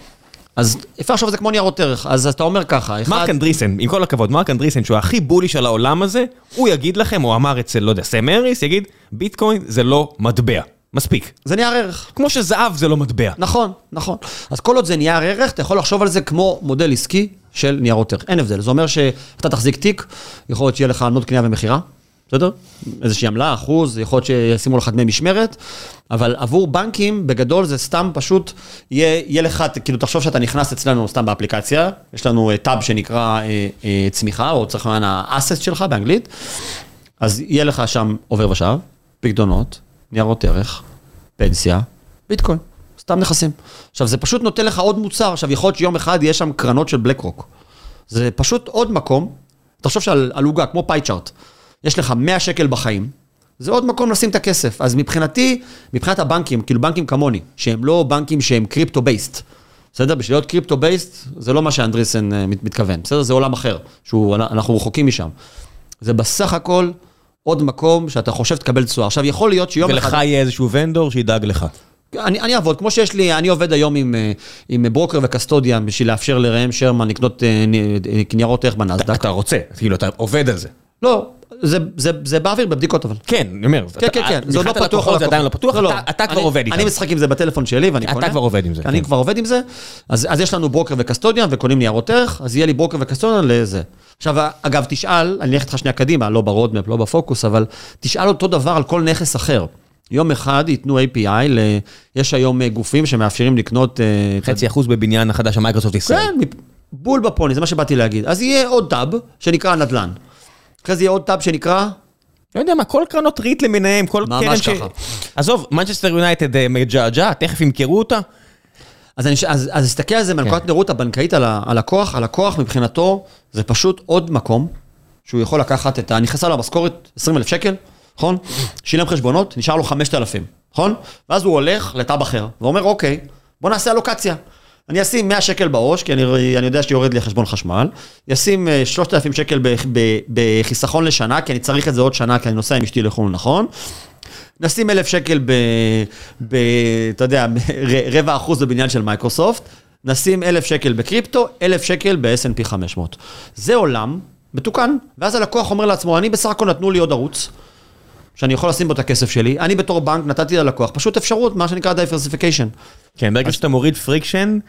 אז אפשר לחשוב על זה כמו ניירות ערך. אז אתה אומר ככה, אחד... מרק אנדריסן, עם כל הכבוד, מרק אנדריסן, שהוא הכי בוליש על העולם הזה, הוא יגיד לכם, הוא אמר אצל, לא יודע, סם אריס, יגיד, ביטקוין זה לא מטבע. מספיק. זה נייר ערך. כמו שזהב זה לא מטבע. נכון, נכון. אז כל עוד זה נייר ערך, אתה יכול לחשוב על זה כמו מודל עסקי של ניירות ערך. אין הבדל. זה אומר שאתה תחזיק תיק, יכול להיות שיהיה לך עמלות קנייה ומכירה, בסדר? איזושהי עמלה, אחוז, יכול להיות שישימו לך דמי משמרת, אבל עבור בנקים, בגדול זה סתם פשוט, יהיה, יהיה לך, כאילו תחשוב שאתה נכנס אצלנו סתם באפליקציה, יש לנו טאב שנקרא אה, אה, צמיחה, או צריך לומר ה-assets שלך באנגלית, אז יהיה לך שם עובר ושב, פקדונות, ניירות ערך, פנסיה, ביטקוין, סתם נכסים. עכשיו, זה פשוט נותן לך עוד מוצר, עכשיו, יכול להיות שיום אחד יש שם קרנות של בלק רוק. זה פשוט עוד מקום, תחשוב שעל על עוגה, כמו פאי צ'ארט, יש לך 100 שקל בחיים, זה עוד מקום לשים את הכסף. אז מבחינתי, מבחינת הבנקים, כאילו בנקים כמוני, שהם לא בנקים שהם קריפטו בייסט, בסדר? בשביל להיות קריפטו בייסט, זה לא מה שאנדריסן אה, מת- מתכוון, בסדר? זה עולם אחר, שהוא, אנחנו רחוקים משם. זה בסך הכל עוד מקום שאתה חושב תקבל תשואה. עכשיו, יכול להיות שיום אחד... ולך יהיה איזשהו ונדור שידאג לך. אני, אני אעבוד, כמו שיש לי, אני עובד היום עם, אה, עם ברוקר ו custodian בשביל לאפשר לראם שרמן לקנות אה, ניירות ערך בנסדק. אתה רוצה, כאילו, אתה עובד על זה. לא, זה, זה, זה באוויר בבדיקות אבל. כן, אני אומר. כן, כן, כן, זה עוד לא פתוח. זה עדיין לא. פתוח, לא, לא. אתה- אתה כבר אני- עובד איתם. אני משחק עם זה בטלפון שלי ואני אתה קונה. כבר עובד עם זה, אני כן. כבר עובד עם זה, אז, אז יש לנו ברוקר ו custodian וקונים ניירות ערך, אז יהיה לי ברוקר ו custodian לזה. עכשיו, אגב, תשאל, אני אלך איתך שנייה קדימה, לא ב roadmap, לא בפוקוס, אבל תשאל אותו דבר על כל נכס אחר. יום אחד ייתנו API, ל... יש היום אה, גופים שמאפשרים לקנות... אה, חצי אחוז בבניין החדש של מייקרוסופט ישראל. כן, בול בפוני, זה מה שבאתי להגיד. אז יהיה עוד tab שנקרא נדל"ן. אחרי זה יהיה עוד tab שנקרא... לא יודע מה, כל קרנות ריט למיניהם, כל ממש קרן ש... ככה. עזוב, מנצ'סטר יונייטד אה, מג'עג'ע, תכף ימכרו אותה. אז אני, אז, אז תסתכל על זה מנקודת נראות הבנקאית על הלקוח, הלקוח מבחינתו זה פשוט עוד מקום שהוא יכול לקחת את ה... נכנסה לו המשכורת 20 אלף שקל, נכון? שילם חשבונות, נשאר לו 5,000, נכון? ואז הוא הולך ל tab אחר, ואומר, אוקיי, בוא נעשה אלוקציה. אני אשים 100 שקל בעו"ש, כי אני, אני יודע שיורד לי חשבון חשמל, אשים אה, 3,000 שקל ב, ב, בחיסכון לשנה, כי אני צריך את זה עוד שנה, כי אני נוסע עם אשתי לחו"ל, נכון? נשים אלף שקל ב... ב אתה יודע, רבע אחוז בבניין של מייקרוסופט, נשים אלף שקל בקריפטו, אלף שקל ב-S&P 500. זה עולם מתוקן, ואז הלקוח אומר לעצמו, אני בסך הכל נתנו לי עוד ערוץ, שאני יכול לשים בו את הכסף שלי, אני בתור בנק נתתי ללקוח, פשוט אפשרות, מה שנקרא diversification. כן, ברגע שאתה מוריד friction,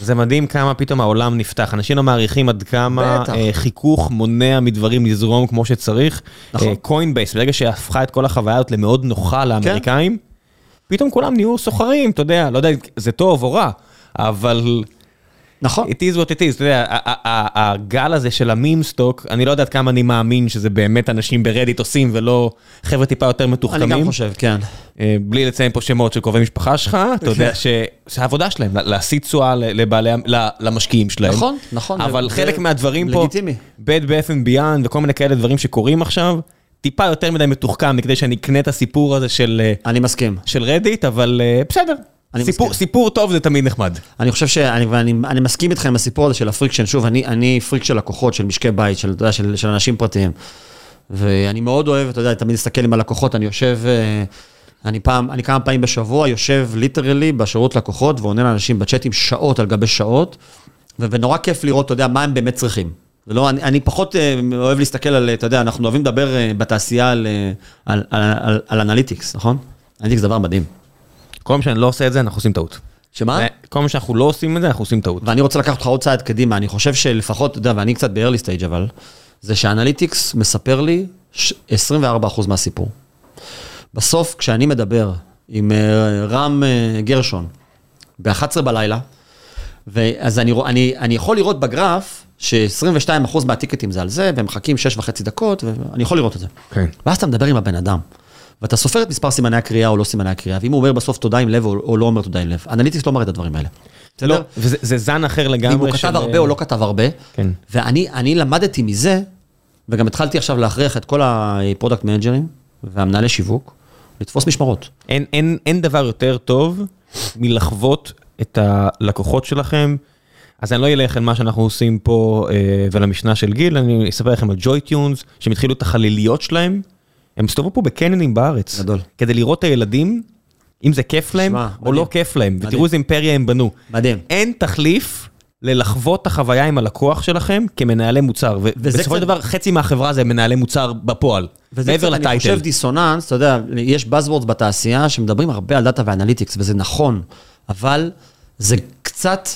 זה מדהים כמה פתאום העולם נפתח. אנשים לא מעריכים עד כמה בטח. אה, חיכוך מונע מדברים לזרום כמו שצריך. נכון. קוינבייס, ברגע שהפכה את כל החוויה הזאת למאוד נוחה לאמריקאים, פתאום כולם נהיו סוחרים, אתה יודע, לא יודע אם זה טוב או רע, אבל נכון. It is what it is, אתה יודע, הגל הזה של המים-סטוק, אני לא יודע עד כמה אני מאמין שזה באמת אנשים ברדיט עושים ולא חבר'ה טיפה יותר מתוחכמים. אני גם חושב, כן. אה, בלי לציין פה שמות של קרובי משפחה שלך, אתה יודע שזה העבודה שלהם, לה- להשיא תשואה לבעלי, למשקיעים שלהם. נכון, נכון. אבל חלק מהדברים פה, לגיטימי. bed bath and beyond וכל מיני כאלה דברים שקורים עכשיו, טיפה יותר מדי מתוחכם מכדי שאני אקנה את הסיפור הזה של, אה, אני מסכים. של רדיט, אבל אה, בסדר. אני סיפור. סיפור טוב זה תמיד נחמד. אני חושב שאני ואני, אני מסכים איתך עם הסיפור הזה של ה friction. שוב, אני, אני פריק של לקוחות, של משקי בית, של, יודע, של, של אנשים פרטיים. ואני מאוד אוהב, אתה יודע, תמיד להסתכל עם הלקוחות, אני יושב, אה, אני פעם, אני כמה פעמים בשבוע יושב literally בשירות לקוחות ועונה לאנשים בצ'אטים שעות על גבי שעות, ונורא כיף לראות, אתה יודע, מה הם באמת צריכים. זה לא, אני, אני פחות אה, אוהב להסתכל על, אתה יודע, אנחנו אוהבים לדבר אה, בתעשייה על, על, על, על, על analytics, נכון? analytics זה דבר מדהים. כל מה שאני לא עושה את זה, אנחנו עושים טעות. שמה? כל מה שאנחנו לא עושים את זה, אנחנו עושים טעות. ואני רוצה לקחת אותך עוד צעד קדימה, אני חושב שלפחות, אתה יודע, ואני קצת ב-early stage אבל, זה ש analytics מספר לי ש- 24% מהסיפור. בסוף, כשאני מדבר עם אה, רם אה, גרשון ב-11 בלילה, ואז אני, אני, אני יכול לראות בגרף ש-22% מהטיקטים זה על זה, והם מחכים 6 וחצי דקות, ואני יכול לראות את זה. כן. ואז אתה מדבר עם הבן אדם, ואתה סופר את מספר סימני הקריאה או לא סימני הקריאה, ואם הוא אומר בסוף תודה עם לב או, או לא אומר תודה עם לב. analytics לא מראה את הדברים האלה. לא, בסדר? וזה זה זן אחר לגמרי. אם הוא כתב של- הרבה או לא כתב הרבה. כן. ואני אני למדתי מזה, וגם התחלתי עכשיו להכריח את כל ה product מנג'רים והמנהלי שיווק, לתפוס משמרות. אין, אין, אין דבר יותר טוב מלחוות את הלקוחות שלכם. אז אני לא אלך על מה שאנחנו עושים פה אה, ולמשנה של גיל, אני אספר לכם על JoyTunes, שהם התחילו את החליליות שלהם, הם הסתובבו פה בקניונים בארץ. גדול. כדי לראות את הילדים, אם זה כיף להם שמע, או מדהים. לא כיף להם, מדהים. ותראו איזה אימפריה הם בנו. מדהים. אין תחליף ללחוות את החוויה עם הלקוח שלכם כמנהלי מוצר, ובסופו של דבר חצי מהחברה זה מנהלי מוצר בפועל, וזה מעבר קצת, אני לטייטל. חושב דיסוננס, אתה יודע, יש Buzzwords בתעשייה שמדברים הרבה על דאטה ו analytics, וזה נכון, אבל זה קצת,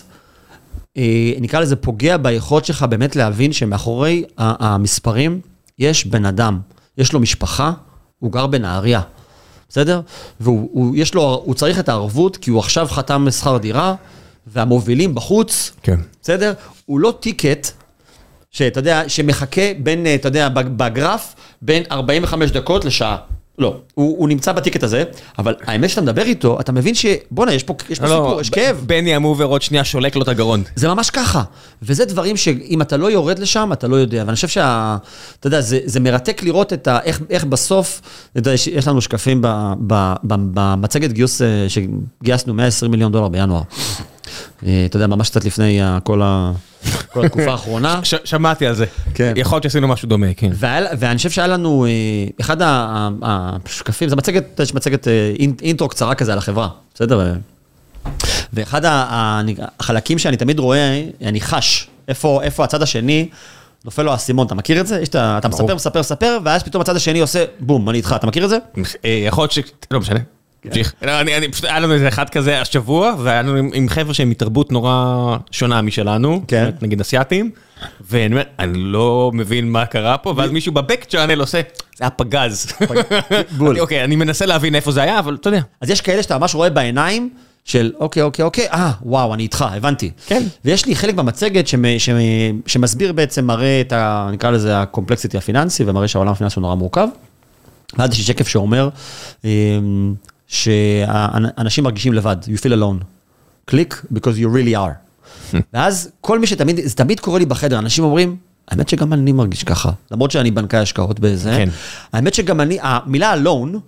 אה, נקרא לזה פוגע ביכולת שלך באמת להבין שמאחורי המספרים יש בן אדם, יש לו משפחה, הוא גר בנהריה, בסדר? והוא הוא, יש לו, הוא צריך את הערבות כי הוא עכשיו חתם שכר דירה, והמובילים בחוץ, כן. בסדר? הוא לא טיקט שאתה יודע, שמחכה בין, אתה יודע, בגרף, בין 45 דקות לשעה. לא, הוא, הוא נמצא בטיקט הזה, אבל האמת שאתה מדבר איתו, אתה מבין שבואנה, יש פה, יש פה לא, סיפור, יש כאב. בני המובר עוד שנייה שולק לו את הגרון. זה ממש ככה. וזה דברים שאם אתה לא יורד לשם, אתה לא יודע. ואני חושב שה... אתה יודע, זה, זה מרתק לראות את ה... איך, איך בסוף, אתה יודע, יש, יש לנו שקפים במצגת גיוס, אה, שגייסנו 120 מיליון דולר בינואר. אה, אתה יודע, ממש קצת לפני כל, התקופה האחרונה. שמעתי על זה. כן. יכול להיות שעשינו משהו דומה, כן. ואני חושב שהיה לנו, אה, אחד השקפים, זה מצגת, יש מצגת אה, אינ- אינטרו קצרה כזה על החברה, בסדר? ואחד החלקים שאני תמיד רואה, אני חש, איפה, איפה הצד השני, נופל לו האסימון, אתה מכיר את זה? יש את ה- אתה מספר. מספר, מספר, ואז פתאום הצד השני עושה, בום, אני איתך, אתה מכיר את זה? יכול להיות ש... לא משנה. תמשיך. לא, אני, אני, פשוט היה לנו איזה אחד כזה השבוע, והיה לנו עם, עם חבר'ה שהם מתרבות נורא שונה משלנו, כן. נגיד אסיאתים, ואני אומר, אני לא מבין מה קרה פה, ואז מישהו בבק צ'אנל עושה, זה היה פגז. בול. אוקיי, אני מנסה להבין איפה זה היה, אבל אתה יודע. אז יש כאלה שאתה ממש רואה בעיניים של אוקיי, אוקיי, אוקיי, אה, וואו, אני איתך, הבנתי. כן. ויש לי חלק במצגת שמ, שמ, שמסביר בעצם, מראה את ה... נקרא לזה הקומפלקסיטי הפיננסי, ומראה שהעולם הפיננסי הוא נורא מורכב. ואז יש לי שקף שאומר אמ, שאנשים מרגישים לבד, you feel alone. click because you really are. ואז כל מי שתמיד, זה תמיד קורה לי בחדר, אנשים אומרים, האמת שגם אני מרגיש ככה, למרות שאני בנקאי השקעות בזה. כן. האמת שגם אני, המילה alone,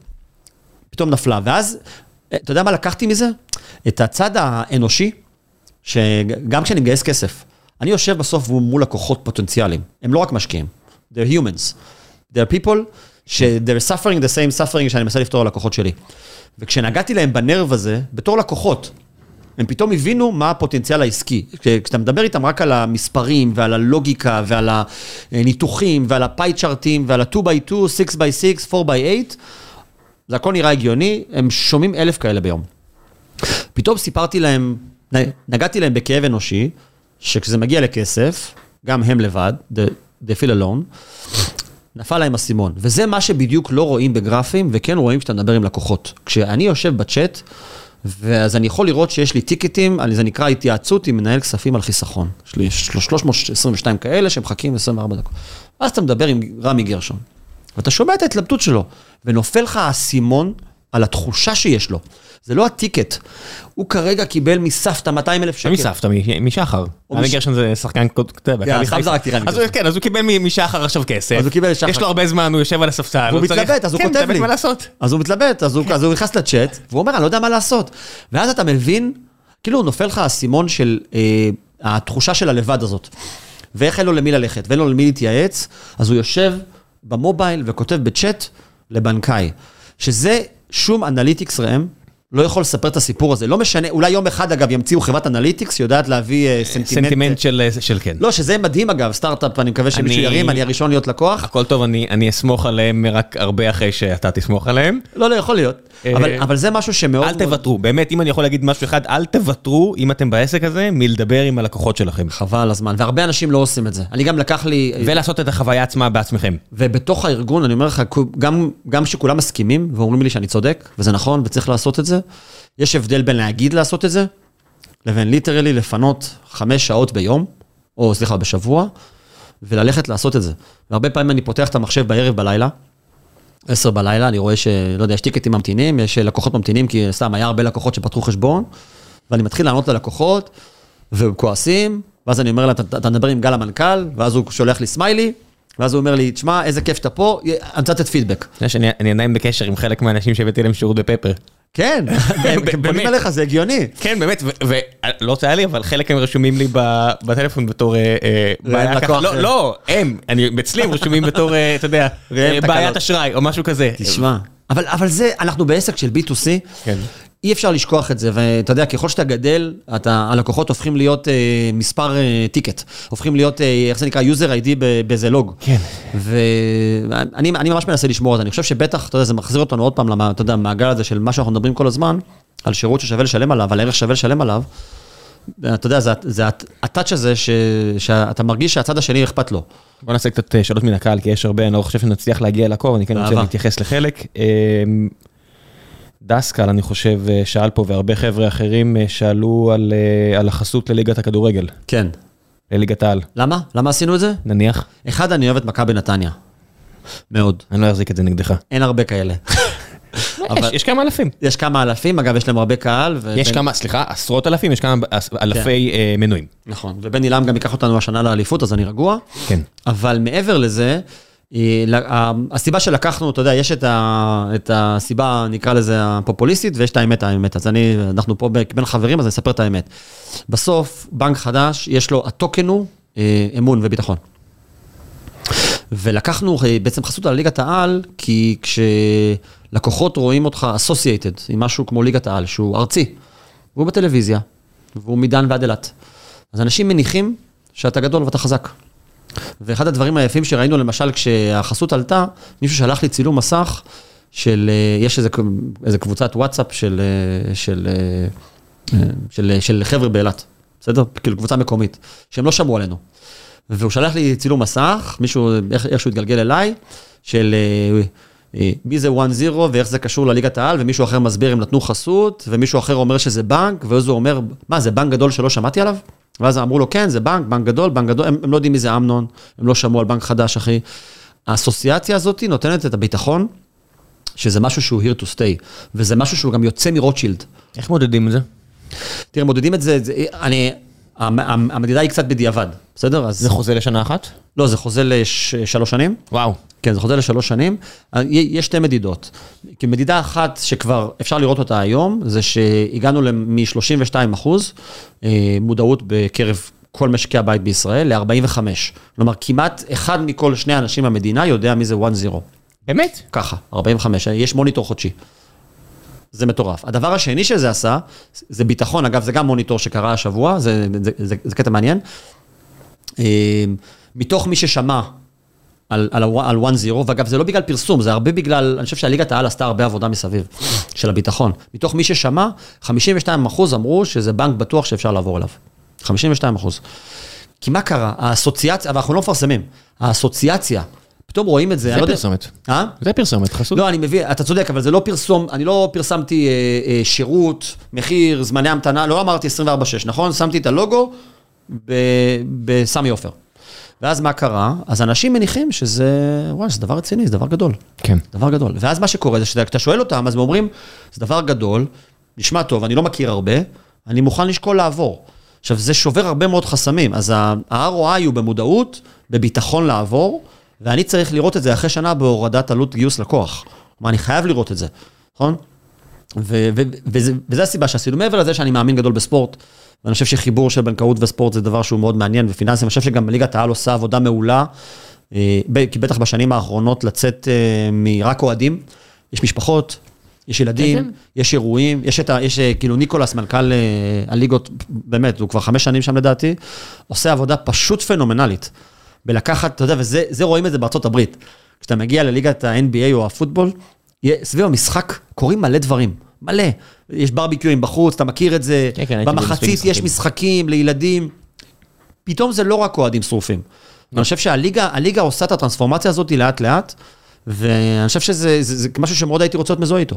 פתאום נפלה, ואז, אתה יודע מה לקחתי מזה? את הצד האנושי, שגם כשאני מגייס כסף, אני יושב בסוף מול לקוחות פוטנציאליים, הם לא רק משקיעים, they're humans, they're people ש- they're suffering the same suffering שאני מנסה לפתור ללקוחות שלי. וכשנגעתי להם בנרב הזה, בתור לקוחות, הם פתאום הבינו מה הפוטנציאל העסקי. כש- כשאתה מדבר איתם רק על המספרים ועל הלוגיקה ועל הניתוחים ועל הפאי צ'ארטים ועל ה-2x2, 6x6, 4x8, זה הכל נראה הגיוני, הם שומעים אלף כאלה ביום. פתאום סיפרתי להם, נגעתי להם בכאב אנושי, שכשזה מגיע לכסף, גם הם לבד, they feel alone, נפל להם אסימון. וזה מה שבדיוק לא רואים בגרפים, וכן רואים כשאתה מדבר עם לקוחות. כשאני יושב בצ'אט, ואז אני יכול לראות שיש לי טיקטים, זה נקרא התייעצות עם מנהל כספים על חיסכון. יש לי 322 כאלה שמחכים 24 דקות. ואז אתה מדבר עם רמי גרשון, ואתה שומע את ההתלבטות שלו, ונופל לך האסימון על התחושה שיש לו. זה לא הטיקט, הוא כרגע קיבל מסבתא 200 אלף שקל. מסבתא, משחר. רמי גרשון זה שחקן כותב. כן, סתם זרקתי רמי גרשון. כן, אז הוא קיבל משחר עכשיו כסף. אז הוא קיבל משחר. יש לו הרבה זמן, הוא יושב על הספסל. הוא מתלבט, אז הוא כותב לי. כן, לעשות. אז הוא מתלבט, אז הוא נכנס לצ'אט, והוא אומר, אני לא יודע מה לעשות. ואז אתה מבין, כאילו נופל לך האסימון של אה, התחושה של הלבד הזאת. ואיך אין לו למי ללכת, ואין לו למי להתייעץ, אז הוא יושב במובייל וכותב בצ'אט לבנקאי. שזה שום analytics ראם, לא יכול לספר את הסיפור הזה. לא משנה, אולי יום אחד, אגב, ימציאו חברת analytics שיודעת להביא אה, סנטימנט. סנטימנט של, של כן. לא, שזה מדהים, אגב, סטארט-אפ, אני מקווה שמישהו אני... ירים, אני הראשון להיות לקוח. הכל טוב, אני, אני אסמוך עליהם רק הרבה אחרי שאתה תסמוך עליהם. לא, לא, יכול להיות. אבל, אבל זה משהו שמאוד... אל תוותרו, באמת, אם אני יכול להגיד משהו אחד, אל תוותרו, אם אתם בעסק הזה, מלדבר עם הלקוחות שלכם. חבל הזמן, והרבה אנשים לא עושים את זה. אני גם לקח לי... ולעשות את החוויה עצמה בעצמכם. ובתוך הארגון, אני אומר לך, גם, גם שכולם מסכימים ואומרים לי שאני צודק, וזה נכון, וצריך לעשות את זה, יש הבדל בין להגיד לעשות את זה, לבין ליטרלי לפנות חמש שעות ביום, או סליחה, בשבוע, וללכת לעשות את זה. והרבה פעמים אני פותח את המחשב בערב בלילה, עשר בלילה, אני רואה שלא יודע, יש טיקטים ממתינים, יש לקוחות ממתינים, כי סתם היה הרבה לקוחות שפתחו חשבון, ואני מתחיל לענות ללקוחות, והם כועסים, ואז אני אומר לה, אתה מדבר עם גל המנכ"ל, ואז הוא שולח לי סמיילי, ואז הוא אומר לי, תשמע, איזה כיף שאתה פה, אני רוצה לתת פידבק. אני עדיין בקשר עם חלק מהאנשים שהבאתי להם שירות בפפר. כן, הם פונים אליך, זה הגיוני. כן, באמת, ולא רוצה לי, אבל חלק הם רשומים לי בטלפון בתור בעיה ככה. לא, לא, הם, אצלי הם רשומים בתור, אתה יודע, בעיית אשראי או משהו כזה. תשמע, אבל זה, אנחנו בעסק של B2C. כן. אי אפשר לשכוח את זה, ואתה יודע, ככל שאתה גדל, אתה, הלקוחות הופכים להיות אה, מספר אה, טיקט, הופכים להיות, אה, איך זה נקרא, user ID באיזה לוג. כן. ואני ממש מנסה לשמור את זה, אני חושב שבטח, אתה יודע, זה מחזיר אותנו עוד פעם, למה, אתה יודע, המעגל הזה של מה שאנחנו מדברים כל הזמן, על שירות ששווה לשלם עליו, על ערך שווה לשלם עליו. אתה יודע, זה, זה הטאץ' הזה ש, שאתה מרגיש שהצד השני אכפת לו. בוא נעשה קצת שאלות מן הקהל, כי יש הרבה, אני לא חושב שנצליח להגיע לקור, אני כן רוצה להתייחס לחלק. דסקל, אני חושב, שאל פה, והרבה חבר'ה אחרים שאלו על, על החסות לליגת הכדורגל. כן. לליגת העל. למה? למה עשינו את זה? נניח. אחד, אני אוהב את מכבי נתניה. מאוד. אני לא אחזיק את זה נגדך. אין הרבה כאלה. אבל... יש, יש כמה אלפים. יש כמה אלפים, אגב, יש להם הרבה קהל. ובין... יש כמה, סליחה, עשרות אלפים, יש כמה אלפי כן. אה, מנויים. נכון, ובן אילם גם ייקח אותנו השנה לאליפות, אז אני רגוע. כן. אבל מעבר לזה, הסיבה שלקחנו, אתה יודע, יש את, ה, את הסיבה, נקרא לזה הפופוליסטית, ויש את האמת, האמת. אז אני, אנחנו פה בין חברים, אז אני אספר את האמת. בסוף, בנק חדש, יש לו, הטוקן הוא אה, אמון וביטחון. ולקחנו אה, בעצם חסות על ליגת העל, כי כשלקוחות רואים אותך אסוסייטד עם משהו כמו ליגת העל, שהוא ארצי, והוא בטלוויזיה, והוא מדן ועד אילת, אז אנשים מניחים שאתה גדול ואתה חזק. ואחד הדברים היפים שראינו, למשל, כשהחסות עלתה, מישהו שלח לי צילום מסך של, אה, יש איזה, איזה קבוצת וואטסאפ של, אה, של, של, של, של חבר'ה באילת, בסדר? כאילו קבוצה מקומית, שהם לא שמעו עלינו. והוא שלח לי צילום מסך, מישהו, איך, איך שהוא התגלגל אליי, של מי זה 1-0 ואיך זה קשור לליגת העל, ומישהו אחר מסביר אם נתנו חסות, ומישהו אחר אומר שזה בנק, ואז הוא אומר, מה, זה בנק גדול שלא שמעתי עליו? ואז אמרו לו, כן, זה בנק, בנק גדול, בנק גדול, הם, הם לא יודעים מי זה אמנון, הם לא שמעו על בנק חדש, אחי. האסוציאציה הזאת נותנת את הביטחון, שזה משהו שהוא here to stay, וזה משהו שהוא גם יוצא מרוטשילד. איך מודדים את זה? תראה, מודדים את זה, זה אני, המדידה היא קצת בדיעבד, בסדר? אז... זה חוזה לשנה אחת? לא, זה חוזה לשלוש ששנים. וואו. כן, זה חוזה לשלוש שנים. יש שתי מדידות. כי מדידה אחת שכבר אפשר לראות אותה היום, זה שהגענו מ-32 אחוז אה, מודעות בקרב כל משקי הבית בישראל ל-45. כלומר, כמעט אחד מכל שני אנשים במדינה יודע מי זה 1-0. באמת? ככה, 45, יש מוניטור חודשי. זה מטורף. הדבר השני שזה עשה, זה ביטחון, אגב, זה גם מוניטור שקרה השבוע, זה, זה, זה, זה קטע מעניין. אה, מתוך מי ששמע על, על, על 1-0, ואגב, זה לא בגלל פרסום, זה הרבה בגלל, אני חושב שהליגת העל עשתה הרבה עבודה מסביב, של הביטחון. מתוך מי ששמע, 52 אחוז אמרו שזה בנק בטוח שאפשר לעבור אליו. 52 אחוז. כי מה קרה? האסוציאציה, ואנחנו לא מפרסמים, האסוציאציה פתאום רואים את זה. זה לא פרסומת. אה? זה פרסומת, חסות. לא, אני מבין, אתה צודק, אבל זה לא פרסום, אני לא פרסמתי אה, אה, שירות, מחיר, זמני המתנה, לא אמרתי 24/6, נכון? שמתי את הלוגו בסמי עופר. ואז מה קרה? אז אנשים מניחים שזה, וואי, זה דבר רציני, זה דבר גדול. כן. דבר גדול. ואז מה שקורה זה שאתה שואל אותם, אז הם אומרים, זה דבר גדול, נשמע טוב, אני לא מכיר הרבה, אני מוכן לשקול לעבור. עכשיו, זה שובר הרבה מאוד חסמים, אז ה-ROI הוא במודעות, בביטחון לעבור, ואני צריך לראות את זה אחרי שנה בהורדת עלות גיוס לקוח. כלומר, אני חייב לראות את זה, נכון? ו- ו- וזה, וזה הסיבה שעשינו. מעבר לזה שאני מאמין גדול בספורט, ואני חושב שחיבור של בנקאות וספורט זה דבר שהוא מאוד מעניין ופיננסי, אני חושב שגם ליגת העל עושה עבודה מעולה, אה, כי בטח בשנים האחרונות לצאת אה, מרק אוהדים, יש משפחות, יש ילדים, כן. יש אירועים, יש את ה... יש אה, כאילו ניקולס, מנכ"ל הליגות, באמת, הוא כבר חמש שנים שם לדעתי, עושה עבודה פשוט פנומנלית. בלקחת, אתה יודע, וזה זה רואים את זה בארצות הברית. כשאתה מגיע לליגת ה-NBA או הפוטבול, סביב המשחק קורים מלא דברים, מלא. יש ברביקיואים בחוץ, אתה מכיר את זה, כן, כן, במחצית יש משחקים. לילדים. פתאום זה לא רק אוהדים שרופים. אני חושב שהליגה הליגה עושה את הטרנספורמציה הזאת לאט לאט, ואני חושב שזה זה, זה משהו שמאוד הייתי רוצה להיות מזוהה איתו.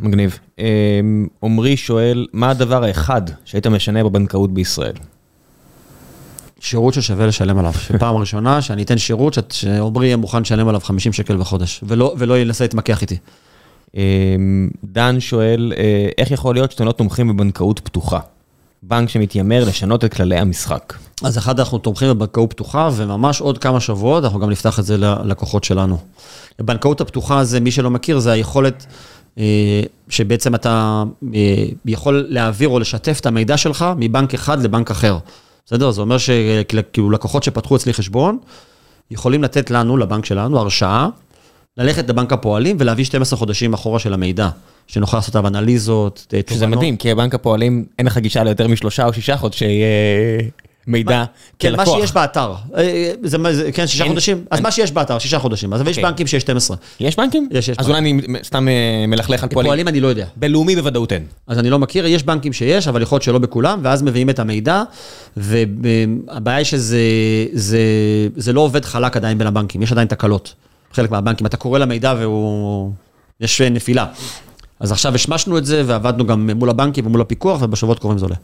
מגניב. אמ, עמרי שואל, מה הדבר האחד שהיית משנה בבנקאות בישראל? שירות ששווה לשלם עליו. שפעם ראשונה שאני אתן שירות שעומרי יהיה מוכן לשלם עליו 50 שקל בחודש, ולא, ולא ינסה להתמקח איתי. אמ, דן שואל, אה, איך יכול להיות שאתם לא תומכים בבנקאות פתוחה? בנק שמתיימר לשנות את כללי המשחק. אז אחד, אנחנו תומכים בבנקאות פתוחה, וממש עוד כמה שבועות אנחנו גם נפתח את זה ללקוחות שלנו. הבנקאות הפתוחה זה, מי שלא מכיר, זה היכולת אה, שבעצם אתה אה, יכול להעביר או לשתף את המידע שלך מבנק אחד לבנק אחר. בסדר? זה אומר שכאילו לקוחות שפתחו אצלי חשבון, יכולים לתת לנו, לבנק שלנו, הרשאה, ללכת לבנק הפועלים ולהביא 12 חודשים אחורה של המידע, שנוכל לעשות עליו אנליזות, אה, שזה תובנות. מדהים, כי בבנק הפועלים אין לך גישה ליותר משלושה או שישה חודשי אה, מידע כן, מה כלקוח. שיש באתר. אה, זה, מה זה, כן, שישה חודשים? אז מה שיש באתר, שישה חודשים. אז יש אוקיי. בנקים שיש 12. יש בנקים? יש, יש אז אולי אני סתם אה, מלכלך על פועלים. פועלים אני לא יודע. בלאומי בוודאות אין. אז אני לא מכיר, יש בנקים שיש, אבל יכול להיות שלא בכולם, ואז מביאים את המידע, והבעיה היא שזה זה, זה לא עובד חלק עדיין בין הבנקים, יש עדיין תקלות. חלק מהבנקים, אתה קורא למידע והוא... יש נפילה. אז עכשיו השמשנו את זה, ועבדנו גם מול הבנקים ומול הפיקוח, ובשבועות קרובים זה עולה.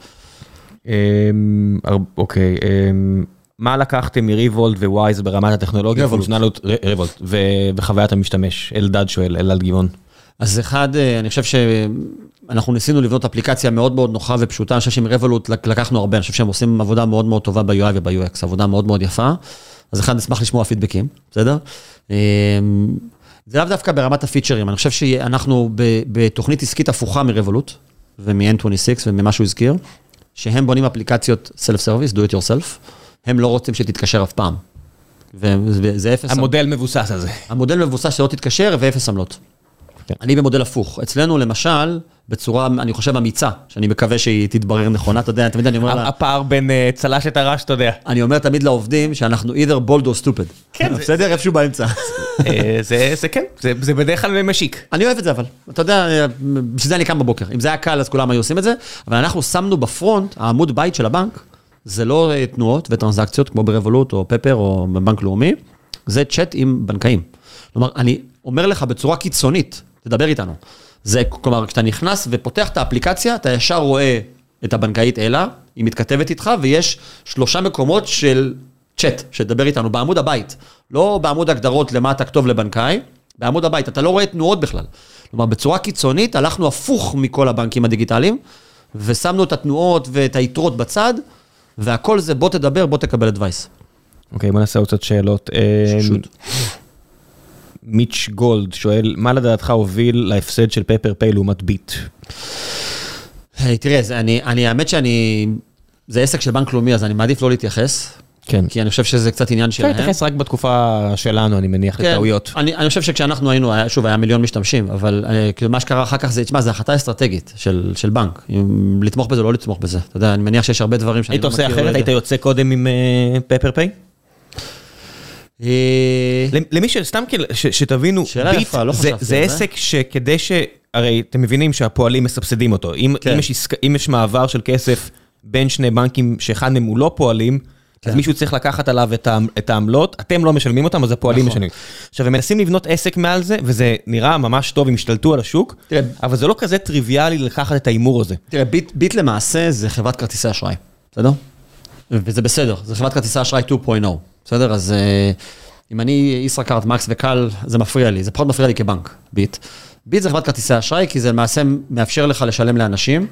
אמ, אוקיי, אמ, מה לקחתם מריבולט ווייז ברמת הטכנולוגיה. פונקציונליות, ר- רבולט, ו- וחוויית המשתמש? אלדד שואל, אלדד גבעון. אז אחד, אה, אני חושב שאנחנו ניסינו לבנות אפליקציה מאוד מאוד נוחה ופשוטה, אני חושב שעם רבולוט לקחנו הרבה, אני חושב שהם עושים עבודה מאוד מאוד טובה ב-UI וב-UX, עבודה מאוד מאוד יפה. אז אחד, נשמח לשמוע פידבקים, בסדר? אה, זה לאו דווקא ברמת הפיצ'רים, אני חושב שאנחנו בתוכנית עסקית הפוכה מרבולוט ומ-N26 וממה שהוא הזכיר, שהם בונים אפליקציות self-service, do it yourself, הם לא רוצים שתתקשר אף פעם. וזה אפס... המודל מבוסס על זה. המודל מבוסס שלא תתקשר ואפס עמלות. כן. אני במודל הפוך. אצלנו למשל, בצורה, אני חושב, אמיצה, שאני מקווה שהיא תתברר נכונה, אתה יודע, תמיד אני אומר, לה, הפער בין אה, צל"ש לטר"ש, אתה יודע. אני אומר תמיד לעובדים שאנחנו either bold or stupid. כן, בסדר? איפשהו באמצע. אה, זה כן, זה- בדרך כלל משיק. אני אוהב את זה אבל, אתה יודע, בשביל זה אני קם בבוקר. אם זה היה קל אז כולם היו עושים את זה, אבל אנחנו שמנו בפרונט, העמוד בית של הבנק, זה לא אה, תנועות וטרנזקציות כמו ברבולוט או פפר או בבנק לאומי, זה צ'אט עם בנקאים. כלומר, אני אומר לך בצורה קיצונית, תדבר איתנו. זה, כלומר, כשאתה נכנס ופותח את האפליקציה, אתה ישר רואה את הבנקאית אלה, היא מתכתבת איתך, ויש שלושה מקומות של צ'אט, שתדבר איתנו בעמוד הבית. לא בעמוד הגדרות למה אתה כתוב לבנקאי, בעמוד הבית, אתה לא רואה תנועות בכלל. כלומר, בצורה קיצונית הלכנו הפוך מכל הבנקים הדיגיטליים, ושמנו את התנועות ואת היתרות בצד, והכל זה בוא תדבר, בוא תקבל אדווייס. אוקיי, בוא נעשה עוד קצת שאלות. שוט. מיץ' גולד שואל, מה לדעתך הוביל להפסד של פפר פיי לעומת ביט? תראה, אני, אני, האמת שאני, זה עסק של בנק לאומי, אז אני מעדיף לא להתייחס, כן. כי אני חושב שזה קצת עניין אפשר שלהם. להתייחס רק בתקופה שלנו, אני מניח, כן, לטעויות. אני, אני חושב שכשאנחנו היינו, היה, שוב, היה מיליון משתמשים, אבל אה, כאילו מה שקרה אחר כך זה, תשמע, זו החלטה אסטרטגית של, של בנק, אם לתמוך בזה או לא לתמוך בזה. אתה יודע, אני מניח שיש הרבה דברים שאני היית לא עושה מכיר. אחרת? לזה. היית יוצא קודם עם פפר פיי? אה, למי שסתם כאילו, שתבינו, ביט לא זה-. עסק שכדי ש... הרי אתם מבינים שהפועלים מסבסדים אותו. אם כן. אם יש מעבר של כסף בין שני בנקים שאחד מהם הוא לא פועלים, אז מישהו צריך לקחת עליו את העמלות, אתם לא משלמים אותם, אז הפועלים נכון. משלמים. עכשיו, הם מנסים לבנות עסק מעל זה, וזה נראה ממש טוב, הם השתלטו על השוק, אבל זה לא כזה טריוויאלי לקחת את ההימור הזה. תראה, ביט למעשה זה חברת כרטיסי אשראי, בסדר? וזה בסדר, זה חברת כרטיסי אשראי 2.0, בסדר? אז אה, אם אני ישראכרט, מקס וקל, זה מפריע לי, זה פחות מפריע לי כבנק, ביט. ביט זה חברת כרטיסי אשראי, כי זה למעשה מאפשר לך לשלם לאנשים.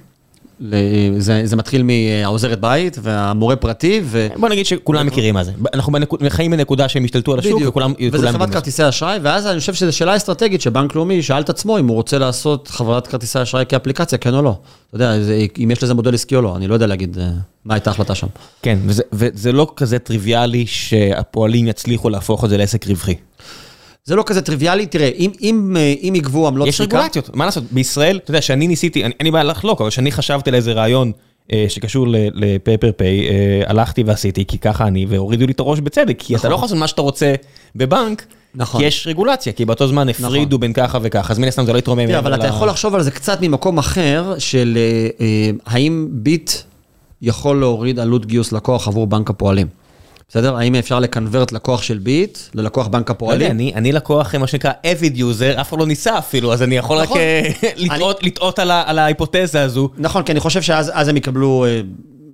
זה, זה מתחיל מהעוזרת בית והמורה פרטי, ו... בוא נגיד שכולם מכירים מה זה. אנחנו בנקוד- חיים בנקודה שהם השתלטו על השוק, וכולם וזה חברת. כרטיסי אשראי, ואז אני חושב שזו שאלה אסטרטגית שבנק לאומי שאל את עצמו אם הוא רוצה לעשות חברת כרטיסי אשראי כאפליקציה, כן או לא. אתה יודע, זה- אם יש לזה מודל עסקי או לא, אני לא יודע להגיד אה, מה הייתה ההחלטה שם. כן, וזה- וזה לא כזה טריוויאלי שהפועלים יצליחו להפוך את זה לעסק רווחי. זה לא כזה טריוויאלי, תראה, אם, אם, אה, אם יגבו עמלות יש רגולציות, מה לעשות? בישראל, אתה יודע, שאני ניסיתי, אני- לי בעיה לחלוק, אבל שאני חשבתי על איזה רעיון אה, שקשור לפייפר פיי, הלכתי ועשיתי, כי ככה אני, והורידו לי את הראש בצדק, כי אתה לא יכול לעשות מה שאתה רוצה בבנק, נכון. כי יש רגולציה, כי באותו זמן הפרידו בין ככה וככה, אז מן הסתם זה לא יתרומם. תראה, אבל אתה ל- יכול לחשוב על זה קצת ממקום אחר, של אה, אה, האם ביט יכול להוריד עלות גיוס לקוח עבור בנק הפועלים. בסדר? האם אפשר ל convert לקוח של ביט ללקוח בנק לא יודע, הפועלים? אני אני לקוח, מה שנקרא, avid user, אף אחד לא ניסה אפילו, אז אני יכול רק נכון. אה, לטעות- לטעות על ה- על ההיפותזה הזו. נכון, כי אני חושב שאז אז הם יקבלו אה,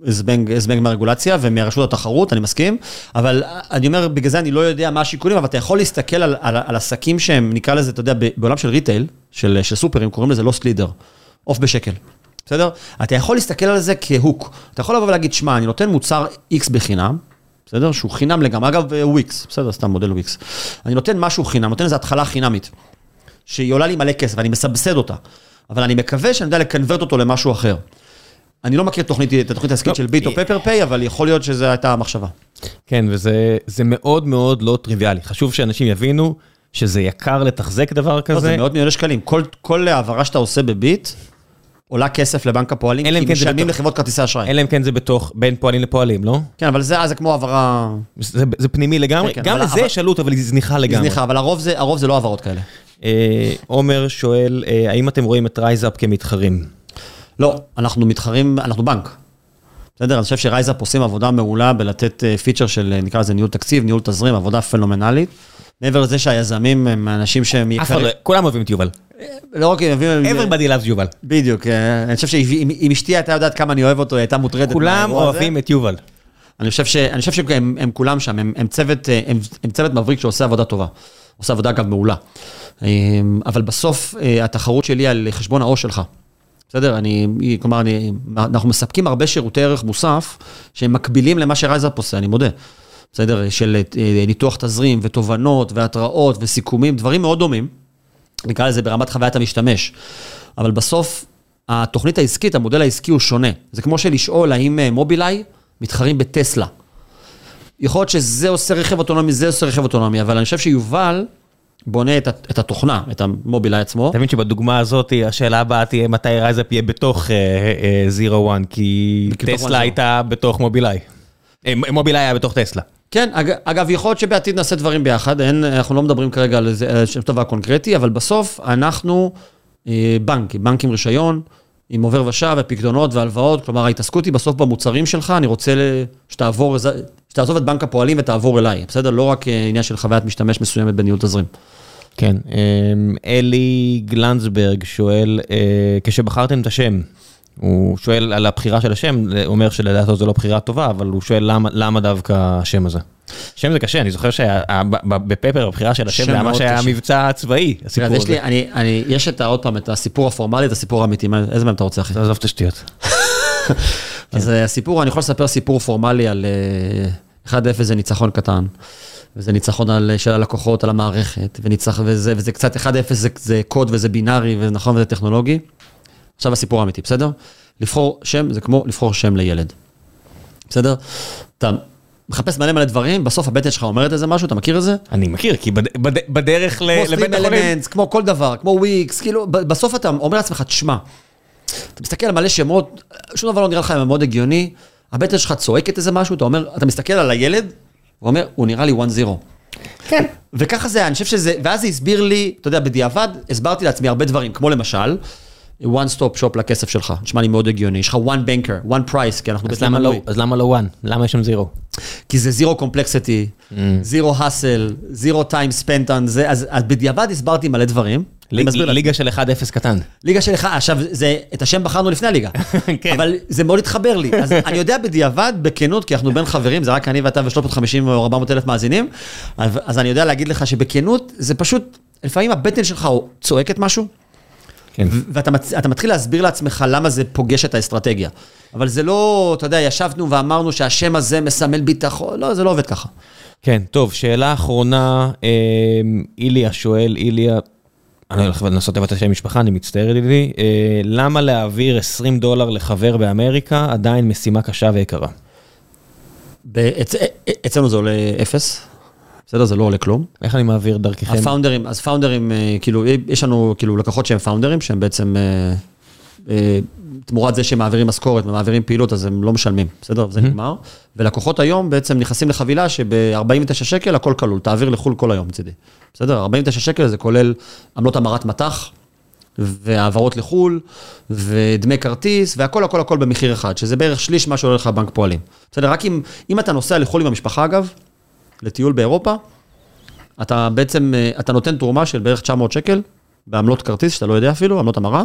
זבנג, זבנג מהרגולציה ומרשות התחרות, אני מסכים, אבל אני אומר, בגלל זה אני לא יודע מה השיקולים, אבל אתה יכול להסתכל על, על, על עסקים שהם, נקרא לזה, אתה יודע, בעולם של ריטייל, של, של סופרים, קוראים לזה loss leader, עוף בשקל, בסדר? אתה יכול להסתכל על זה כ hook. אתה יכול לבוא ולהגיד, שמע, אני נותן מוצר X בחינם, בסדר? שהוא חינם לגמרי, אגב, אה, וויקס, בסדר, סתם מודל וויקס. אני נותן משהו חינם, נותן איזו התחלה חינמית, שהיא עולה לי מלא כסף, אני מסבסד אותה, אבל אני מקווה שאני יודע ל convert אותו למשהו אחר. אני לא מכיר תוכנית, את התוכנית העסקית לא, של ביט או אה, פפר Pay, אבל יכול להיות שזו הייתה המחשבה. כן, וזה זה מאוד מאוד לא טריוויאלי. חשוב שאנשים יבינו שזה יקר לתחזק דבר לא, כזה. זה מאות מיליוני שקלים. כל, כל העברה שאתה עושה בביט, עולה כסף לבנק הפועלים, כי כן משלמים בתוך- לחברות כרטיסי אשראי. אלא אם כן זה בתוך, בין פועלים לפועלים, לא? כן, אבל זה, זה כמו העברה זה, זה פנימי לגמרי, כן, כן, גם לזה אבל- יש עלות, אבל היא זניחה לגמרי. זניחה, אבל הרוב זה, הרוב זה לא העברות כאלה. אה, עומר שואל, אה, האם אתם רואים את רייזאפ כמתחרים? לא, אנחנו מתחרים, אנחנו בנק. בסדר? אני חושב שרייזאפ עושים עבודה מעולה בלתת אה, פיצ'ר של, אה, נקרא לזה ניהול תקציב, ניהול תזרים, עבודה פנומנלית. מעבר לזה שהיזמים הם אנשים שהם אף אחד. לא, כולם אוהבים את יובל. לא רק הם מביאים... Everybody loves יובל. בדיוק, אה, אני חושב שאם אם אשתי הייתה יודעת כמה אני אוהב אותו, היא הייתה מוטרדת. כולם. אוהבים את יובל. אני חושב ש- אני חושב שהם הם כולם שם, הם הם צוות אה, הם- הם צוות מבריק שעושה עבודה טובה. עושה עבודה אגב מעולה. אה, אבל בסוף אה, התחרות שלי על חשבון העו"ש שלך. בסדר? אני, כלומר, אני, אנחנו מספקים הרבה שירותי ערך מוסף שהם מקבילים למה שרייזאפ עושה, אני מודה. בסדר? של אה, ניתוח תזרים ותובנות והתראות וסיכומים, דברים מאוד דומים. נקרא לזה ברמת חוויית המשתמש. אבל בסוף, התוכנית העסקית, המודל העסקי הוא שונה. זה כמו שלשאול האם אה, מובילאיי מתחרים בטסלה. יכול להיות שזה עושה רכב אוטונומי, זה עושה רכב אוטונומי, אבל אני חושב שיובל בונה את, את התוכנה, את המובילאיי עצמו. אתה מבין שבדוגמה הזאת, השאלה הבאה תהיה מתי רייזאפ יהיה בתוך Xero One, כי בתוך טסלה. הייתה בתוך מובילאיי. אה, מובילאיי היה בתוך טסלה. כן, אג, אגב, יכול להיות שבעתיד נעשה דברים ביחד, אין, אנחנו לא מדברים כרגע על איזה שם דבר קונקרטי, אבל בסוף אנחנו אה, בנק, בנק עם רישיון, עם עובר ושב ופקדונות והלוואות, כלומר ההתעסקות היא בסוף במוצרים שלך, אני רוצה שתעבור, שתעזוב את בנק הפועלים ותעבור אליי, בסדר? לא רק אה, עניין של חוויית משתמש מסוימת בניהול תזרים. כן, אמ, אלי גלנצברג שואל, אה, כשבחרתם את השם, הוא שואל על הבחירה של השם, הוא אומר שלדעתו זו לא בחירה טובה, אבל הוא שואל למה, למה דווקא השם הזה. שם זה קשה, אני זוכר שבפפר הבחירה של השם שם זה היה שהיה קשה. מבצע צבאי, הסיפור אז יש הזה. לי, אני, אני, יש את, עוד פעם, את הסיפור הפורמלי, את הסיפור האמיתי, איזה מהם אתה רוצה, אחי? עזוב את השטויות. אז אה, הסיפור, אני יכול לספר סיפור פורמלי על אה, 1-0 זה ניצחון קטן, וזה ניצחון על, של הלקוחות, על המערכת, וניצח, וזה, וזה קצת 1-0 זה, זה קוד וזה בינארי, ונכון וזה טכנולוגי. עכשיו הסיפור האמיתי, בסדר? לבחור שם זה כמו לבחור שם לילד. בסדר? אתה מחפש מלא מלא דברים, בסוף הבטן שלך אומרת איזה משהו, אתה מכיר את זה? אני מכיר, כי בד- בד- בדרך ל- כמו לבית סטרים החולים, אלמנטס, כמו כל דבר, כמו וויקס, כאילו, בסוף אתה אומר לעצמך, תשמע, אתה מסתכל על מלא שמות, שום דבר לא נראה לך מאוד הגיוני, הבטן שלך צועקת איזה משהו, אתה אומר, אתה מסתכל על הילד, הוא אומר, הוא נראה לי 1-0. כן. וככה זה היה, אני חושב שזה, ואז זה הסביר לי, אתה יודע, בדיעבד, הסברתי לעצמי הרבה דברים, כמו למשל, one stop shop לכסף שלך, נשמע לי מאוד הגיוני, יש לך one banker, one price, כי אנחנו אז למה לא-. אז למה לא וואן? למה יש שם זירו? כי זה זירו קומפלקסיטי, זירו האסל, זירו טיים ספנט on זה, אז אז בדיעבד הסברתי מלא דברים. לך. ליגה של 1-0 קטן. ליגה שלך, עכשיו, זה, את השם בחרנו לפני הליגה. כן. אבל זה מאוד התחבר לי. אז אני יודע בדיעבד, בכנות, כי אנחנו בין חברים, זה רק אני ואתה ו-350 או 400 אלף מאזינים, אז, אז אני יודע להגיד לך שבכנות, זה פשוט, לפעמים הבטן שלך צועקת משהו, כן. ואתה מצ... מתחיל להסביר לעצמך למה זה פוגש את האסטרטגיה. אבל זה לא, אתה יודע, ישבנו ואמרנו שהשם הזה מסמל ביטחון, לא, זה לא עובד ככה. כן, טוב, שאלה אחרונה, אה, איליה שואל, איליה, אני הולך לנסות לבטא שם משפחה, אני מצטער ידידי, אה, למה להעביר 20 דולר לחבר באמריקה עדיין משימה קשה ויקרה? אצ... אצלנו זה עולה אפס, בסדר? זה לא עולה כלום. איך אני מעביר דרככם? הפאונדרים, אז פאונדרים, אה, כאילו, יש לנו כאילו לקוחות שהם פאונדרים, שהם בעצם, אה, אה, תמורת זה שהם מעבירים משכורת ומעבירים פעילות, אז הם לא משלמים, בסדר? זה נגמר. ולקוחות היום בעצם נכנסים לחבילה שב-49 שקל הכל כלול, תעביר לחו"ל כל היום מצידי. בסדר? 49 שקל זה כולל עמלות המרת מטח, והעברות לחו"ל, ודמי כרטיס, והכל הכל הכל במחיר אחד, שזה בערך שליש מה שעולה לך בנק פועלים. בסדר? רק אם, אם אתה נוסע לחו"ל עם המשפחה אגב, לטיול באירופה, אתה בעצם, אה, אתה נותן תרומה של בערך 900 שקל בעמלות כרטיס, שאתה לא יודע אפילו, עמלות המרה,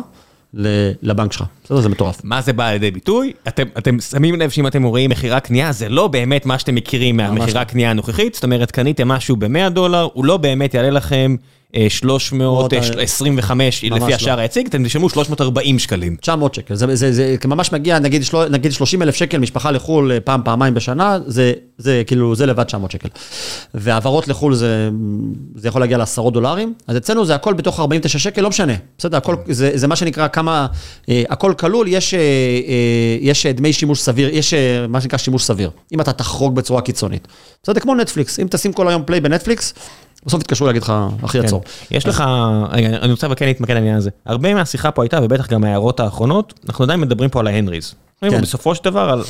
לבנק שלך. בסדר? זה מטורף. מה זה בא לידי ביטוי? אתם, אתם שמים לב שאם אתם רואים מכירה קנייה, זה לא באמת מה שאתם מכירים מהמכירה לא. קנייה הנוכחית, זאת אומרת, קניתם משהו ב-100 דולר, הוא לא באמת יעלה לכם 325 ממש לפי לא. השער היציג, אתם תשלמו 340 שקלים. 900 שקל, זה, זה, זה ממש מגיע, נגיד, של, נגיד 30 אלף שקל משפחה לחו"ל אה, פעם, פעמיים בשנה, זה, זה כאילו, זה לבד 900 שקל. והעברות לחו"ל זה, זה יכול להגיע לעשרות דולרים, אז אצלנו זה הכל בתוך 49 שקל, לא משנה. בסדר, הכל, זה, זה מה שנקרא כמה, אה, הכל כלול, יש, אה, אה, יש אה, דמי שימוש סביר, יש אה, מה שנקרא שימוש סביר, אם אתה תחרוג בצורה קיצונית. בסדר, כמו נטפליקס, אם תשים כל היום פליי בנטפליקס, בסוף יתקשרו להגיד לך, אחי, עצור. כן. יש לך, רגע, אני רוצה אבל כן להתמקד על העניין הזה. הרבה מהשיחה פה הייתה, ובטח גם ההערות האחרונות, אנחנו עדיין מדברים פה על ההנריז. כן. בסופו של דבר על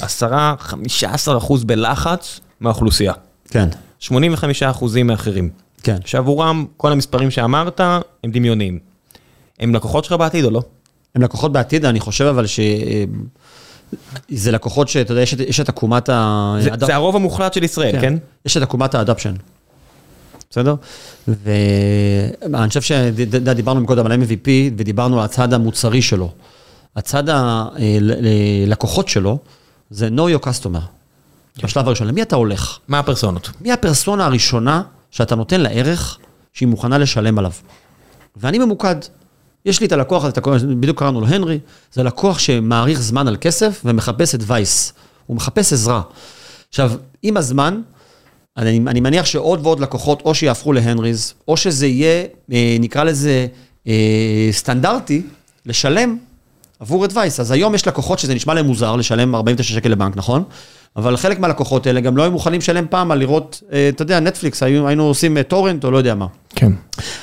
10-15 אחוז בלחץ מהאוכלוסייה. כן, 85 אחוזים מאחרים. כן. שעבורם כל המספרים שאמרת הם דמיוניים. הם לקוחות שלך בעתיד או לא? הם לקוחות בעתיד, אני חושב אבל ש... זה לקוחות שאתה יודע, יש את- עקומת ה... זה, הרוב המוחלט של ישראל, כן? יש את עקומת האדפשן. בסדר? ואני חושב שדיברנו קודם על MVP ודיברנו על הצד המוצרי שלו. הצד הלקוחות שלו זה know your customer. בשלב הראשון, למי אתה הולך? מה הפרסונות? מי הפרסונה הראשונה שאתה נותן לה ערך שהיא מוכנה לשלם עליו? ואני ממוקד. יש לי את הלקוח הזה, בדיוק קראנו לו הנרי, זה לקוח שמעריך זמן על כסף ומחפש את וייס. הוא מחפש עזרה. עכשיו, עם הזמן, אני, אני מניח שעוד ועוד לקוחות, או שיהפכו להנריז, או שזה יהיה, אה, נקרא לזה, אה, סטנדרטי, לשלם עבור את וייס. אז היום יש לקוחות שזה נשמע להם מוזר לשלם 49 שקל לבנק, נכון? אבל חלק מהלקוחות האלה גם לא היו מוכנים לשלם פעם על לראות, אה, אתה יודע, נטפליקס, היינו, היינו עושים אה, טורנט או לא יודע מה. כן.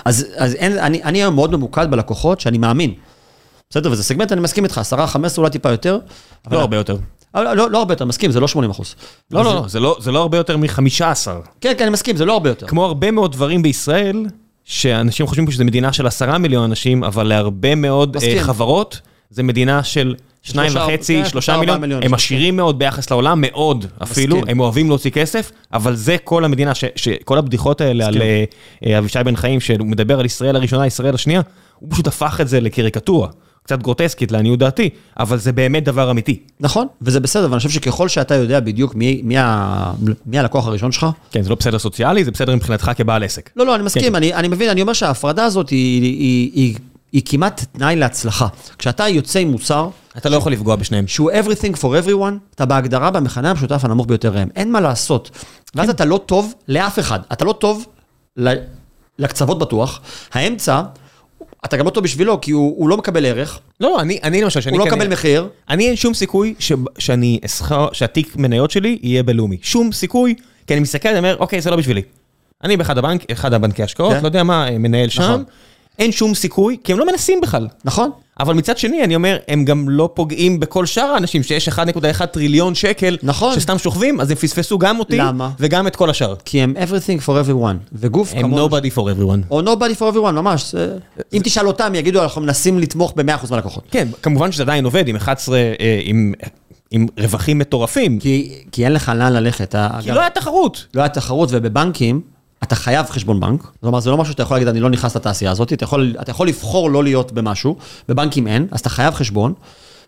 אז, אז אין, אני, אני היום מאוד ממוקד בלקוחות שאני מאמין. בסדר, וזה סגמנט, אני מסכים איתך, 10, 15, אולי טיפה יותר. אבל- לא הרבה יותר. לא, לא הרבה יותר, מסכים, זה לא 80 אחוז. לא, לא, לא, זה לא, זה לא הרבה יותר מ-15. כן, כן, אני מסכים, זה לא הרבה יותר. כמו הרבה מאוד דברים בישראל, שאנשים חושבים שזו מדינה של עשרה מיליון אנשים, אבל להרבה מאוד מסכים. אה, חברות, זה מדינה של שניים וחצי, כן, שלושה מיליון, מיליון, הם. עשירים מאוד ביחס לעולם, מאוד אפילו, מסכים. הם אוהבים להוציא כסף, אבל זה כל המדינה, ש- שכל הבדיחות האלה על אה, אה, אבישי בן חיים, שהוא מדבר על ישראל הראשונה, ישראל השנייה, הוא פשוט הפך את זה לקריקטורה, קצת גרוטסקית לעניות דעתי, אבל זה באמת דבר אמיתי. נכון, וזה בסדר, ואני חושב שככל שאתה יודע בדיוק מי, מי, ה, מי הלקוח הראשון שלך, כן, זה לא בסדר סוציאלי, זה בסדר מבחינתך כבעל עסק. לא, לא, אני מסכים, כן. אני, אני מבין, אני אומר שההפרדה הזאת היא, היא, היא, היא, היא כמעט תנאי להצלחה. כשאתה יוצא עם מוצר, אתה לא יכול לפגוע בשניהם. שהוא everything for everyone, אתה בהגדרה במכנה המשותף הנמוך ביותר ראם. אין מה לעשות. ואז אתה לא טוב לאף אחד. אתה לא טוב ל- לקצוות בטוח. האמצע, אתה גם לא טוב בשבילו, כי הוא, הוא לא מקבל ערך, לא, לא, אני, אני למשל, שאני הוא לא קנה- מקבל מחיר. אני אין שום סיכוי ש... שאני אסחר, שהתיק מניות שלי יהיה בלאומי. שום סיכוי, כי אני מסתכל, אני אומר, אוקיי, זה לא בשבילי. אני באחד הבנק, אחד הבנקי השקעות, כן. לא יודע מה, מנהל שם, נכון. אין שום סיכוי, כי הם לא מנסים בכלל. נכון? אבל מצד שני, אני אומר, הם גם לא פוגעים בכל שאר האנשים, שיש 1.1 טריליון שקל, נכון. שסתם שוכבים, אז הם פספסו גם אותי, למה? וגם את כל השאר. כי הם everything for everyone. וגוף הם כמונו... nobody for everyone. או nobody for everyone, ממש. זה... אם תשאל אותם, יגידו, אנחנו מנסים לתמוך ב-100% מהלקוחות. כן, כמובן שזה עדיין עובד עם 11, אה, עם, עם רווחים מטורפים, כי, כי אין לך לאן ללכת. כי אגב, לא היה תחרות. לא היה תחרות, ובבנקים, אתה חייב חשבון בנק. זאת אומרת, זה לא משהו שאתה יכול להגיד, אני לא נכנס לתעשייה הזאת, אתה יכול, אתה יכול לבחור לא להיות במשהו, בבנקים אין, אז אתה חייב חשבון.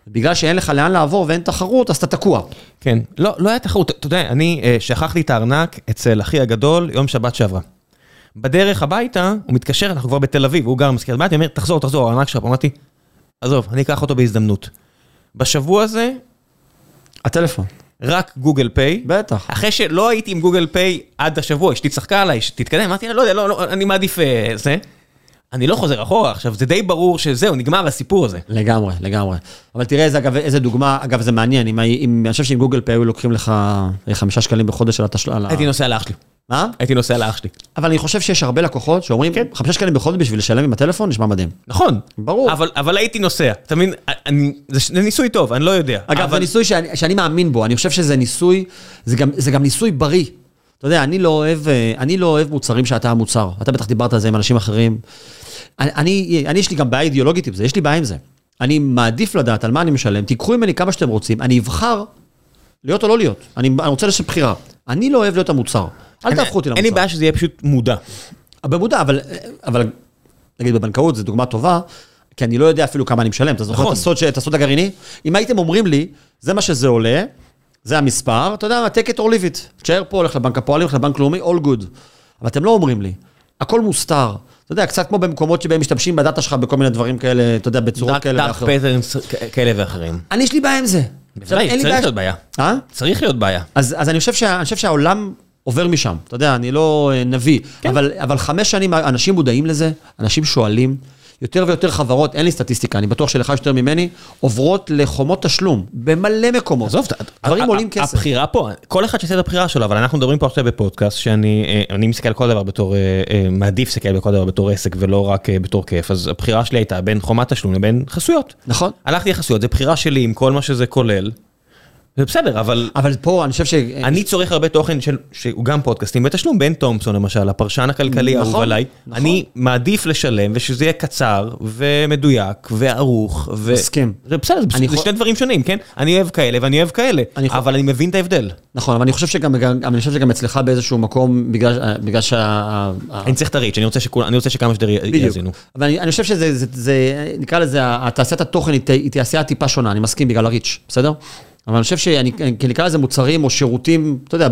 בגלל שאין לך לאן לעבור ואין תחרות, אז אתה תקוע. כן, לא, לא היה תחרות. אתה יודע, אני אה, שכחתי את הארנק אצל אחי הגדול יום שבת שעברה. בדרך הביתה, הוא מתקשר, אנחנו כבר בתל אביב, הוא גר במזכירת בית, הוא אומר, תחזור, תחזור, הארנק שלך. אמרתי, עזוב, אני אקח אותו בהזדמנות. בשבוע הזה, הטלפון. רק גוגל פיי. בטח. אחרי שלא הייתי עם גוגל פיי עד השבוע, אשתי צחקה עליי, תתקדם, אמרתי לה, לא יודע, לא, לא, אני מעדיף אה, זה. אני לא חוזר אחורה, עכשיו, זה די ברור שזהו, נגמר הסיפור הזה. לגמרי, לגמרי. אבל תראה איזה, אגב, איזה דוגמה, אגב, זה מעניין, אם, אם, אני חושב שעם גוגל פיי היו לוקחים לך אה, חמישה שקלים בחודש על התשלום. הייתי נוסע לאח שלי. מה? הייתי נוסע לאח שלי. אבל אני חושב שיש הרבה לקוחות שאומרים, כן. חמישה שקלים בחודש בשביל לשלם עם הטלפון, נשמע מדהים. נכון. ברור. אבל, אבל הייתי נוסע, אתה מבין? אני, זה, זה ניסוי טוב, אני לא יודע. אגב, אבל... זה ניסוי שאני, שאני מאמין בו, אני חושב שזה ניסוי, זה גם, זה גם ניסוי בריא. אתה יודע, אני לא אוהב, אה, אני לא אוהב מוצרים שאתה המוצר. אתה בטח דיברת על זה עם אנשים אחרים. אני, אני, אני יש לי גם בעיה אידיאולוגית עם זה, יש לי בעיה עם זה. אני מעדיף לדעת על מה אני משלם, תיקחו ממני כמה שאתם רוצים, אני אבחר להיות או לא להיות. אני, אני רוצה לשם בחירה. אני לא אוהב להיות המוצר. אל תהפכו אותי למוצר. אין לי בעיה שזה יהיה פשוט מודע. במודע, אבל, אבל נגיד בבנקאות זו דוגמה טובה, כי אני לא יודע אפילו כמה אני משלם. אתה זוכר נכון. את הסוד, את הסוד הגרעיני? אם הייתם אומרים לי, זה מה שזה עולה, זה המספר, אתה יודע מה, take it or leave it. תשאר פה, הולך לבנק הפועלים, הולך לבנק לאומי, all good. אבל אתם לא אומרים לי. הכל מוסתר. אתה יודע, קצת כמו במקומות שבהם משתמשים בדאטה שלך בכל מיני דברים כאלה, אתה יודע, בצורות כאלה דארק ואחרות. פטרנס כאלה ואחרים. אני, יש לי בעיה עם זה. בוודאי, צריך להיות בעיה. אה? צריך להיות בעיה. אז, אז אני, חושב שה, אני חושב שהעולם עובר משם, אתה יודע, אני לא אה, נביא, כן. אבל, אבל חמש שנים אנשים מודעים לזה, אנשים שואלים, יותר ויותר חברות, אין לי סטטיסטיקה, אני בטוח שלך יש יותר ממני, עוברות לחומות תשלום במלא מקומות. עזוב, דברים עולים כסף. הבחירה פה, כל אחד שעושה את הבחירה שלו, אבל אנחנו מדברים פה עכשיו בפודקאסט, שאני אה, מסתכל על כל דבר בתור, אה, מעדיף להסתכל על כל דבר בתור עסק ולא רק בתור כיף, אז הבחירה שלי הייתה בין חומת תשלום לבין חסויות. נכון. הלכתי לחסויות, זו בחירה שלי עם כל מה שזה כולל. זה בסדר, אבל אבל פה אני חושב ש... אני צורך הרבה תוכן של, שהוא גם פודקאסטים בתשלום, בן תומפסון למשל, הפרשן הכלכלי נכון, האהוב עליי. נכון. אני מעדיף לשלם ושזה יהיה קצר ומדויק וערוך. ו- מסכים. זה בסדר, זה- שני דברים שונים, כן? אני אוהב כאלה ואני אוהב כאלה, אני אבל אני מבין את ההבדל. נכון, אבל אני חושב שגם, גם- אני חושב שגם אצלך באיזשהו מקום, בגלל, בגלל שה... אני צריך את הריץ', אני רוצה שכול- אני רוצה שכמה שיותר. יאזינו. אבל אני, אני חושב שזה, זה, זה, נקרא לזה, התעשיית התוכן היא תעשייה טיפה שונה, אני מסכים בגלל ה reach, בסדר? אבל אני חושב שאני, כי נקרא לזה מוצרים או שירותים, אתה יודע,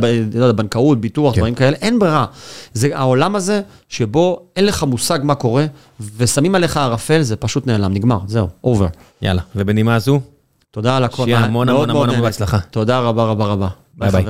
בנקאות, ביטוח, כן. דברים כאלה, אין ברירה. זה העולם הזה שבו אין לך מושג מה קורה, ושמים עליך ערפל, זה פשוט נעלם, נגמר, זהו, over. יאללה, ובנימה זו, תודה על הכל. שיהיה המון מאוד המון המון המון. בהצלחה. תודה רבה רבה רבה. ביי ביי.